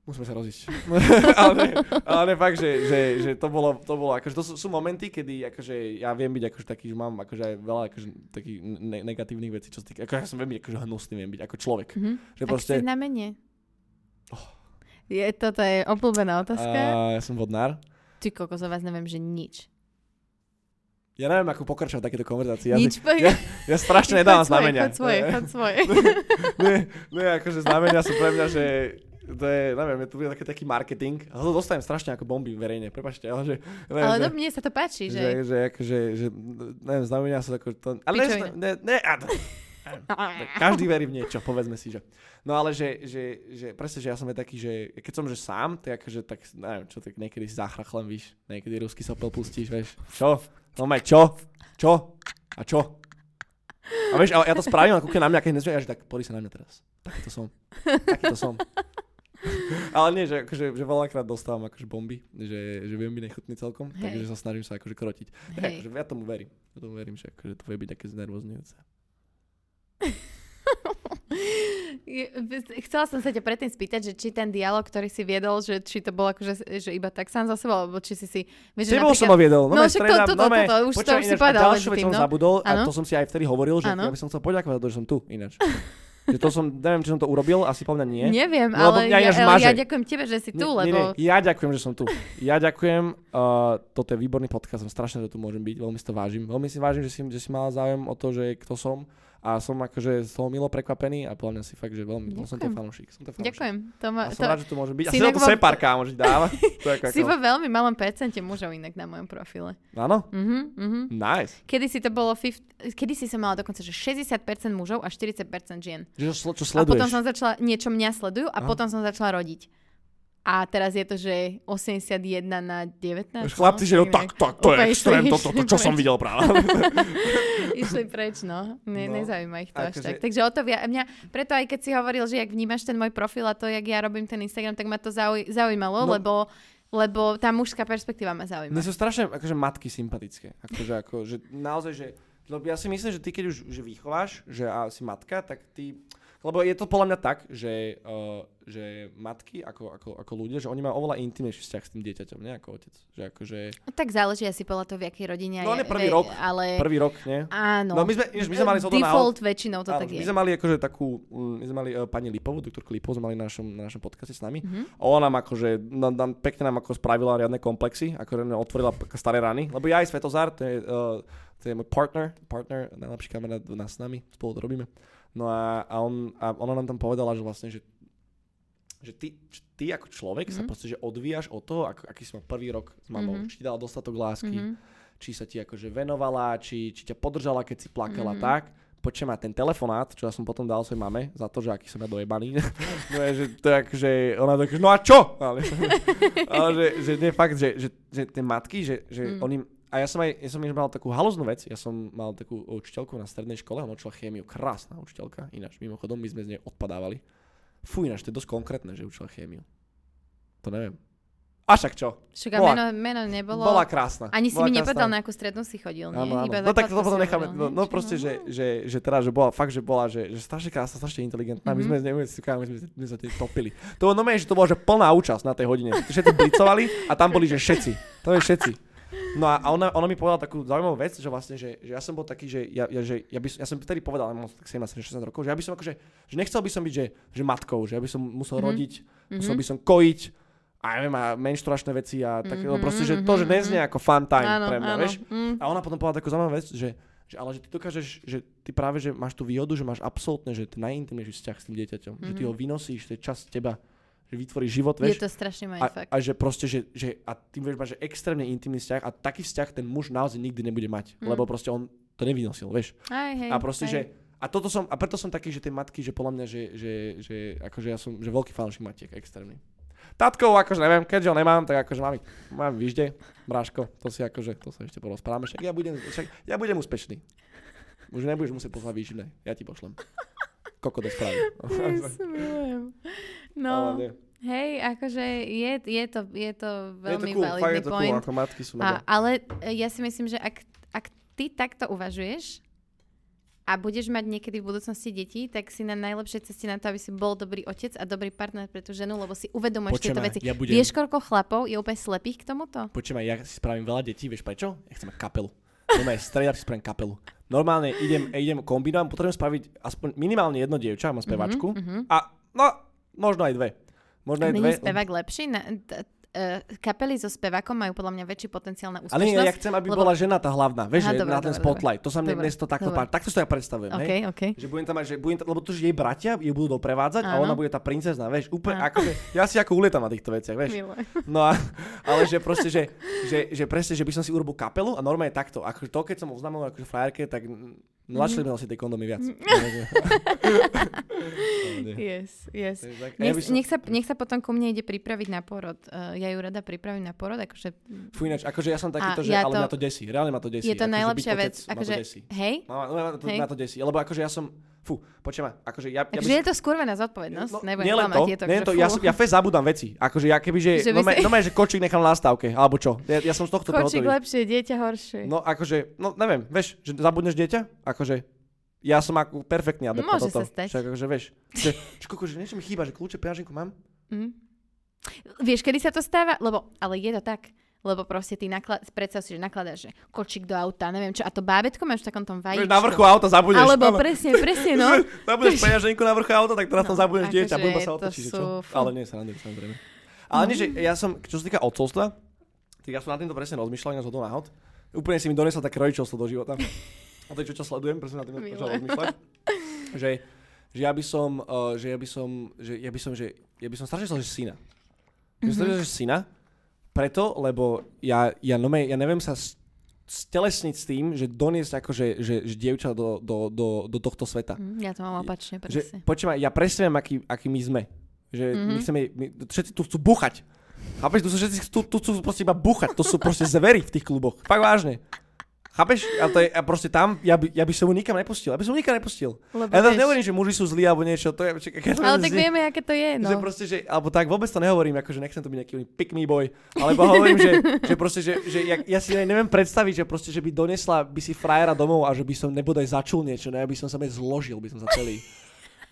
musíme sa rozísť. ale, ale fakt, že, že, že to bolo, to bolo, akože to sú, sú momenty, kedy akože ja viem byť akože taký, že mám akože aj veľa akože takých ne- negatívnych vecí, čo sa týka, akože ja som byť akože hnusný, viem byť ako človek. Mhm. Že Ak proste, si znamenie. Je, toto je obľúbená otázka. a, ja som vodnár. Ty kokos, o vás neviem, že nič. Ja neviem, ako pokračovať takéto konverzácii. Ja, nič, ja, ja strašne nedávam znamenia. Chod svoje, chod svoje. nie, nie, akože znamenia sú pre mňa, že to je, neviem, je tu taký, taký marketing. A to dostanem strašne ako bomby verejne, prepačte, ale že... Neviem, Ale že, do, mne sa to páči, že, že... že, akože, že, neviem, znamenia sú ako... To, ale ne, ne, ne, a, každý verí v niečo, povedzme si, že. No ale že, že, že presne, že ja som je taký, že keď som že sám, tak akože tak, neviem, čo, tak niekedy si záchrachlem, víš, niekedy ruský sopel pustíš, vieš, čo? No maj, čo? Čo? A čo? A vieš, ale ja to spravím a kúkne na mňa, keď nezvie, a že tak podri sa na mňa teraz. Takýto som. Takýto som. Ale nie, že, akože, že veľakrát dostávam akože bomby, že, že viem byť nechutný celkom, Hej. takže sa snažím sa akože krotiť. Hej. akože ja tomu verím. Ja tomu verím, že akože to vie byť také znervozňujúce. Chcela som sa ťa predtým spýtať, že či ten dialog, ktorý si viedol, že či to bolo akože, že iba tak sám za sebou, alebo či si si... Vieš, Tebou som ho viedol. No, mé, však to- no, mé. toto, už to už si a povedal Ďalšiu vec som no. zabudol, a to som si aj vtedy hovoril, že ja by som chcel poďakovať za to, že som tu ináč. že to som, neviem, či som to urobil, asi podľa nie. Neviem, No, ale, ja, maže. ja ďakujem tebe, že si tu, Nie, lebo... nie, ja ďakujem, že som tu. Ja ďakujem, uh, toto je výborný podcast, som strašne, že tu môžem byť, veľmi si to vážim. Veľmi si vážim, že si, že si mala záujem o to, že kto som A som akože z toho milo prekvapený a podľa mňa si fakt, že veľmi, no, som to Ďakujem. fanúšik. Som to fanúšik. Ďakujem. To ma, A som to, rád, že tu môže byť. A si si na inak to vo- sepár, kámo, že dáva. To ako, si vo veľmi malom percente mužov inak na mojom profile. Áno? Mhm, mhm. Nice. Kedy si to bolo, 50, kedy si som mala dokonca, že 60% mužov a 40% žien. Že čo, čo A potom sleduješ? som začala, niečo mňa sledujú a Aha. potom som začala rodiť. A teraz je to, že 81 na 19. Už Chlapci, že no tak, tak, to je Úplne extrém, išli- toto, to, čo som preč. videl práve. Išli preč, no. Ne, No. Nezaujíma ich to až Akože- tak. Takže o to via, mňa, preto aj keď si hovoril, že jak vnímaš ten môj profil a to, jak ja robím ten Instagram, tak ma to zauj- zaujímalo, No. lebo, lebo tá mužská perspektíva ma zaujíma. Mne sú strašne akože matky sympatické. Akože, ako, že naozaj, že lebo ja si myslím, že ty keď už že vychováš, že a si matka, tak ty... Lebo je to podľa mňa tak, že, uh, že matky ako, ako, ako ľudia, že oni majú oveľa intimnejší vzťah s tým dieťaťom, nie ako otec. Že akože No, tak záleží asi podľa toho, v akej rodine No, je. ne, prvý ve- rok. Ale prvý rok, nie? áno. No my sme, my sme mali zhodu Default náhod, väčšinou to áno, tak my je. sme mali akože takú, mm, my sme mali uh, pani Lipovú, doktorku Lipovú sme mali na našom, na našom podcaste s nami. Mhm. A ona nám akože, nám, nám, pekne nám ako spravila riadne komplexy, nám otvorila staré rany. Lebo ja aj Svetozár, to je, uh, to je môj partner, partner, najlepší kamarát nás s nami, spolu to robíme. No a, a, on, a ona nám tam povedala, že vlastne, že, že ty, že ty ako človek sa Mhm. proste, že odvíjaš od toho, ako, aký si mal prvý rok s mamou, Mhm. či ti dala dostatok lásky, Mhm. či sa ti akože venovala, či, či ťa podržala, keď si plakala, Mhm. tak. Počujem, a ten telefonát, čo ja som potom dal svojej mame, za to, že aký som ja dojebaný, no je, že to je akože, ona tak, no a čo? Ale, ale že, že nie, fakt, že, že, že tie matky, že, že Mm. oni, a ja som aj, ja som mal takú halúznu vec, ja som mal takú učiteľku na strednej škole, ona učila chémiu, krásna učiteľka, ináč, mimochodom, my sme z nej odpadávali. Fú, ináč, to je dosť konkrétne, že učila chémiu. To neviem. A však čo? Však a meno, meno nebolo... Bola krásna. Ani si bola mi nepovedal, na akú strednú si chodil, nie? Áno, áno. Iba No tak to potom necháme. No, no proste, že, no. že, že teda, že bola, fakt, že bola, že, že strašne krásna, strašne inteligentná. My Mhm. sme z nej, my my sme, my sme sa tým topili. To no že to bola, že plná účasť na tej hodine. Všetci blicovali a tam boli, že všetci. To je všetci. No a ona, ona mi povedala takú zaujímavú vec, že vlastne, že, že ja som bol taký, že ja, ja, že ja, by, ja som vtedy povedal, mám tak 17-16 rokov, že ja by som akože, že nechcel by som byť, že, že matkou, že ja by som musel Mhm. rodiť, musel by som kojiť, a ja neviem, a menštruačné veci a také, Mhm, proste, že mhm, to, že mhm. neznie ako fun time Áno, pre mňa, áno. vieš. Mm. A ona potom povedala takú zaujímavú vec, že, že ale že ty dokážeš, že ty práve, že máš tú výhodu, že máš absolútne, že ten najintimnejší vzťah s tým dieťaťom. Že ty Mhm. ho vynosíš, to je časť teba, že vytvoríš život, Je vieš. to strašne A, mindfuck. a, že proste, že, že a ty vieš mať, že extrémne intimný vzťah a taký vzťah ten muž naozaj nikdy nebude mať, Mm. lebo proste on to nevynosil, vieš. Aj, hej, a proste, aj. že a toto som, a preto som taký, že tie matky, že podľa mňa, že, že, že akože ja som, že veľký fanúšik matiek, extrémny. Tatkov, akože neviem, keďže ho nemám, tak akože mám, mám vyžde, bráško, to si akože, to sa ešte porozprávame, však ja budem, však ja budem úspešný. Už nebudeš musieť poslať výživné, ja ti pošlem. Koko to spraví. Ale No, nie. hej, akože je, je, to, je to Je to veľmi cool, validný je to cool, point. ako matky sú A, ale e, ja si myslím, že ak, ak ty takto uvažuješ a budeš mať niekedy v budúcnosti deti, tak si na najlepšej ceste na to, aby si bol dobrý otec a dobrý partner pre tú ženu, lebo si uvedomuješ tieto veci. ja budem- Vieš, koľko chlapov je úplne slepých k tomuto? Počujem, ja si spravím veľa detí, vieš prečo? Ja chcem mať kapelu. Normálne, up si spravím kapelu. Normálne idem, idem kombinovať, potrebujem spraviť aspoň minimálne jedno dievča, mám spevačku. Mhm, mhm. A no, možno aj dve. Možno aj dve. Není spevák lepší? Na, t, uh, kapely so spevákom majú podľa mňa väčší potenciál na Ale úspešnosť. nie, ja chcem, aby lebo- bola žena tá hlavná, vieš, Aha, že dobre, na ten dobre, spotlight. To sa mne dnes to takto páči. Takto to ja predstavujem, OK, hej? OK. Že budem tam mať, že budem tam, lebo to, že jej bratia ju budú doprevádzať a Áno. ona bude tá princezna, vieš, úplne akože, ja si ako ulietam na týchto veciach, vieš. Milujem. No a, ale že proste, že, že, že presne, že by som si urobil kapelu a normálne takto. Akože to, keď som oznámil akože frajerke, tak mm, mladšie by si tie kondomy viac. Nie. Yes, yes. Nech, som- nech, sa, nech sa potom ku mne ide pripraviť na porod. Uh, ja ju rada pripravím na porod, akože Fú, ináč, akože ja som takýto, že, ja ale to- mňa to desí, reálne ma to desí. je to akože najlepšia vec. ma Akože, hej? No, no, no, to, Hej. ma to desí, lebo akože ja som, fú, počujem akože ja, ja Takže je to skurvená zodpovednosť, No, nebudem nielen to, je to, nie že to fú. ja, ja fest zabudám veci. Akože ja keby, že, Že by no, si- no, že kočík nechám na stávke, alebo čo. Ja, ja som z tohto Kočík pohotový. lepšie, dieťa horšie. No akože, no neviem, vieš, že zabudneš dieťa? Akože, ja som ako perfektný adept Môže toto. sa stať. Však akože, vieš, že, že, koko, že niečo mi chýba, že kľúče peňaženku mám? Mm. Vieš, kedy sa to stáva? Lebo, ale je to tak. Lebo proste ty naklad, predstav si, že nakladáš že kočík do auta, neviem čo, a to bábetko máš v takom tom vajíčku. Na vrchu auta zabudneš. Alebo áno. presne, presne, no. Zabudneš peňaženku na vrchu auta, tak teraz tam No, zabudneš dieťa, akože sa to otočíš, že čo? sú- fú. Ale nie, sa samozrejme. Ale nie, že ja som, čo sa týka otcovstva, tak ja som na týmto presne rozmýšľal, na zhodou náhod. Úplne si mi donesol také rodičovstvo do života. A to je, čo ťa sledujem, presne na tým začal rozmýšľať. že, že ja by som, uh, že ja by som, že ja by som, že ja by som strašne chcel, že syna. Mhm. by som strašne, že syna, preto, lebo ja, ja, no, ja neviem sa stelesniť s tým, že doniesť akože, že, že dievča do, do, do, do tohto sveta. Mm, Ja to mám opačne, Že, presne. počúvaj, ja presne viem, aký, aký my sme. Že mm-hmm. my Mhm. chceme, my, všetci tu chcú buchať. Chápeš, tu sú všetci, tu, tu chcú proste iba buchať, to sú proste zvery v tých kluboch. Fakt vážne. Chápeš? A, to je, a proste tam, ja by, ja by som mu nikam nepustil. Ja by som mu nikam nepustil. Lebo Ja teraz nehovorím, že muži sú zlí alebo niečo, to je... Čakaj, keď to Ale tak vieme, aké to je, no. Že proste, že, alebo tak vôbec to nehovorím, akože nechcem to byť nejaký pick me boy, alebo hovorím, že, že proste, že, že ja, ja, si neviem predstaviť, že proste, že by donesla by si frajera domov a že by som nebodaj začul niečo, ne, aby som sa mi zložil, by som sa celý.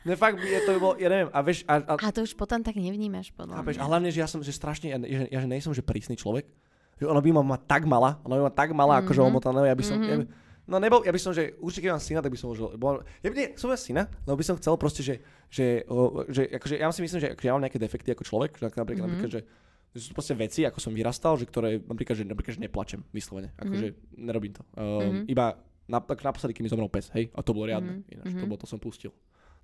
Ne, fakt, by, to by bolo, ja neviem, a vieš, a, a, A to už potom tak nevnímaš, podľa chápeš, mňa. a hlavne, že ja som, že strašne, ja, ja, ja že nejsem, že prísny človek, že ona by ma mala tak malá, ona by ma tak malá, akože Mhm. omotaná, ja by som, Mhm. ja by, no nebol, ja by som, že určite keď mám syna, tak by som už, bol, ja by, nie, som ja syna, lebo by som chcel proste, že, že, o, že akože ja si myslím, že akože ja mám nejaké defekty ako človek, že napríklad, Mhm. napríklad, že že sú proste veci, ako som vyrastal, že ktoré, napríklad, že, napríklad, že neplačem, vyslovene. Akože nerobím to. Um, Mhm. Iba na, tak naposledy, keď mi zomrel pes, hej, a to bolo riadne. Mhm. Ináč, to Mhm. bolo, to som pustil.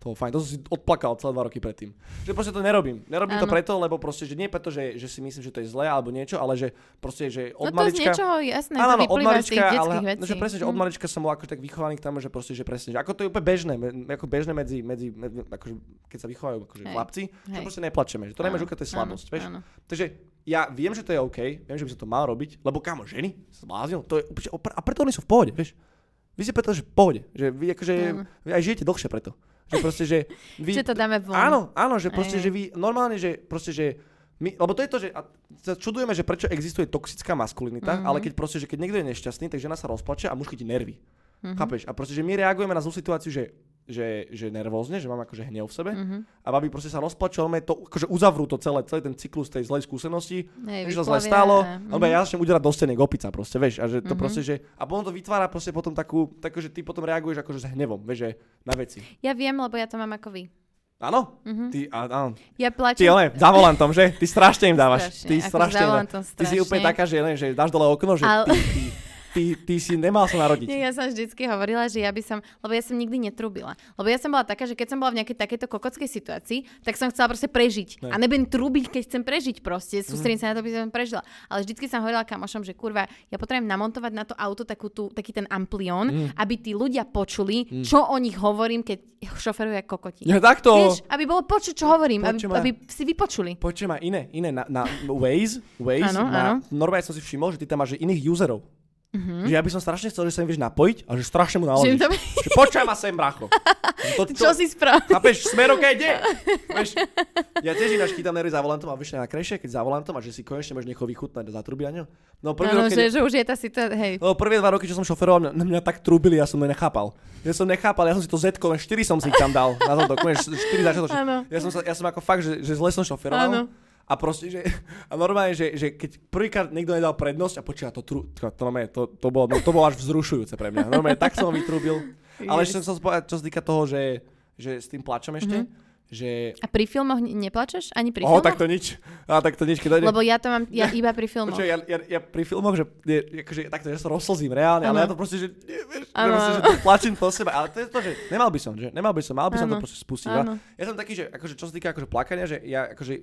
To bolo fajn, to som si odplakal celé dva roky predtým. Že proste to nerobím. Nerobím to Áno. preto, lebo proste, že nie preto, že, že si myslím, že to je zlé alebo niečo, ale že proste, že od No to z malička... niečoho, jasné, Áno, to od z malička, tých ale vecí. no, že presne, že od Mhm. malička som bol akože tak vychovaný k tomu, že proste, že presne, že ako to je úplne bežné, ako bežné medzi, medzi, medzi akože, keď sa vychovajú akože Hej. chlapci, že Hej. proste neplačeme, že to nemá Áno, že to je áno, slabosť, vieš. áno. Takže ja viem, že to je OK, viem, že by sa to mal robiť, lebo kamo, ženy, zbláznil, to je, a preto oni sú v pohode, vieš. Vy ste preto, že v pohode, že vy akože, vy aj žijete dlhšie preto. Že proste, že vy... Že to dáme von. Áno, áno, že proste, Hej. že vy normálne, že proste, že my, lebo to je to, že sa čudujeme, že prečo existuje toxická maskulinita, Mhm. ale keď proste, že keď niekto je nešťastný, tak žena sa rozplače a muž chytí nervy. Mhm. Chápeš? A proste, že my reagujeme na zlú situáciu, že, že, že nervózne, že máme akože hnev v sebe Mhm. a babi proste sa rozplačú, ale to akože uzavrú to celé, celý ten cyklus tej zlej skúsenosti, Hej, že to zle a- alebo ja začnem uderať do steny gopica proste, vieš, a že to Mhm. proste, že, a potom to vytvára proste potom takú, takú, že ty potom reaguješ akože s hnevom, vieš, že na veci. Ja viem, lebo ja to mám ako vy. Áno? Mhm. Ty, á, áno. Ja Ty, plačem... ale za volantom, že? Ty strašne im dávaš. Strašne, Ty strašne im dávaš. Ty si úplne taká, že, ne, že dáš dole okno, že Ale- ty, ty, ty, ty, si nemal sa narodiť. Nie, ja som vždycky hovorila, že ja by som, lebo ja som nikdy netrúbila. Lebo ja som bola taká, že keď som bola v nejakej takejto kokockej situácii, tak som chcela proste prežiť. Ne. A nebudem trúbiť, keď chcem prežiť proste. Mhm. Sústredím sa na to, aby som prežila. Ale vždycky som hovorila kamošom, že kurva, ja potrebujem namontovať na to auto takú tú, taký ten amplión, Mhm. aby tí ľudia počuli, čo o nich hovorím, keď šoferujú ako kokoti. Ja takto. Vieš, aby bolo počuť, čo hovorím, aby, Počúvaj. aby si vypočuli. Počujem ma iné, iné, na, na Waze, Waze, Áno, na, áno. normálne som si všimol, že ty tam máš iných userov. Mhm. Že ja by som strašne chcel, že sa im vieš napojiť a že strašne mu Že naložíš. to... Že počujem ma sem, bracho. Že To, to, Čo si spravil? Chápeš, smerovka ide. Vieš, ja tiež ináč chytám nervy za volantom a vyšli na krajšie, keď za volantom a že si konečne môžeš niekoho vychutnať za trubiaňo. No prvý rok, Áno, keď, že, že už je tá situácia, hej. No, prvé dva roky, čo som šoferoval, mňa, mňa tak trúbili, ja som to nechápal. Ja som nechápal, ja som si to Z, len 4 som si tam dal. Na zadok, 4 začiatočné. Áno. Ja som, sa, ja som ako fakt, že, že zle som šoferoval. Áno. A proste, že, a normálne, že, že keď prvýkrát niekto nedal prednosť a počíva to, tru, to, to, to, to, bolo, no, to bolo až vzrušujúce pre mňa. Normálne, tak som vytrúbil. Ale ešte som chcel povedať, čo sa týka toho, že, že s tým plačom ešte, že... A pri filmoch ne- neplačeš? Ani pri Oh, filmoch? tak to nič. A tak to nič. Keď Lebo ja to mám ja iba pri filmoch. Počuaj, ja, ja, ja, pri filmoch, že, je, akože, takto, že sa rozslzím reálne, ale Áno. ja to proste, že, nie, vieš, že, Áno, proste, že to plačím po sebe, ale to je to, že nemal by som, že nemal by som, mal by som to proste spustiť. Ja som taký, že akože, čo sa týka akože plakania, že ja akože,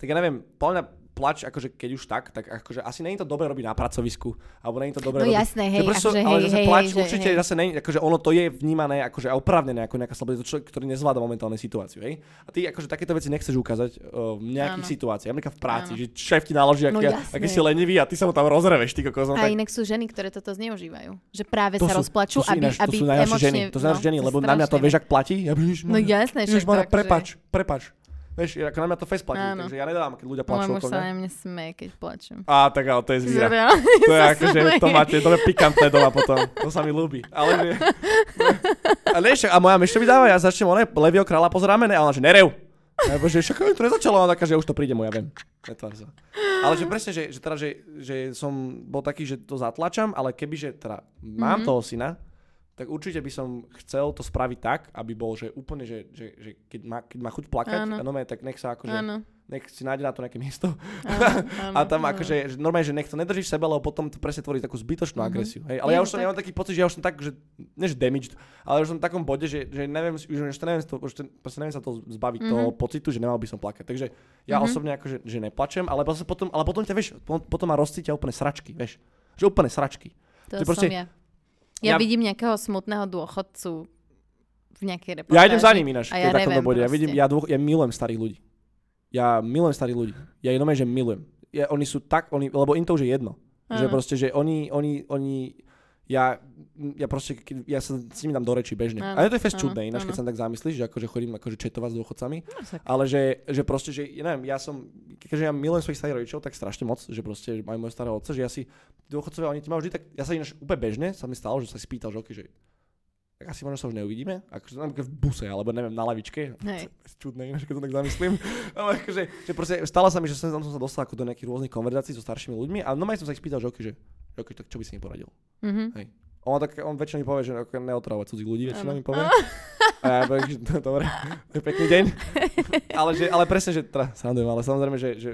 tak ja neviem, podľa mňa plač, akože keď už tak, tak akože asi není to dobre robiť na pracovisku, alebo není to dobre No robiť. jasné, hej, Že proste, akože ale hej, zase hej, plač hej, že určite hej. zase není, akože ono to je vnímané akože a oprávnené ako nejaká sloboda, to človek, ktorý nezvláda momentálne situáciu, hej. A ty akože takéto veci nechceš ukázať uh, v nejakých Áno. situáciách, napríklad v práci, Áno. že šéf ti naloží, No aký, si lenivý a ty sa mu tam rozreveš, ty kokos. no A tak- inak sú ženy, ktoré toto zneužívajú. Že práve To sa sú- rozplačú, to sú aby, ináč, to aby sú najhoršie emočne... ženy. To sú najhoršie ženy, no, lebo na mňa to vieš, ak platí. No jasné, to akože- prepač, prepač. Vieš, ako na mňa to fest platí, Áno. takže ja nedávam, keď ľudia plačú muž okolo sa na mňa smeje, keď plačem. Á, tak ale to je zvíra. To je sa akože, to máte, to je pikantné doma potom. To sa mi ľúbi. Ale že... A, však- a moja myš to mi dáva, ja začnem one Levio kráľa pozeráme, ne, a ona že nerev. Lebo že však to nezačalo, ona taká, že už to príde mu, ja viem. Netvár sa. Ale že presne, že, že, teda, že, že som bol taký, že to zatlačam, ale keby, že teda mám Mhm. toho syna, tak určite by som chcel to spraviť tak, aby bol, že úplne, že, že, že keď, má, keď má chuť plakať, Áno. tak nech sa akože, Áno. nech si nájde na to nejaké miesto. Áno, áno, a tam áno. akože, že normálne, že nech to nedržíš sebe, lebo potom to presne tvorí takú zbytočnú Mhm. agresiu. Hej? Ale Je ja to už som, tak. ja mám taký pocit, že ja už som tak, že, nie že damaged, ale už som v takom bode, že, že neviem, už, už to neviem, to, už to, proste neviem sa to zbaviť Mhm. toho pocitu, že nemal by som plakať. Takže ja Mhm. osobne akože, že neplačem, ale potom, ale potom ťa, vieš, potom, ma rozcítia úplne sračky, vieš. Že úplne sračky. To som proste- ja. Ja, Ja- vidím nejakého smutného dôchodcu v nejakej reportáži. Ja idem za ním ináč, A keď ja takomto revem bode. Ja, vidím, ja, dôch, ja milujem starých ľudí. Ja milujem starých ľudí. Ja jenom, že milujem. Ja, oni sú tak, oni, lebo im to už je jedno. Že Áno. proste, že oni, oni, oni, ja, ja proste, keď- ja sa s nimi dám do reči bežne. Áno, A to je fest čudné, ináč, keď áno. sa tak zamyslíš, že akože chodím akože četovať s dôchodcami, však. ale že, že proste, že ja neviem, ja som, keďže ja milujem svojich starých rodičov tak strašne moc, že proste majú môjho starého otca, že ja si, dôchodcovia, oni ti majú vždy tak, ja sa ináč úplne bežne, sa mi stalo, že sa si pýtal, že, okay, že tak asi možno sa už neuvidíme, akože napríklad v buse, alebo neviem, na lavičke. Hej. Čudné, ináč, keď to tak zamyslím. Ale akože, že proste stalo sa mi, že som, tam som sa dostal ako do nejakých rôznych konverzácií so staršími ľuďmi a normálne som sa ich spýtal, že, okay, že, okay, tak čo by si mi poradil? Mhm. On, tak, on väčšinou mi povie, že neotravovať cudzích ľudí, väčšinou mi povie. A ja poviem, že no, dobre, pekný deň. ale, že, ale presne, že teda, srandujem, ale samozrejme, že, že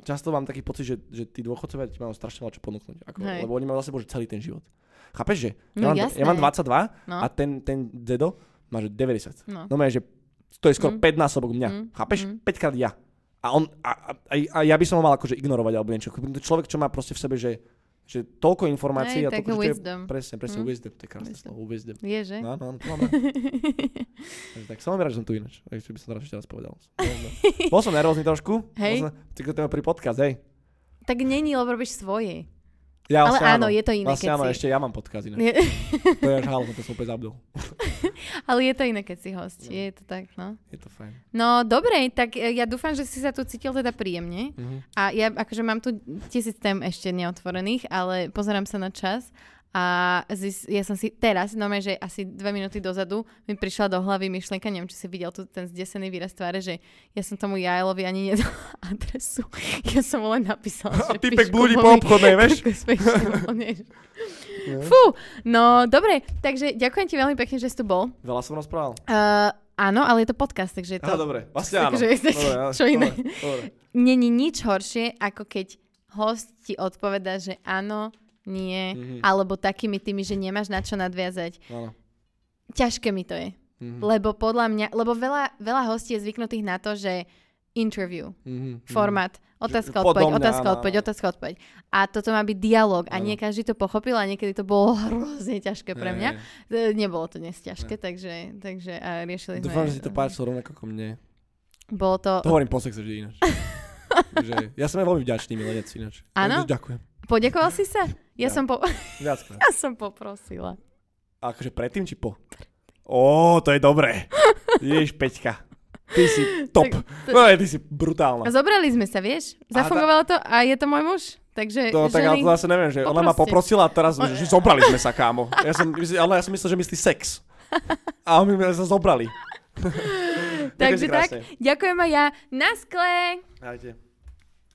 často mám taký pocit, že, že tí dôchodcovia ti majú strašne veľa čo ponúknuť. Ako, Hej. lebo oni majú za sebou že celý ten život. Chápeš, že? No ja, mám, jasné. ja mám 22 No. a ten, ten dedo má že 90. No. No že to je skoro Mm. 5 násobok mňa. Mm. Chápeš? Mm. 5 krát ja. A, on, a, a, a- ja by som ho mal akože ignorovať alebo niečo. Človek, čo má proste v sebe, že, že toľko informácií Hej, a toľko, že to je- wisdom. Presne, presne, Mm. wisdom, to je krásne Wisdom. slovo, wisdom. Je, že? No, no, to mám rád. Takže tak som rád, že som tu ináč. Ešte by som to ešte raz povedal. Bol- som nervózny trošku. Hej. Som, ty pri podcast, hej. Tak není, lebo robíš svoje. Ja, Ale vlastne áno, je to iné, Vlastne keď áno, si- ešte ja mám ináč. Je, To je až halo, to som úplne zabudol. ale je to iné, keď si host. Je to tak, no. Je to fajn. No, dobre, tak e, ja dúfam, že si sa tu cítil teda príjemne. Mhm. A ja akože mám tu tisíc tém ešte neotvorených, ale pozerám sa na čas a zis, ja som si teraz, no že asi dve minúty dozadu mi prišla do hlavy myšlienka, neviem, či si videl tu ten zdesený výraz tváre, že ja som tomu Jailovi ani nedal adresu. Ja som mu len napísala, že Typek blúdi po obchodnej, vieš? Fú, no dobre, takže ďakujem ti veľmi pekne, že si tu bol. Veľa som rozprával. Uh, áno, ale je to podcast, takže je to... Á, dobre, vlastne áno. Takže je to Dobre, á, čo iné. Dobre, dobre. Není nič horšie, ako keď host ti odpoveda, že áno, nie, Mhm. alebo takými tými, že nemáš na čo nadviazať. Áno. Ťažké mi to je. Mhm. Lebo podľa mňa, lebo veľa, veľa hostí je zvyknutých na to, že interview, Mhm. formát, otázka, odpoveď, otázka, odpoveď, otázka, odpoveď. A toto má byť dialog a nie každý to pochopil a niekedy to bolo hrozne ťažké pre mňa. hej. E, Nebolo to dnes ťažké, takže, takže a riešili sme... Dúfam, že si to páčilo rovnako ako mne. Bolo to... To hovorím po sexe vždy ináč. Takže ja som aj veľmi vďačný milenec ináč. Áno? Ďakujem. Poďakoval si sa? Ja, Ja. som po... Viackrát. ja som poprosila. A akože predtým či po? Ó, to je dobré. Ježiš, Peťka. Ty si top. Tak- No, ty si brutálna. A zobrali sme sa, vieš? Zafungovalo to a je to môj muž. Takže To, tak ale to zase neviem, že ona ma Poproste. poprosila a teraz, že, zobrali sme sa, kámo. Ja som, ale ja som myslel, že myslí sex. A my sme sa zobrali. Takže tak, ďakujem aj ja. Na skle! Ahojte.